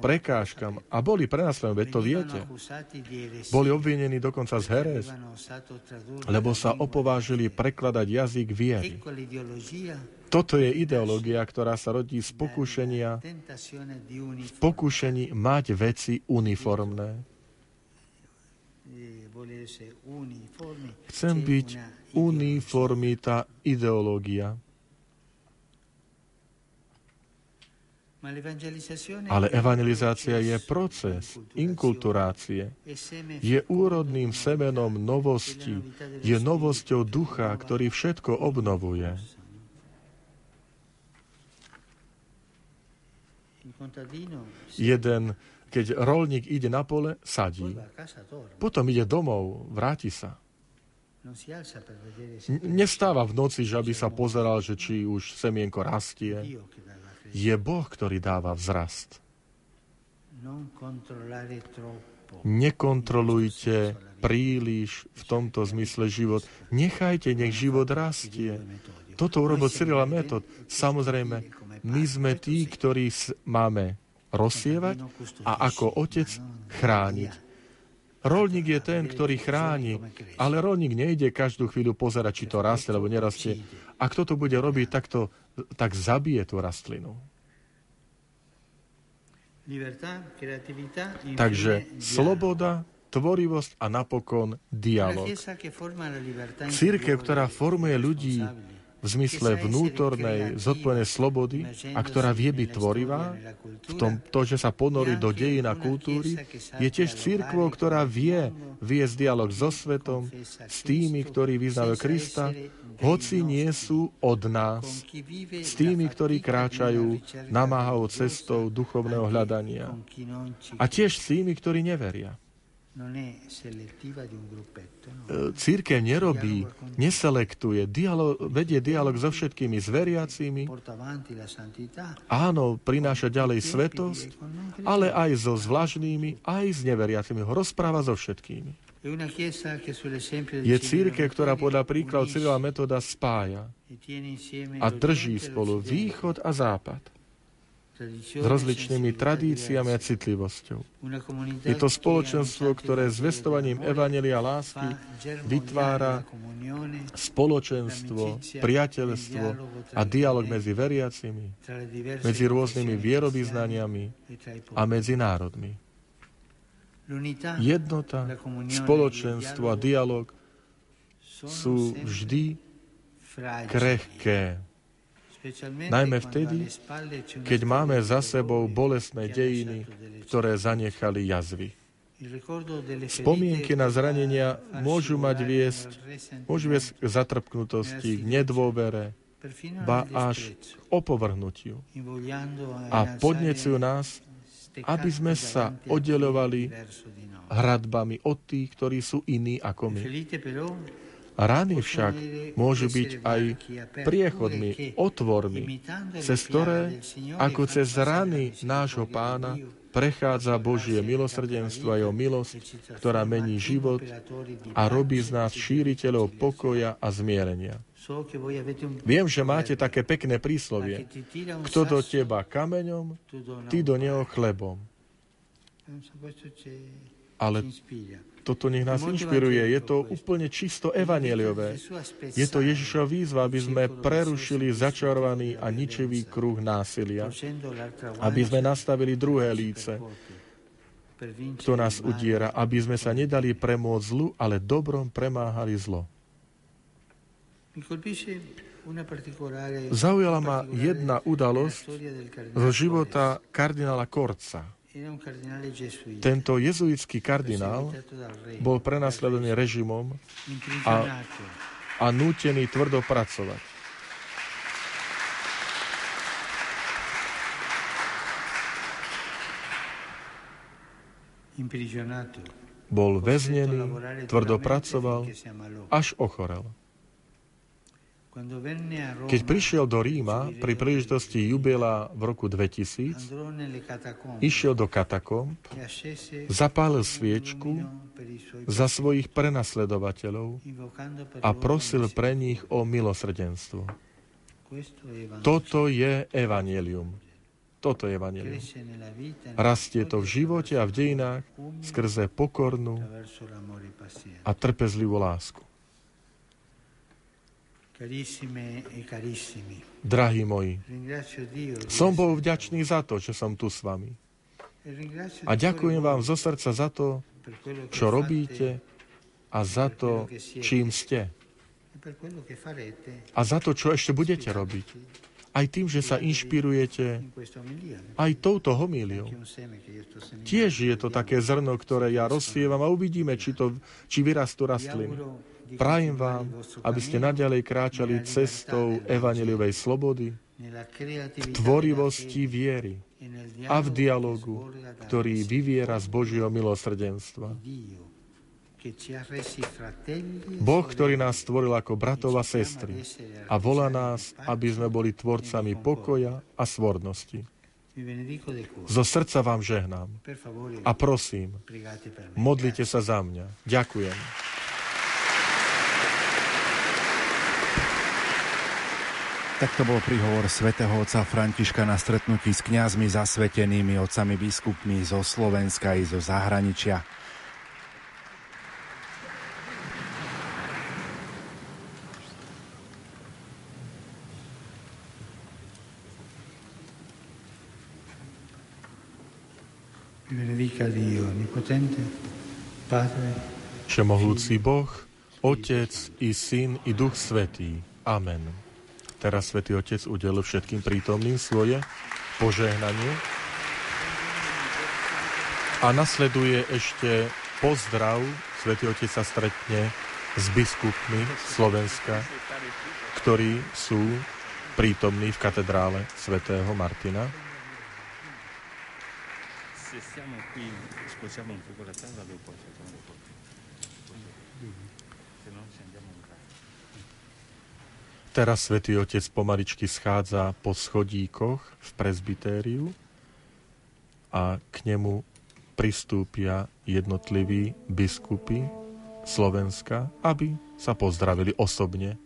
prekážkam a boli prenasledovaní, veď to viete. Boli obvinení dokonca z herez, lebo sa opovážili prekladať jazyk viery. Toto je ideológia, ktorá sa rodí z pokušenia, v pokušení mať veci uniformné. Chcem byť uniformita ideológia. Ale evangelizácia je proces inkulturácie. Je úrodným semenom novosti. Je novosťou ducha, ktorý všetko obnovuje. Jeden, keď rolník ide na pole, sadí. Potom ide domov, vráti sa. Nestáva v noci, že aby sa pozeral, že či už semienko rastie. Je Boh, ktorý dáva vzrast. Nekontrolujte príliš v tomto zmysle život. Nechajte, nech život rastie. Toto urobil Cyril Metod. Samozrejme, my sme tí, ktorí máme rozsievať a ako otec chrániť. Rolník je ten, ktorý chráni, ale rolník nejde každú chvíľu pozerať, či to rastie alebo nerastie. A kto to bude robiť, tak, to, tak zabije tú rastlinu. Takže sloboda, tvorivosť a napokon dialog. Církev, ktorá formuje ľudí v zmysle vnútornej zodpovednej slobody a ktorá vie byť tvorivá, v tom, to, že sa ponorí do dejín a kultúry, je tiež církvou, ktorá vie viesť dialog so svetom, s tými, ktorí vyznajú Krista, hoci nie sú od nás, s tými, ktorí kráčajú namáhavou cestou duchovného hľadania. A tiež s tými, ktorí neveria. Církev nerobí, neselektuje, dialog, vedie dialog so všetkými, s veriacimi. Áno, prináša ďalej svetosť, ale aj so zvláštnymi, aj s neveriacimi. Rozpráva so všetkými. Je církev, ktorá podľa príkladu Cyrila metóda spája a drží spolu východ a západ s rozličnými tradíciami a citlivosťou. Je to spoločenstvo, ktoré zvestovaním Evanelia lásky vytvára spoločenstvo, priateľstvo a dialog medzi veriacimi, medzi rôznymi vierovýznaniami a medzi národmi. Jednota, spoločenstvo a dialog sú vždy krehké. Najmä vtedy, keď máme za sebou bolestné dejiny, ktoré zanechali jazvy. Spomienky na zranenia môžu mať viesť, môžu viesť k zatrpknutosti, k nedôvere, ba až k opovrhnutiu. A podnecujú nás, aby sme sa oddelovali hradbami od tých, ktorí sú iní ako my. Rany však môžu byť aj priechodmi, otvormi, cez ktoré, ako cez rany nášho pána, prechádza Božie milosrdenstvo a jeho milosť, ktorá mení život a robí z nás šíriteľov pokoja a zmierenia. Viem, že máte také pekné príslovie. Kto do teba kameňom, ty do neho chlebom. Ale toto nech nás inšpiruje. Je to úplne čisto evaneliové. Je to Ježišova výzva, aby sme prerušili začarovaný a ničivý kruh násilia. Aby sme nastavili druhé líce, kto nás udiera, aby sme sa nedali premôcť zlu, ale dobrom premáhali zlo. Zaujala ma jedna udalosť zo života kardinála Korca. Tento jezuitský kardinál bol prenasledovaný režimom a, a nútený tvrdo pracovať. Bol väznený, tvrdo pracoval, až ochorel. Keď prišiel do Ríma pri príležitosti jubiela v roku 2000, išiel do katakomb, zapálil sviečku za svojich prenasledovateľov a prosil pre nich o milosrdenstvo. Toto je evanelium. Toto je evanelium. Rastie to v živote a v dejinách skrze pokornú a trpezlivú lásku. E Drahí moji, som bol vďačný za to, že som tu s vami. E a ďakujem vám zo srdca za to, čo robíte a za to, čím ste. E a za to, čo ešte budete robiť. Aj tým, že sa inšpirujete aj touto homíliou. Tiež je to také zrno, ktoré ja rozsievam a uvidíme, či, to, či vyrastú rastliny. Prajem vám, aby ste naďalej kráčali cestou evaneliovej slobody, v tvorivosti viery a v dialogu, ktorý vyviera z Božieho milosrdenstva. Boh, ktorý nás stvoril ako bratov a sestry a volá nás, aby sme boli tvorcami pokoja a svornosti. Zo srdca vám žehnám a prosím, modlite sa za mňa. Ďakujem. Tak to bol príhovor svätého otca Františka na stretnutí s kňazmi zasvetenými otcami biskupmi zo Slovenska i zo zahraničia. Všemohúci Boh, Otec i Syn i Duch Svetý. Amen. Teraz Svetý Otec udelil všetkým prítomným svoje požehnanie. A nasleduje ešte pozdrav. Svetý Otec sa stretne s biskupmi Slovenska, ktorí sú prítomní v katedrále svätého Martina. Siamo qui, spostiamo un po' la tavola dopo, Teraz svätý Otec pomaličky schádza po schodíkoch v prezbitériu a k nemu pristúpia jednotliví biskupy Slovenska, aby sa pozdravili osobne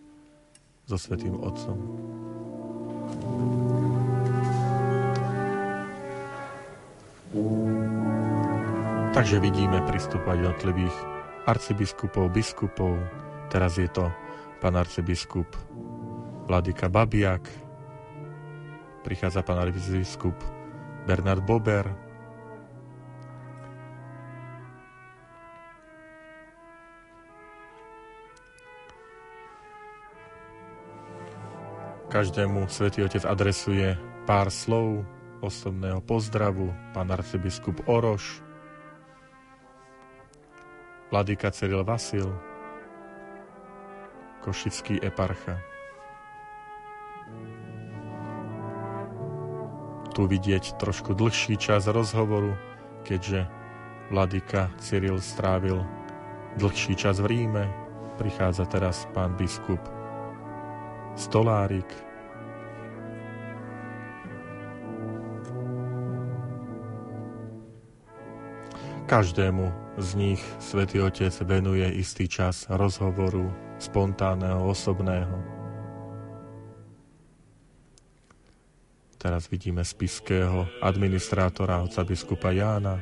so Svetým Otcom. Takže vidíme pristúpať jednotlivých arcibiskupov, biskupov. Teraz je to pán arcibiskup Vladyka Babiak, prichádza pán arcibiskup Bernard Bober, Každému svätý Otec adresuje pár slov osobného pozdravu, pán arcibiskup Oroš, Vladyka Cyril Vasil, Košický eparcha. Tu vidieť trošku dlhší čas rozhovoru, keďže Vladyka Cyril strávil dlhší čas v Ríme. Prichádza teraz pán biskup Stolárik, Každému z nich Svetý Otec venuje istý čas rozhovoru, spontánneho, osobného. Teraz vidíme spiského administrátora, otca biskupa Jána.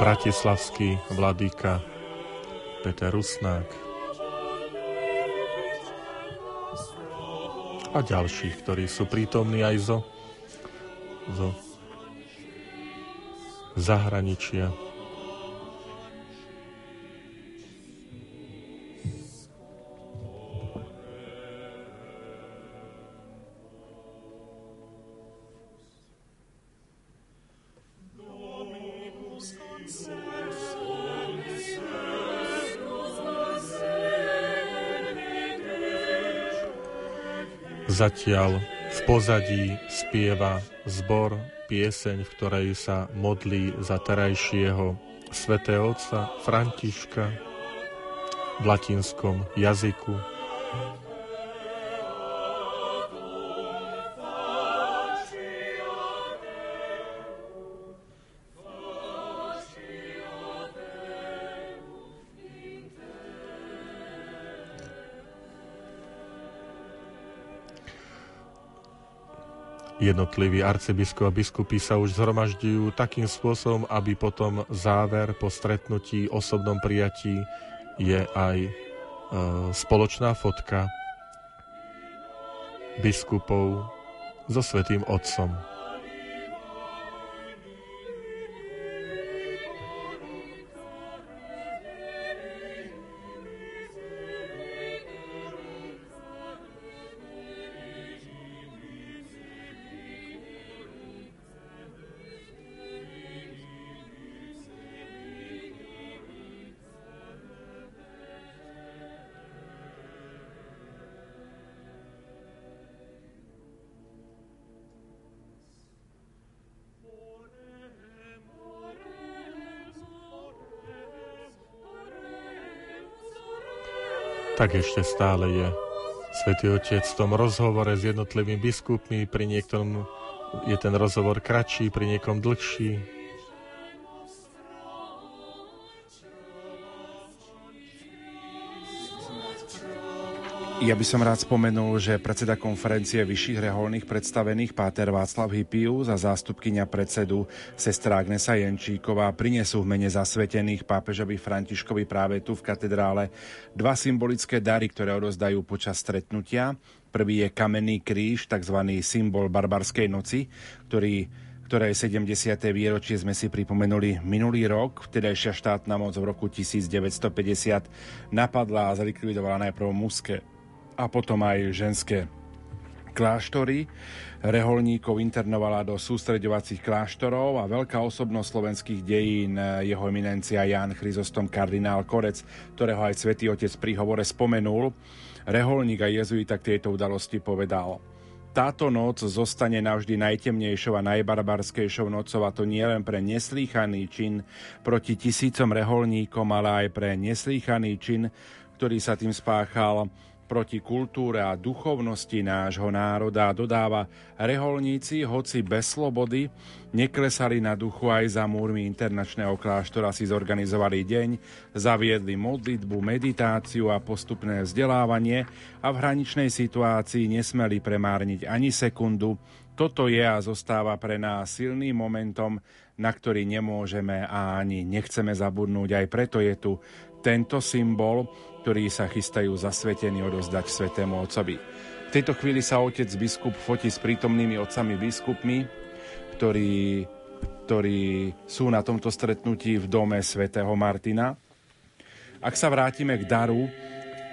Bratislavský vladyka Peter Rusnák a ďalších, ktorí sú prítomní aj zo, zo zahraničia. Zatiaľ v pozadí spieva zbor pieseň, v ktorej sa modlí za terajšieho svätého otca Františka v latinskom jazyku. Jednotliví arcibiskup a biskupy sa už zhromažďujú takým spôsobom, aby potom záver po stretnutí, osobnom prijatí je aj e, spoločná fotka biskupov so Svetým Otcom. Tak ešte stále je. Svetý Otec v tom rozhovore s jednotlivými biskupmi, pri niektorom je ten rozhovor kratší, pri niekom dlhší, Ja by som rád spomenul, že predseda konferencie vyšších reholných predstavených Páter Václav Hypius a zástupkynia predsedu sestra Agnesa Jenčíková prinesú v mene zasvetených pápežovi Františkovi práve tu v katedrále dva symbolické dary, ktoré odozdajú počas stretnutia. Prvý je kamenný kríž, tzv. symbol barbarskej noci, ktorý ktoré 70. výročie sme si pripomenuli minulý rok. Vtedajšia štátna moc v roku 1950 napadla a zlikvidovala najprv mužské a potom aj ženské kláštory. Reholníkov internovala do sústreďovacích kláštorov a veľká osobnosť slovenských dejín, jeho eminencia Jan Chryzostom kardinál Korec, ktorého aj svätý Otec pri hovore spomenul, reholník a jezuita k tejto udalosti povedal táto noc zostane navždy najtemnejšou a najbarbarskejšou nocou a to nie len pre neslýchaný čin proti tisícom reholníkom, ale aj pre neslýchaný čin, ktorý sa tým spáchal proti kultúre a duchovnosti nášho národa dodáva reholníci, hoci bez slobody, neklesali na duchu aj za múrmi internačného kláštora si zorganizovali deň, zaviedli modlitbu, meditáciu a postupné vzdelávanie a v hraničnej situácii nesmeli premárniť ani sekundu. Toto je a zostáva pre nás silným momentom, na ktorý nemôžeme a ani nechceme zabudnúť. Aj preto je tu tento symbol, ktorí sa chystajú zasvetení odozdať Svetému Otcovi. V tejto chvíli sa otec biskup fotí s prítomnými otcami biskupmi, ktorí, ktorí sú na tomto stretnutí v dome svätého Martina. Ak sa vrátime k daru,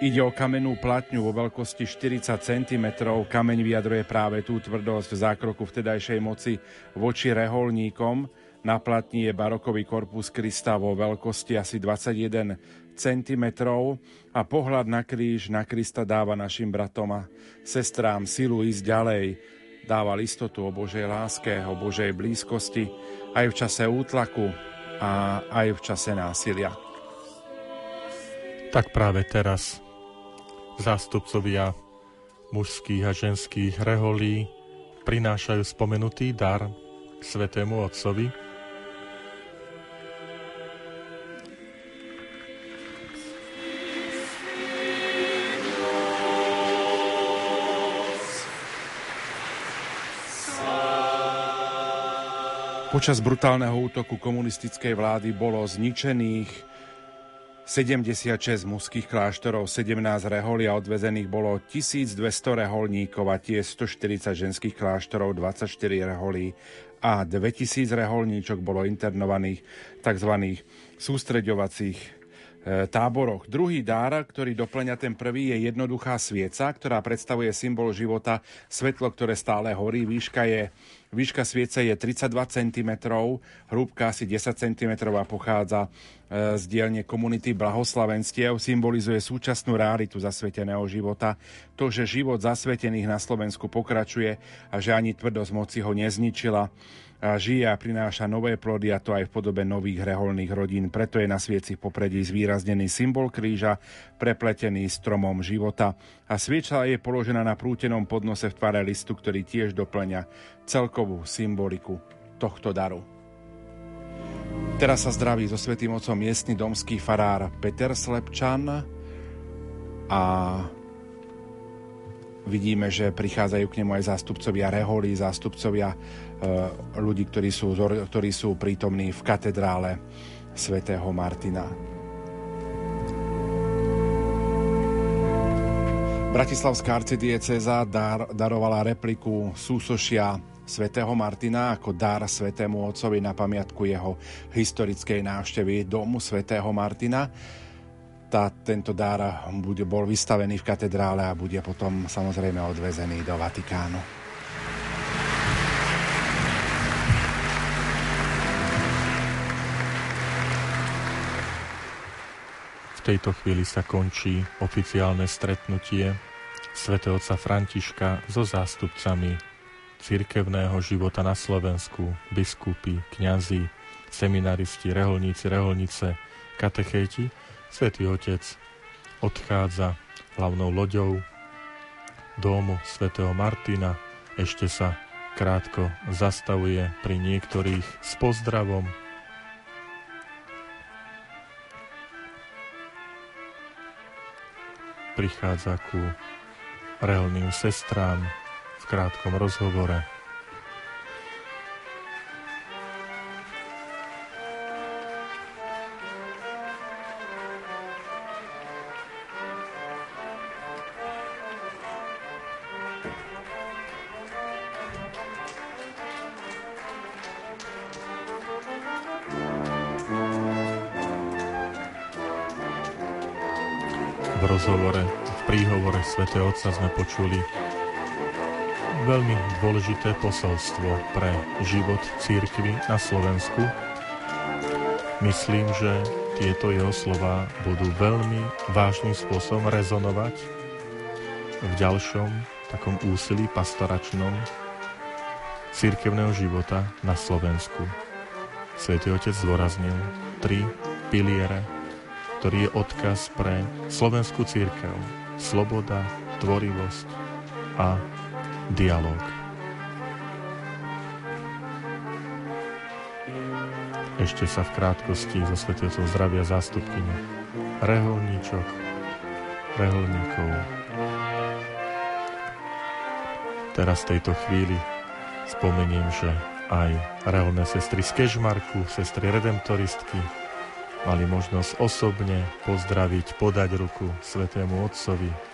ide o kamennú platňu vo veľkosti 40 cm. Kameň vyjadruje práve tú tvrdosť v zákroku vtedajšej moci voči reholníkom. Na platni je barokový korpus Krista vo veľkosti asi 21 cm a pohľad na kríž na Krista dáva našim bratom a sestrám silu ísť ďalej. Dáva istotu o Božej láske, o Božej blízkosti aj v čase útlaku a aj v čase násilia. Tak práve teraz zástupcovia mužských a ženských reholí prinášajú spomenutý dar Svetému Otcovi, Počas brutálneho útoku komunistickej vlády bolo zničených 76 mužských kláštorov, 17 reholí a odvezených bolo 1200 reholníkov a tie 140 ženských kláštorov, 24 reholí a 2000 reholníčok bolo internovaných tzv. sústreďovacích táboroch. Druhý dár, ktorý doplňa ten prvý, je jednoduchá svieca, ktorá predstavuje symbol života, svetlo, ktoré stále horí. Výška je Výška sviece je 32 cm, hrúbka asi 10 cm a pochádza e, z dielne komunity blahoslavenstiev, symbolizuje súčasnú realitu zasveteného života, to, že život zasvetených na Slovensku pokračuje a že ani tvrdosť moci ho nezničila žije a prináša nové plody a to aj v podobe nových reholných rodín. Preto je na svieci popredí zvýraznený symbol kríža, prepletený stromom života. A svieča je položená na prútenom podnose v tvare listu, ktorý tiež doplňa celkovú symboliku tohto daru. Teraz sa zdraví so Svetým Otcom miestny domský farár Peter Slepčan a vidíme, že prichádzajú k nemu aj zástupcovia reholí, zástupcovia Eh, ľudí, ktorí sú, ktorí sú prítomní v katedrále svätého Martina. Bratislavská arcidieceza dar, darovala repliku súsošia svätého Martina ako dar svätému otcovi na pamiatku jeho historickej návštevy domu svätého Martina. Tá, tento dar bude, bol vystavený v katedrále a bude potom samozrejme odvezený do Vatikánu. tejto chvíli sa končí oficiálne stretnutie svätého otca Františka so zástupcami cirkevného života na Slovensku, biskupy, kňazi, seminaristi, reholníci, reholnice, katechéti. Svetý Otec odchádza hlavnou loďou domu svätého Martina, ešte sa krátko zastavuje pri niektorých s pozdravom prichádza ku reálnym sestrám v krátkom rozhovore. Svätého Otca sme počuli veľmi dôležité posolstvo pre život církvy na Slovensku. Myslím, že tieto jeho slova budú veľmi vážnym spôsobom rezonovať v ďalšom takom úsilí pastoračnom církevného života na Slovensku. Svetý Otec zdôraznil tri piliere ktorý je odkaz pre slovenskú církev. Sloboda, tvorivosť a dialog. Ešte sa v krátkosti zo Svetecov zdravia zástupkyne reholníčok, reholníkov. Teraz v tejto chvíli spomeniem, že aj reholné sestry z Kežmarku, sestry redemptoristky, mali možnosť osobne pozdraviť, podať ruku Svetému Otcovi.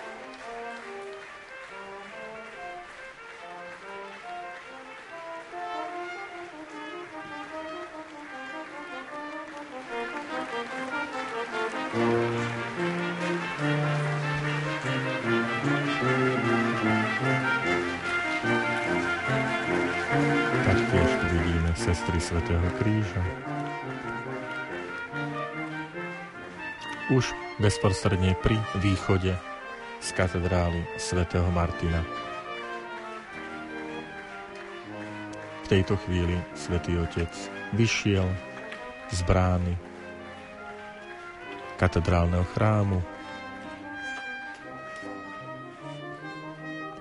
Bezprostredne pri východe z katedrály Svetého Martina. V tejto chvíli Svetý Otec vyšiel z brány katedrálneho chrámu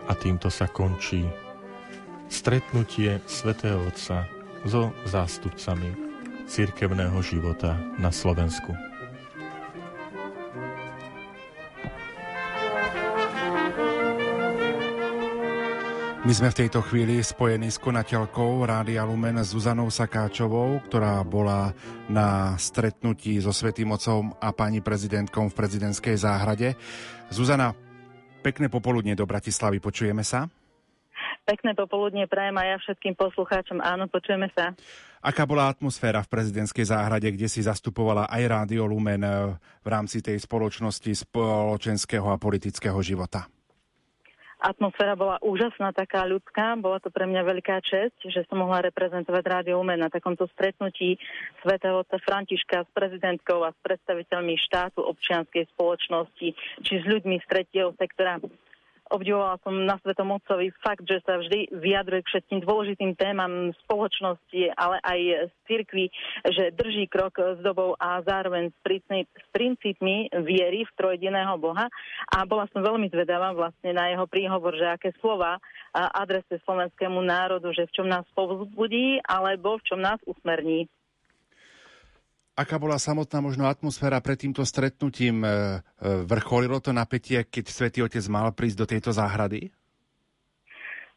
a týmto sa končí stretnutie svätého Otca so zástupcami cirkevného života na Slovensku. My sme v tejto chvíli spojení s konateľkou Rádia Lumen Zuzanou Sakáčovou, ktorá bola na stretnutí so Svetým Otcom a pani prezidentkom v prezidentskej záhrade. Zuzana, pekné popoludne do Bratislavy, počujeme sa? Pekné popoludne prajem aj ja všetkým poslucháčom. Áno, počujeme sa. Aká bola atmosféra v prezidentskej záhrade, kde si zastupovala aj Rádio Lumen eh, v rámci tej spoločnosti spoločenského a politického života? Atmosféra bola úžasná, taká ľudská. Bola to pre mňa veľká čest, že som mohla reprezentovať Rádio Lumen na takomto stretnutí svätého otca Františka s prezidentkou a s predstaviteľmi štátu občianskej spoločnosti, či s ľuďmi z tretieho sektora obdivovala som na Svetom Otcovi fakt, že sa vždy vyjadruje k všetkým dôležitým témam spoločnosti, ale aj z cirkvi, že drží krok s dobou a zároveň s, princípmi viery v trojediného Boha. A bola som veľmi zvedavá vlastne na jeho príhovor, že aké slova adrese slovenskému národu, že v čom nás povzbudí alebo v čom nás usmerní. Aká bola samotná možno atmosféra pred týmto stretnutím? E, e, vrcholilo to napätie, keď Svetý Otec mal prísť do tejto záhrady?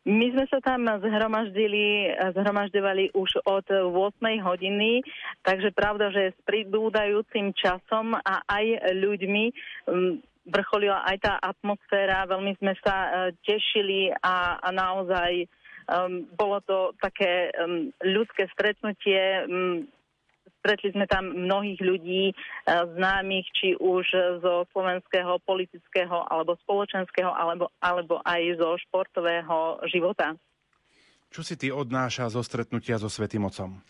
My sme sa tam zhromaždili, zhromažďovali už od 8 hodiny, takže pravda, že s pribúdajúcim časom a aj ľuďmi vrcholila aj tá atmosféra, veľmi sme sa e, tešili a, a naozaj um, bolo to také um, ľudské stretnutie. Um, Stretli sme tam mnohých ľudí e, známych, či už zo slovenského politického alebo spoločenského, alebo, alebo aj zo športového života. Čo si ty odnáša zo stretnutia so Svetým Otcom?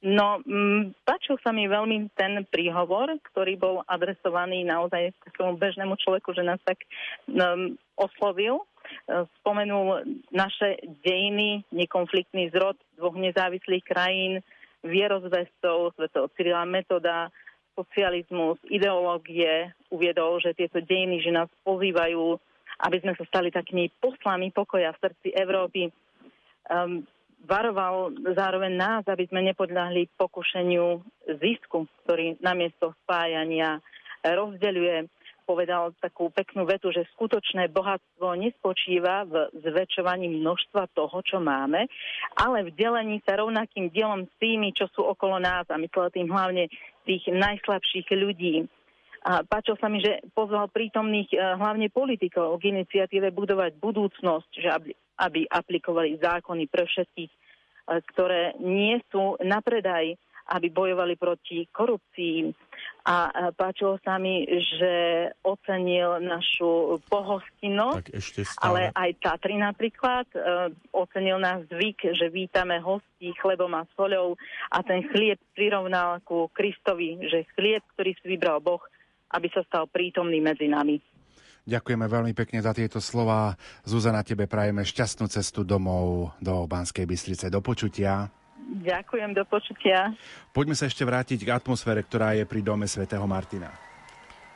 No, m, páčil sa mi veľmi ten príhovor, ktorý bol adresovaný naozaj takému bežnému človeku, že nás tak m, oslovil. E, spomenul naše dejiny, nekonfliktný zrod dvoch nezávislých krajín, vierozvestov, svetého Cyrila Metoda, socializmus, ideológie, uviedol, že tieto dejiny, že nás pozývajú, aby sme sa stali takými poslami pokoja v srdci Európy. Um, varoval zároveň nás, aby sme nepodľahli pokušeniu zisku, ktorý namiesto spájania rozdeľuje povedal takú peknú vetu, že skutočné bohatstvo nespočíva v zväčšovaní množstva toho, čo máme, ale v delení sa rovnakým dielom s tými, čo sú okolo nás a myslel tým hlavne tých najslabších ľudí. A páčil sa mi, že pozval prítomných e, hlavne politikov k iniciatíve budovať budúcnosť, že aby, aby aplikovali zákony pre všetkých, e, ktoré nie sú na predaj, aby bojovali proti korupcii, a páčilo sa mi, že ocenil našu pohostinnosť, ale aj Tatry napríklad. E, ocenil nás zvyk, že vítame hostí chlebom a soľou a ten chlieb prirovnal ku Kristovi, že chlieb, ktorý si vybral Boh, aby sa stal prítomný medzi nami. Ďakujeme veľmi pekne za tieto slova. Zuzana, tebe prajeme šťastnú cestu domov do Banskej Bystrice. Do počutia. Ďakujem, do počutia. Poďme sa ešte vrátiť k atmosfére, ktorá je pri dome svätého Martina.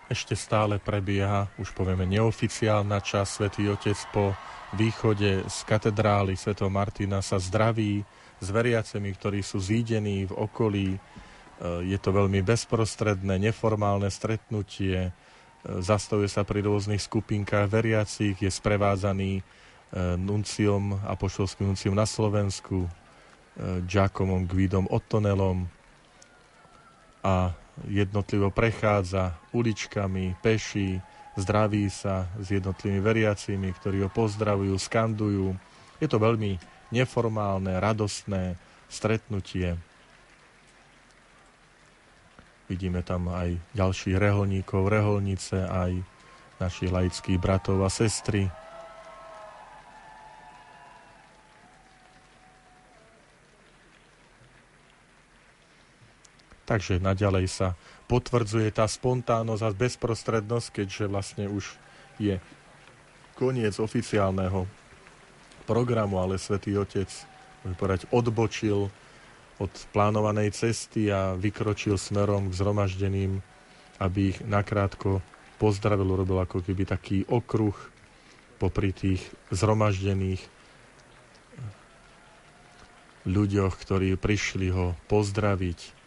Ešte stále prebieha, už povieme, neoficiálna časť. Svetý Otec po východe z katedrály svätého Martina sa zdraví s veriacemi, ktorí sú zídení v okolí. E, je to veľmi bezprostredné, neformálne stretnutie. E, zastavuje sa pri rôznych skupinkách veriacich, je sprevádzaný e, nunciom, apoštolským nunciom na Slovensku, Giacomom Guidom Ottonelom a jednotlivo prechádza uličkami, peší, zdraví sa s jednotlivými veriacimi, ktorí ho pozdravujú, skandujú. Je to veľmi neformálne, radostné stretnutie. Vidíme tam aj ďalších reholníkov, reholnice, aj našich laických bratov a sestry, Takže naďalej sa potvrdzuje tá spontánnosť a bezprostrednosť, keďže vlastne už je koniec oficiálneho programu, ale Svetý Otec, môžem povedať, odbočil od plánovanej cesty a vykročil smerom k zhromaždeným, aby ich nakrátko pozdravil, urobil ako keby taký okruh popri tých zhromaždených ľuďoch, ktorí prišli ho pozdraviť,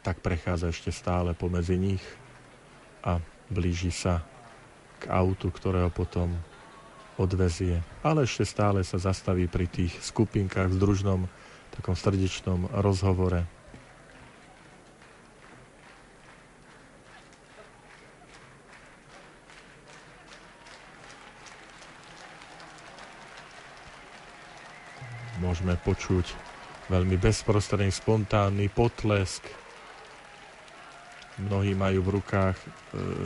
tak prechádza ešte stále pomedzi nich a blíži sa k autu, ktorého potom odvezie. Ale ešte stále sa zastaví pri tých skupinkách v družnom takom srdečnom rozhovore. Môžeme počuť veľmi bezprostredný, spontánny potlesk. Mnohí majú v rukách e,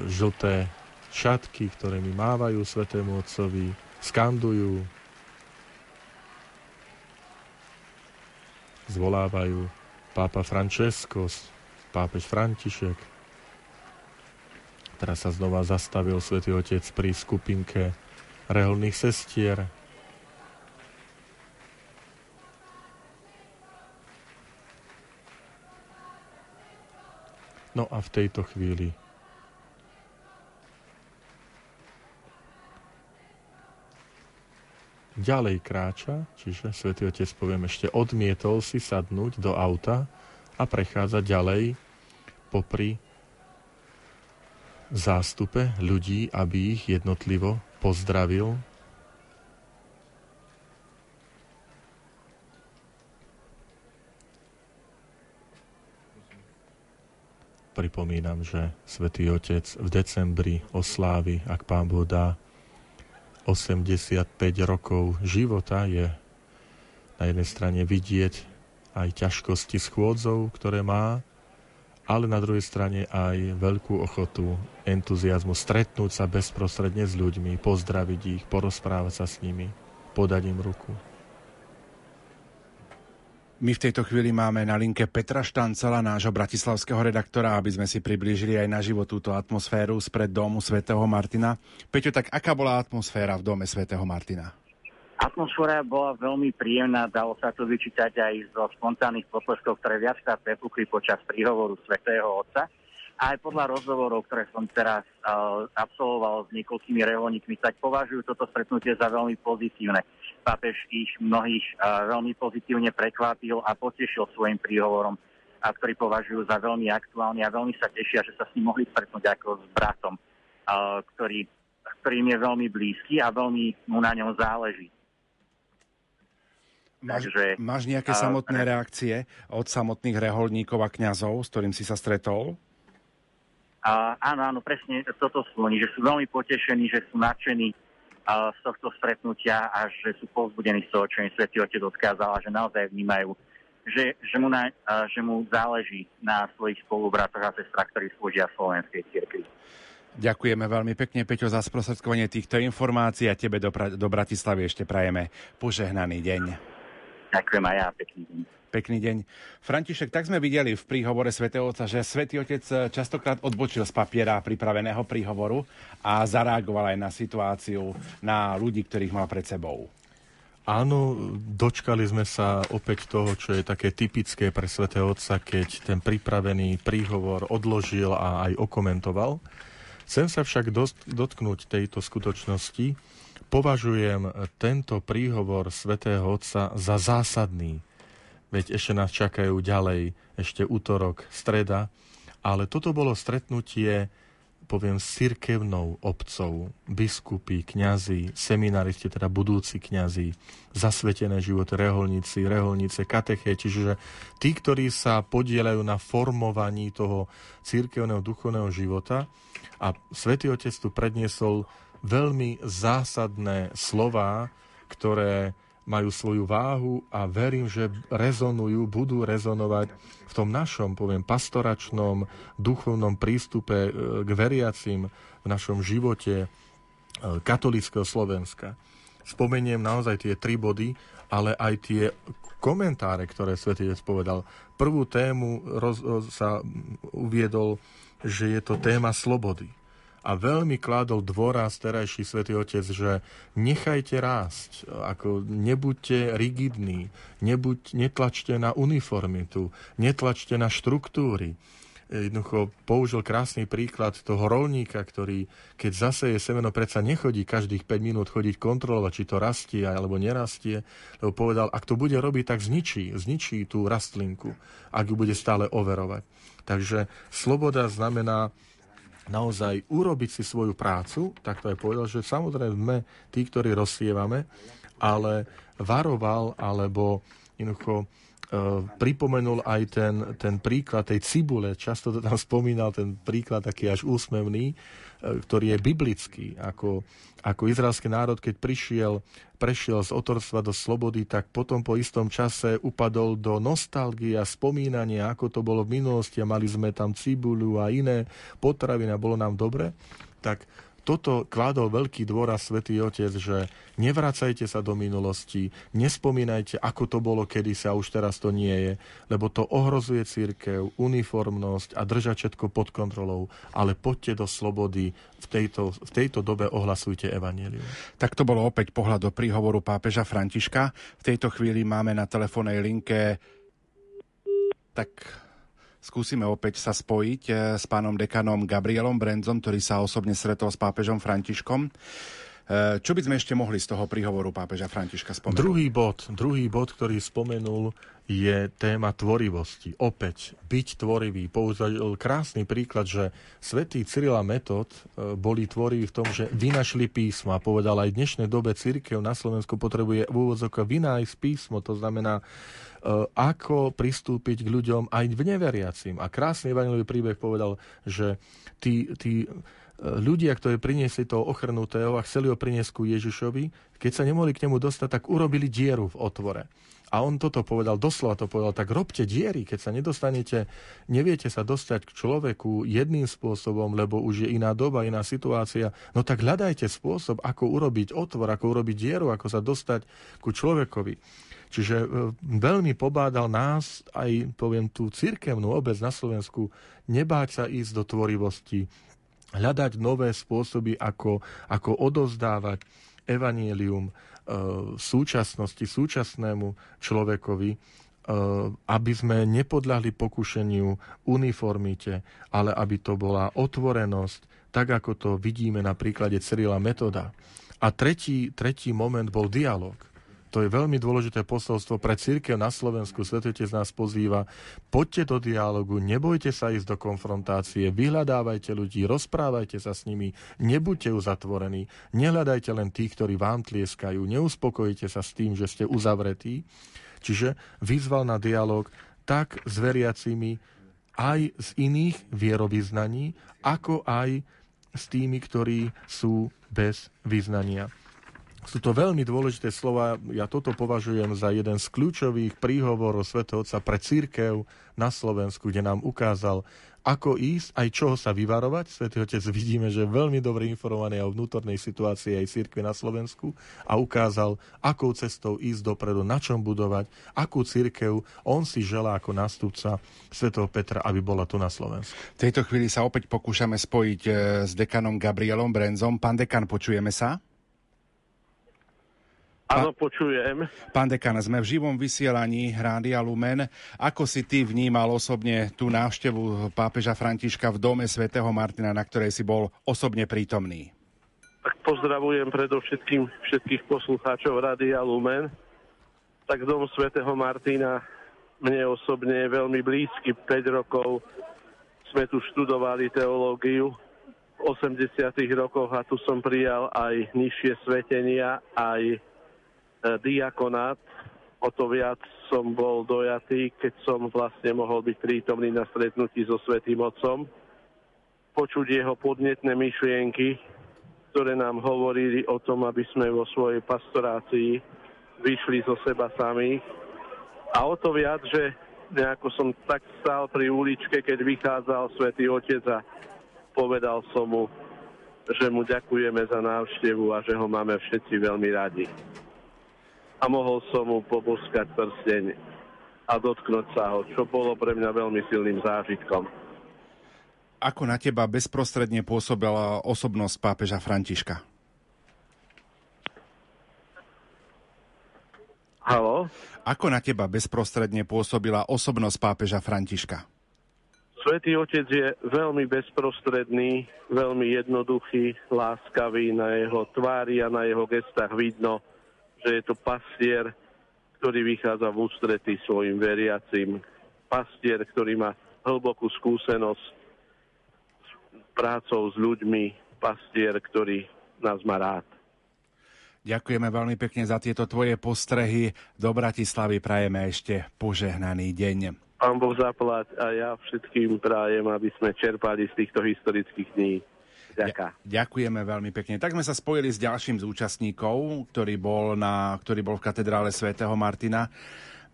žlté šatky, ktoré mi mávajú Svetému Otcovi, skandujú, zvolávajú pápa Francesco, pápež František. Teraz sa znova zastavil Svetý Otec pri skupinke reholných sestier. No a v tejto chvíli ďalej kráča, čiže svätý Otec, poviem ešte, odmietol si sadnúť do auta a prechádza ďalej popri zástupe ľudí, aby ich jednotlivo pozdravil. Pripomínam, že svätý Otec v decembri oslávi, ak Pán Boh dá, 85 rokov života je na jednej strane vidieť aj ťažkosti schôdzov, ktoré má, ale na druhej strane aj veľkú ochotu, entuziasmu stretnúť sa bezprostredne s ľuďmi, pozdraviť ich, porozprávať sa s nimi, podať im ruku. My v tejto chvíli máme na linke Petra Štancela, nášho bratislavského redaktora, aby sme si priblížili aj naživo túto atmosféru spred domu svätého Martina. Peťo, tak aká bola atmosféra v dome svätého Martina? Atmosféra bola veľmi príjemná, dalo sa to vyčítať aj zo spontánnych potleskov, ktoré viackrát prepukli počas príhovoru svätého Otca. A aj podľa rozhovorov, ktoré som teraz uh, absolvoval s niekoľkými reholníkmi, tak považujú toto stretnutie za veľmi pozitívne pápež ich mnohých veľmi pozitívne prekvapil a potešil svojim príhovorom, a ktorí považujú za veľmi aktuálny a veľmi sa tešia, že sa s ním mohli stretnúť ako s bratom, ktorý, ktorým je veľmi blízky a veľmi mu na ňom záleží. Máš, Takže, máš nejaké uh, samotné reakcie od samotných reholníkov a kňazov, s ktorým si sa stretol? Uh, áno, áno, presne toto sú oni, že sú veľmi potešení, že sú nadšení z tohto stretnutia a že sú povzbudení z toho, čo im Svetý Otec odkázal a že naozaj vnímajú, že, že, mu, na, že mu záleží na svojich spolubratoch a sestrach, ktorí slúžia v slovenskej cirkvi. Ďakujeme veľmi pekne, Peťo, za sprostredkovanie týchto informácií a tebe do, do Bratislavy ešte prajeme požehnaný deň. Ďakujem aj ja, pekný deň. Pekný deň. František, tak sme videli v príhovore svätého Otca, že svätý Otec častokrát odbočil z papiera pripraveného príhovoru a zareagoval aj na situáciu, na ľudí, ktorých mal pred sebou. Áno, dočkali sme sa opäť toho, čo je také typické pre svätého Otca, keď ten pripravený príhovor odložil a aj okomentoval. Chcem sa však dotknúť tejto skutočnosti. Považujem tento príhovor svätého Otca za zásadný veď ešte nás čakajú ďalej, ešte útorok, streda, ale toto bolo stretnutie, poviem, s cirkevnou obcov, biskupy, kňazi, seminaristi, teda budúci kňazi, zasvetené životy, reholníci, reholnice, katechéti, čiže tí, ktorí sa podielajú na formovaní toho cirkevného duchovného života. A svätý Otec tu predniesol veľmi zásadné slová, ktoré majú svoju váhu a verím, že rezonujú, budú rezonovať v tom našom, poviem, pastoračnom, duchovnom prístupe e, k veriacim v našom živote e, katolického Slovenska. spomeniem naozaj tie tri body, ale aj tie komentáre, ktoré Otec povedal. Prvú tému roz, sa uviedol, že je to téma slobody a veľmi kládol dôraz terajší svätý Otec, že nechajte rásť, ako nebuďte rigidní, nebuď, netlačte na uniformitu, netlačte na štruktúry. Jednoducho použil krásny príklad toho rolníka, ktorý, keď zase je semeno, predsa nechodí každých 5 minút chodiť kontrolovať, či to rastie alebo nerastie, lebo povedal, ak to bude robiť, tak zničí, zničí tú rastlinku, ak ju bude stále overovať. Takže sloboda znamená naozaj urobiť si svoju prácu, tak to aj povedal, že samozrejme tí, ktorí rozsievame, ale varoval alebo jednoducho e, pripomenul aj ten, ten príklad tej cibule, často to tam spomínal, ten príklad taký až úsmevný, ktorý je biblický, ako ako izraelský národ, keď prišiel, prešiel z otorstva do slobody, tak potom po istom čase upadol do nostalgie a spomínania, ako to bolo v minulosti a mali sme tam cibuľu a iné potraviny a bolo nám dobre, tak toto kládol veľký dôraz svätý Otec, že nevracajte sa do minulosti, nespomínajte, ako to bolo kedy sa už teraz to nie je, lebo to ohrozuje církev, uniformnosť a držať všetko pod kontrolou, ale poďte do slobody, v tejto, v tejto dobe ohlasujte evanílium. Tak to bolo opäť pohľad do príhovoru pápeža Františka. V tejto chvíli máme na telefónnej linke tak Skúsime opäť sa spojiť eh, s pánom dekanom Gabrielom Brenzom, ktorý sa osobne stretol s pápežom Františkom. Eh, čo by sme ešte mohli z toho príhovoru pápeža Františka spomenúť? Druhý bod, druhý bod, ktorý spomenul, je téma tvorivosti. Opäť, byť tvorivý. Použil krásny príklad, že svätý Cyril a Metod eh, boli tvoriví v tom, že vynašli písmo a povedal aj v dnešnej dobe církev na Slovensku potrebuje v úvodzok vynájsť písmo, to znamená E, ako pristúpiť k ľuďom aj v neveriacim. A krásny evangelový príbeh povedal, že tí, tí ľudia, ktorí priniesli toho ochrnutého a chceli ho priniesť ku Ježišovi, keď sa nemohli k nemu dostať, tak urobili dieru v otvore. A on toto povedal, doslova to povedal, tak robte diery, keď sa nedostanete, neviete sa dostať k človeku jedným spôsobom, lebo už je iná doba, iná situácia, no tak hľadajte spôsob, ako urobiť otvor, ako urobiť dieru, ako sa dostať ku človekovi. Čiže e, veľmi pobádal nás, aj poviem tú cirkevnú obec na Slovensku, nebáť sa ísť do tvorivosti, hľadať nové spôsoby, ako, ako odozdávať evanielium e, súčasnosti, súčasnému človekovi, e, aby sme nepodľahli pokušeniu uniformite, ale aby to bola otvorenosť, tak ako to vidíme na príklade Cyrila Metoda. A tretí, tretí moment bol dialog. To je veľmi dôležité posolstvo pre církev na Slovensku. Svetotec nás pozýva, poďte do dialogu, nebojte sa ísť do konfrontácie, vyhľadávajte ľudí, rozprávajte sa s nimi, nebuďte uzatvorení, nehľadajte len tých, ktorí vám tlieskajú, neuspokojite sa s tým, že ste uzavretí. Čiže vyzval na dialog tak s veriacimi aj z iných vierovýznaní, ako aj s tými, ktorí sú bez vyznania. Sú to veľmi dôležité slova. Ja toto považujem za jeden z kľúčových príhovorov svätého Otca pre církev na Slovensku, kde nám ukázal, ako ísť, aj čoho sa vyvarovať. Svetý Otec vidíme, že je veľmi dobre informovaný o vnútornej situácii aj církve na Slovensku a ukázal, akou cestou ísť dopredu, na čom budovať, akú církev on si želá ako nástupca svätého Petra, aby bola tu na Slovensku. V tejto chvíli sa opäť pokúšame spojiť eh, s dekanom Gabrielom Brenzom. Pán dekan, počujeme sa? Áno, počujem. Pán dekan, sme v živom vysielaní Rádia Lumen. Ako si ty vnímal osobne tú návštevu pápeža Františka v dome svätého Martina, na ktorej si bol osobne prítomný? Tak pozdravujem predovšetkým všetkých poslucháčov Rádia Lumen. Tak dom svätého Martina mne osobne je veľmi blízky. 5 rokov sme tu študovali teológiu v 80 rokoch a tu som prijal aj nižšie svetenia, aj diakonát. O to viac som bol dojatý, keď som vlastne mohol byť prítomný na stretnutí so Svetým Otcom, počuť jeho podnetné myšlienky, ktoré nám hovorili o tom, aby sme vo svojej pastorácii vyšli zo seba samých. A o to viac, že nejako som tak stál pri uličke, keď vychádzal Svetý Otec a povedal som mu, že mu ďakujeme za návštevu a že ho máme všetci veľmi radi. A mohol som mu poboskať prsteň a dotknúť sa ho, čo bolo pre mňa veľmi silným zážitkom. Ako na teba bezprostredne pôsobila osobnosť pápeža Františka? Halo? Ako na teba bezprostredne pôsobila osobnosť pápeža Františka? Svetý Otec je veľmi bezprostredný, veľmi jednoduchý, láskavý, na jeho tvári a na jeho gestách vidno, že je to pastier, ktorý vychádza v ústrety svojim veriacim, pastier, ktorý má hlbokú skúsenosť s prácou s ľuďmi, pastier, ktorý nás má rád. Ďakujeme veľmi pekne za tieto tvoje postrehy. Do Bratislavy prajeme ešte požehnaný deň. Pán Boh zaplať a ja všetkým prajem, aby sme čerpali z týchto historických dní. Ďaká. Ďakujeme veľmi pekne. Tak sme sa spojili s ďalším z účastníkov, ktorý bol, na, ktorý bol v katedrále svätého Martina.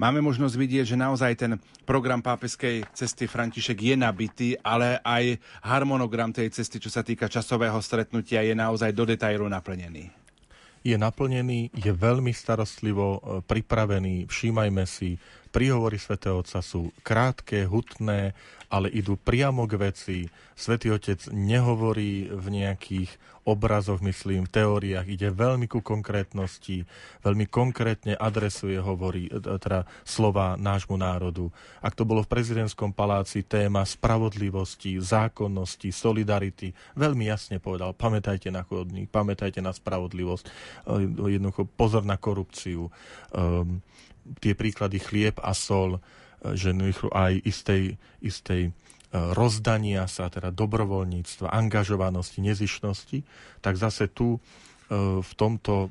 Máme možnosť vidieť, že naozaj ten program pápeskej cesty František je nabitý, ale aj harmonogram tej cesty, čo sa týka časového stretnutia, je naozaj do detailu naplnený je naplnený, je veľmi starostlivo e, pripravený, všímajme si, Príhovory svätého Otca sú krátke, hutné, ale idú priamo k veci. Svetý Otec nehovorí v nejakých obrazoch, myslím, v teóriách, ide veľmi ku konkrétnosti, veľmi konkrétne adresuje, hovorí e, teda slova nášmu národu. Ak to bolo v prezidentskom paláci téma spravodlivosti, zákonnosti, solidarity, veľmi jasne povedal, pamätajte na chodník, pamätajte na spravodlivosť, e, jednoducho pozor na korupciu. Um, tie príklady chlieb a sol, e, že aj istej, istej e, rozdania sa, teda dobrovoľníctva, angažovanosti, nezišnosti, tak zase tu v tomto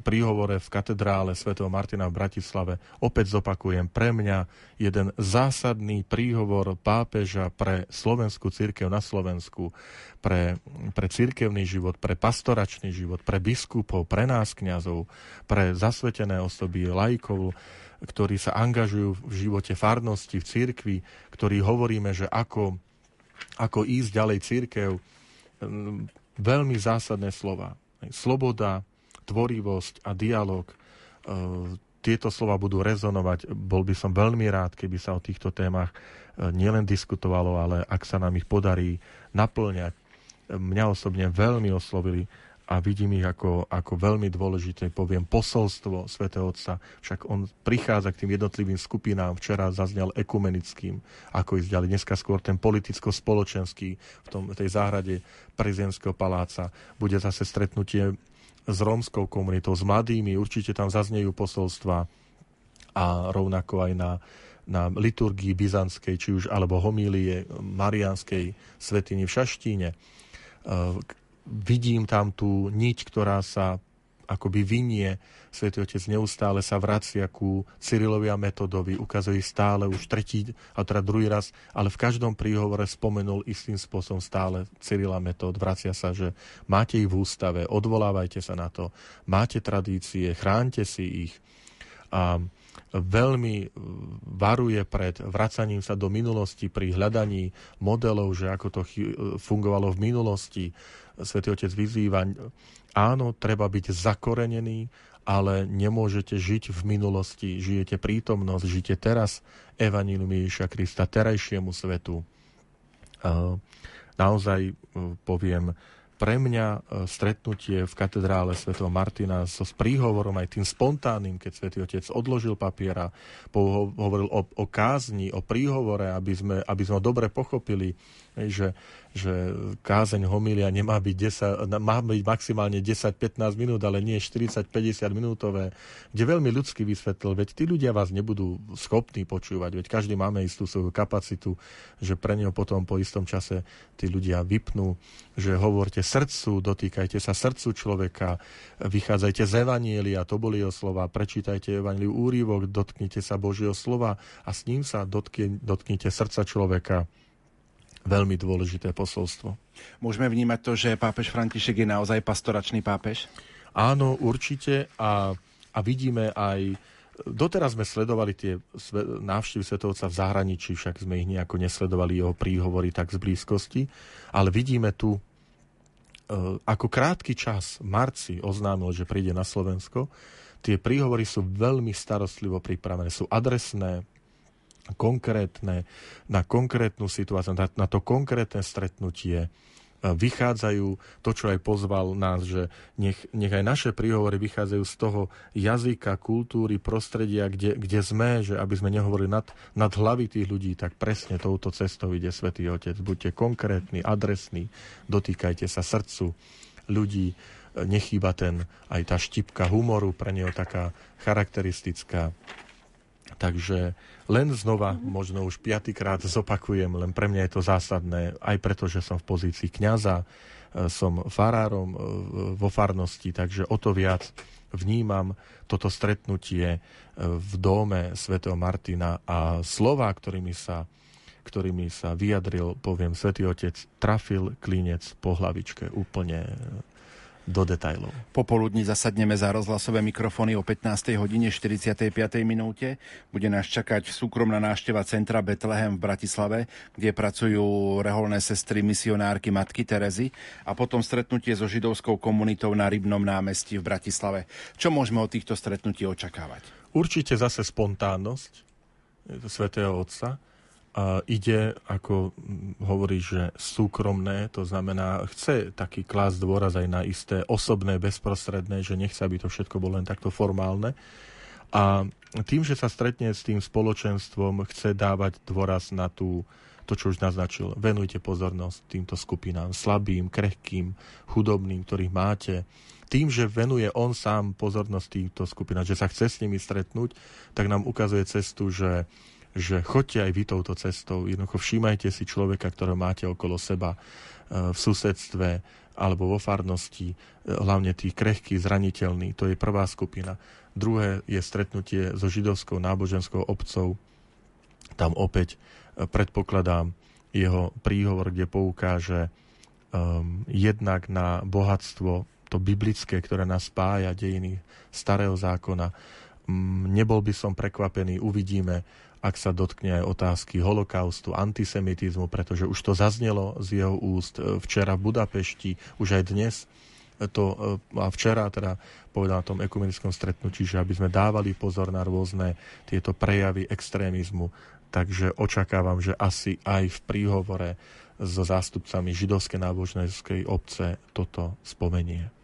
príhovore v katedrále svätého Martina v Bratislave opäť zopakujem pre mňa jeden zásadný príhovor pápeža pre slovenskú církev na Slovensku, pre, pre církevný život, pre pastoračný život, pre biskupov, pre nás kňazov, pre zasvetené osoby, lajkov, ktorí sa angažujú v živote farnosti, v církvi, ktorí hovoríme, že ako, ako ísť ďalej církev, veľmi zásadné slova. Sloboda, tvorivosť a dialog, e, tieto slova budú rezonovať. Bol by som veľmi rád, keby sa o týchto témach e, nielen diskutovalo, ale ak sa nám ich podarí naplňať. Mňa osobne veľmi oslovili a vidím ich ako, ako veľmi dôležité, poviem, posolstvo svätého Otca. Však on prichádza k tým jednotlivým skupinám, včera zaznel ekumenickým, ako ísť ďalej. Dneska skôr ten politicko-spoločenský v, tom, tej záhrade prezidentského paláca. Bude zase stretnutie s rómskou komunitou, s mladými, určite tam zaznejú posolstva a rovnako aj na, na liturgii byzantskej, či už alebo homílie marianskej svetiny v Šaštíne vidím tam tú niť, ktorá sa akoby vynie. Svetý Otec neustále sa vracia ku Cyrilovi a Metodovi, ukazuje stále už tretí, a teda druhý raz, ale v každom príhovore spomenul istým spôsobom stále Cyrila Metod. Vracia sa, že máte ich v ústave, odvolávajte sa na to, máte tradície, chránte si ich. A veľmi varuje pred vracaním sa do minulosti pri hľadaní modelov, že ako to fungovalo v minulosti, Svetý Otec vyzýva, áno, treba byť zakorenený, ale nemôžete žiť v minulosti, žijete prítomnosť, žijete teraz Evanílium Ježiša Krista, terajšiemu svetu. Naozaj poviem, pre mňa e, stretnutie v katedrále svätého Martina so príhovorom aj tým spontánnym, keď svätý Otec odložil papiera, hovoril o, o kázni, o príhovore, aby sme, aby sme dobre pochopili, že že kázeň homilia nemá byť, 10, má byť maximálne 10-15 minút, ale nie 40-50 minútové, kde veľmi ľudsky vysvetlil, veď tí ľudia vás nebudú schopní počúvať, veď každý máme istú svoju kapacitu, že pre neho potom po istom čase tí ľudia vypnú, že hovorte srdcu, dotýkajte sa srdcu človeka, vychádzajte z Evanielia, to boli jeho slova, prečítajte Evanieliu úrivok, dotknite sa Božieho slova a s ním sa dotkne, dotknite srdca človeka veľmi dôležité posolstvo. Môžeme vnímať to, že pápež František je naozaj pastoračný pápež? Áno, určite a, a vidíme aj Doteraz sme sledovali tie návštevy Svetovca v zahraničí, však sme ich nejako nesledovali jeho príhovory tak z blízkosti, ale vidíme tu ako krátky čas v marci oznámil, že príde na Slovensko, tie príhovory sú veľmi starostlivo pripravené, sú adresné, konkrétne, na konkrétnu situáciu, na, na to konkrétne stretnutie vychádzajú, to, čo aj pozval nás, že nech, nech aj naše príhovory vychádzajú z toho jazyka, kultúry, prostredia, kde, kde sme, že aby sme nehovorili nad, nad hlavy tých ľudí, tak presne touto cestou ide Svetý Otec. Buďte konkrétni, adresní, dotýkajte sa srdcu ľudí, nechýba ten, aj tá štipka humoru, pre neho taká charakteristická. Takže len znova, možno už piatýkrát zopakujem, len pre mňa je to zásadné, aj preto, že som v pozícii kňaza, e, som farárom e, vo farnosti, takže o to viac vnímam toto stretnutie e, v dome svätého Martina a slova, ktorými sa, ktorými sa vyjadril, poviem, svätý Otec, trafil klinec po hlavičke úplne do detajlov. Popoludní zasadneme za rozhlasové mikrofóny o 15. hodine 45. minúte. Bude nás čakať súkromná návšteva centra Betlehem v Bratislave, kde pracujú reholné sestry misionárky Matky Terezy a potom stretnutie so židovskou komunitou na Rybnom námestí v Bratislave. Čo môžeme od týchto stretnutí očakávať? Určite zase spontánnosť svätého Otca, ide, ako hovorí, že súkromné, to znamená, chce taký klás dôraz aj na isté osobné, bezprostredné, že nechce, aby to všetko bolo len takto formálne. A tým, že sa stretne s tým spoločenstvom, chce dávať dôraz na tú, to, čo už naznačil. Venujte pozornosť týmto skupinám, slabým, krehkým, chudobným, ktorých máte. Tým, že venuje on sám pozornosť týmto skupinám, že sa chce s nimi stretnúť, tak nám ukazuje cestu, že že choďte aj vy touto cestou. Jednoducho všímajte si človeka, ktorého máte okolo seba e, v susedstve alebo vo farnosti, e, hlavne tých krehkých, zraniteľných. To je prvá skupina. Druhé je stretnutie so židovskou náboženskou obcov. Tam opäť e, predpokladám jeho príhovor, kde poukáže um, jednak na bohatstvo, to biblické, ktoré nás spája dejiny starého zákona. Um, nebol by som prekvapený, uvidíme, ak sa dotkne aj otázky holokaustu, antisemitizmu, pretože už to zaznelo z jeho úst e, včera v Budapešti, už aj dnes to, e, a včera teda povedal na tom ekumenickom stretnutí, že aby sme dávali pozor na rôzne tieto prejavy extrémizmu, takže očakávam, že asi aj v príhovore so zástupcami židovskej náboženskej obce toto spomenie.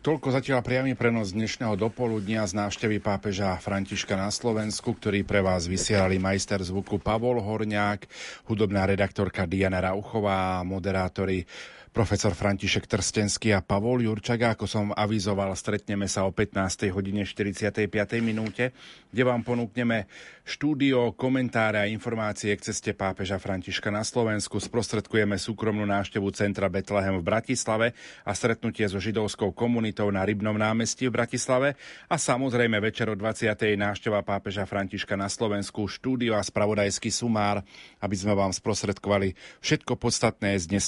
Toľko zatiaľ priamy prenos dnešného dopoludnia z návštevy pápeža Františka na Slovensku, ktorý pre vás vysielali majster zvuku Pavol Horňák, hudobná redaktorka Diana Rauchová a moderátori profesor František Trstenský a Pavol Jurčaga. Ako som avizoval, stretneme sa o 15. hodine 45. minúte, kde vám ponúkneme štúdio, komentáre a informácie k ceste pápeža Františka na Slovensku. Sprostredkujeme súkromnú návštevu centra Betlehem v Bratislave a stretnutie so židovskou komunitou na Rybnom námestí v Bratislave a samozrejme večer o 20. návšteva pápeža Františka na Slovensku, štúdio a spravodajský sumár, aby sme vám sprostredkovali všetko podstatné z, dnes,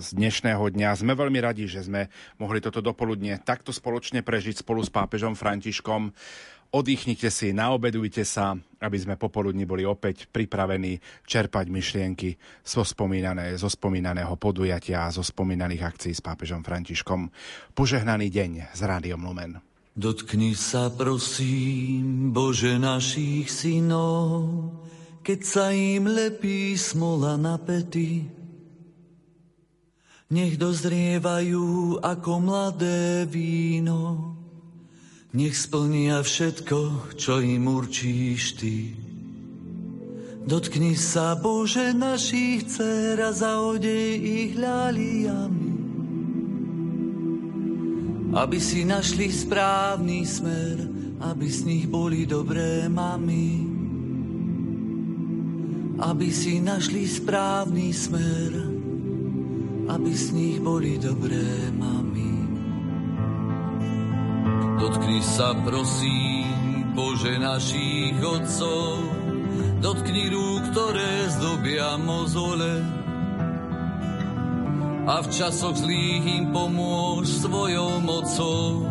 z dnešného dňa. Sme veľmi radi, že sme mohli toto dopoludne takto spoločne prežiť spolu s pápežom Františkom oddychnite si, naobedujte sa, aby sme popoludní boli opäť pripravení čerpať myšlienky zo, spomínané, zo spomínaného podujatia a zo spomínaných akcií s pápežom Františkom. Požehnaný deň z Rádiom Lumen. Dotkni sa prosím, Bože našich synov, keď sa im lepí smola na pety. Nech dozrievajú ako mladé víno, nech splnia všetko, čo im určíš Ty. Dotkni sa, Bože, našich dcer a zaodej ich ľaliami, aby si našli správny smer, aby z nich boli dobré mami. Aby si našli správny smer, aby z nich boli dobré mami. Dotkni sa prosím, Bože našich otcov, dotkni rúk, ktoré zdobia mozole. A v časoch zlých im pomôž svojou mocou,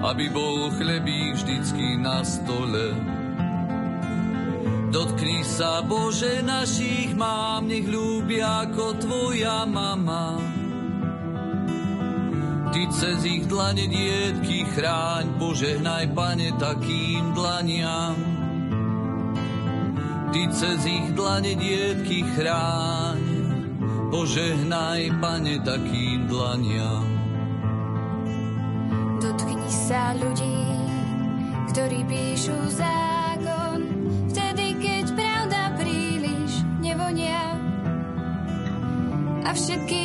aby bol chlebík vždycky na stole. Dotkni sa, Bože, našich mám, nech ľúbia ako tvoja mama Ty cez ich dlane dietky chráň, požehnaj, Pane, takým dlaniam. Ty cez ich dlane dietky chráň, požehnaj, Pane, takým dlaniam. Dotkni sa ľudí, ktorí píšu zákon, A všetkých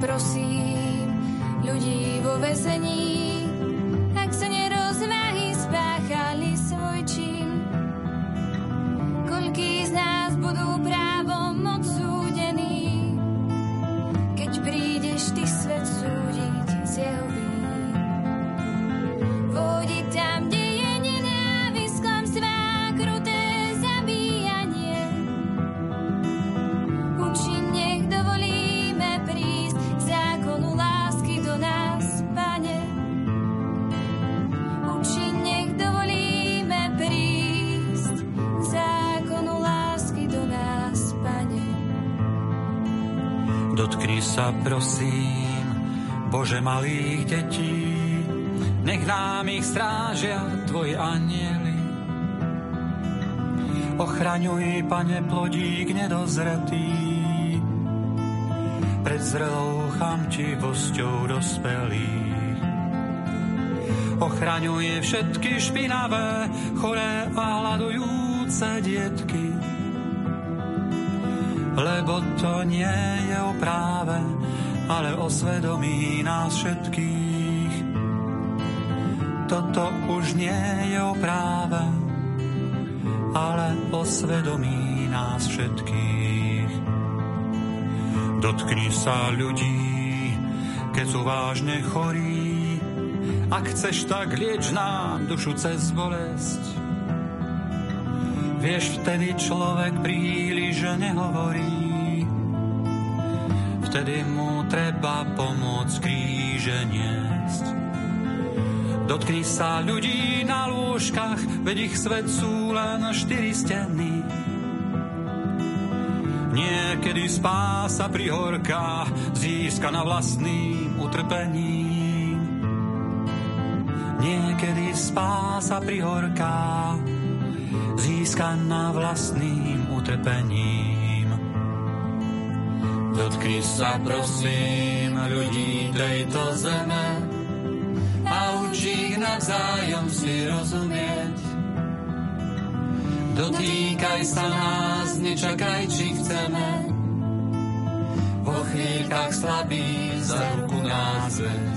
prosím, ich strážia Tvoji anieli. Ochraňuj, Pane, plodík nedozretý, pred zrelou chamtivosťou dospelých. Ochraňuje všetky špinavé, choré a hľadujúce dietky, lebo to nie je o práve, ale o svedomí nás všetkých. Toto už nie je o práve, ale o svedomí nás všetkých. Dotkni sa ľudí, keď sú vážne chorí, ak chceš, tak lieč nám dušu cez bolesť. Vieš, vtedy človek príliš nehovorí, vtedy mu treba pomôcť kríže niesť. Dotkni sa ľudí na lôžkach, veď ich svet sú len štyri steny. Niekedy spása pri horkách získa na vlastným utrpením. Niekedy spása pri horkách získaná vlastným utrpením. Dotkni sa, prosím, ľudí tejto zeme navzájom si rozumieť. Dotýkaj sa nás, nečakaj, či chceme. Vo chvíľkach slabý za ruku nás veď.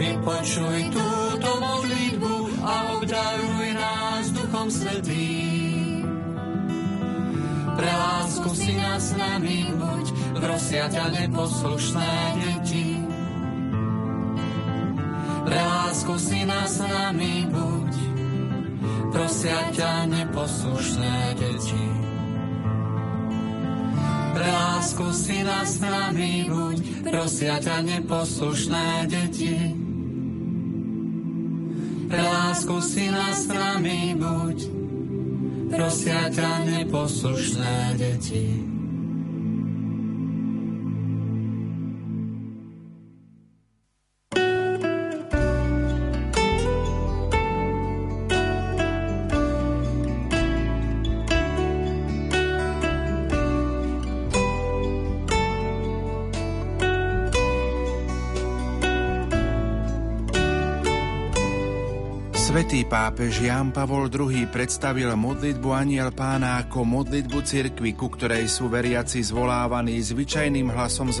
Vypočuj túto modlitbu a obdaruj nás Duchom Svetým. Pre lásku si nás nami buď, prosia ťa neposlušné deti. Pre lásku si nás nami buď, prosia ťa neposlušné deti. Pre lásku si nás nami buď, prosia ťa neposlušné deti. Pre lásku si nás nami buď, prosia ťa neposlušné deti. Pápež Jan Pavol II predstavil modlitbu Aniel pána ako modlitbu cirkvi, ku ktorej sú veriaci zvolávaní zvyčajným hlasom z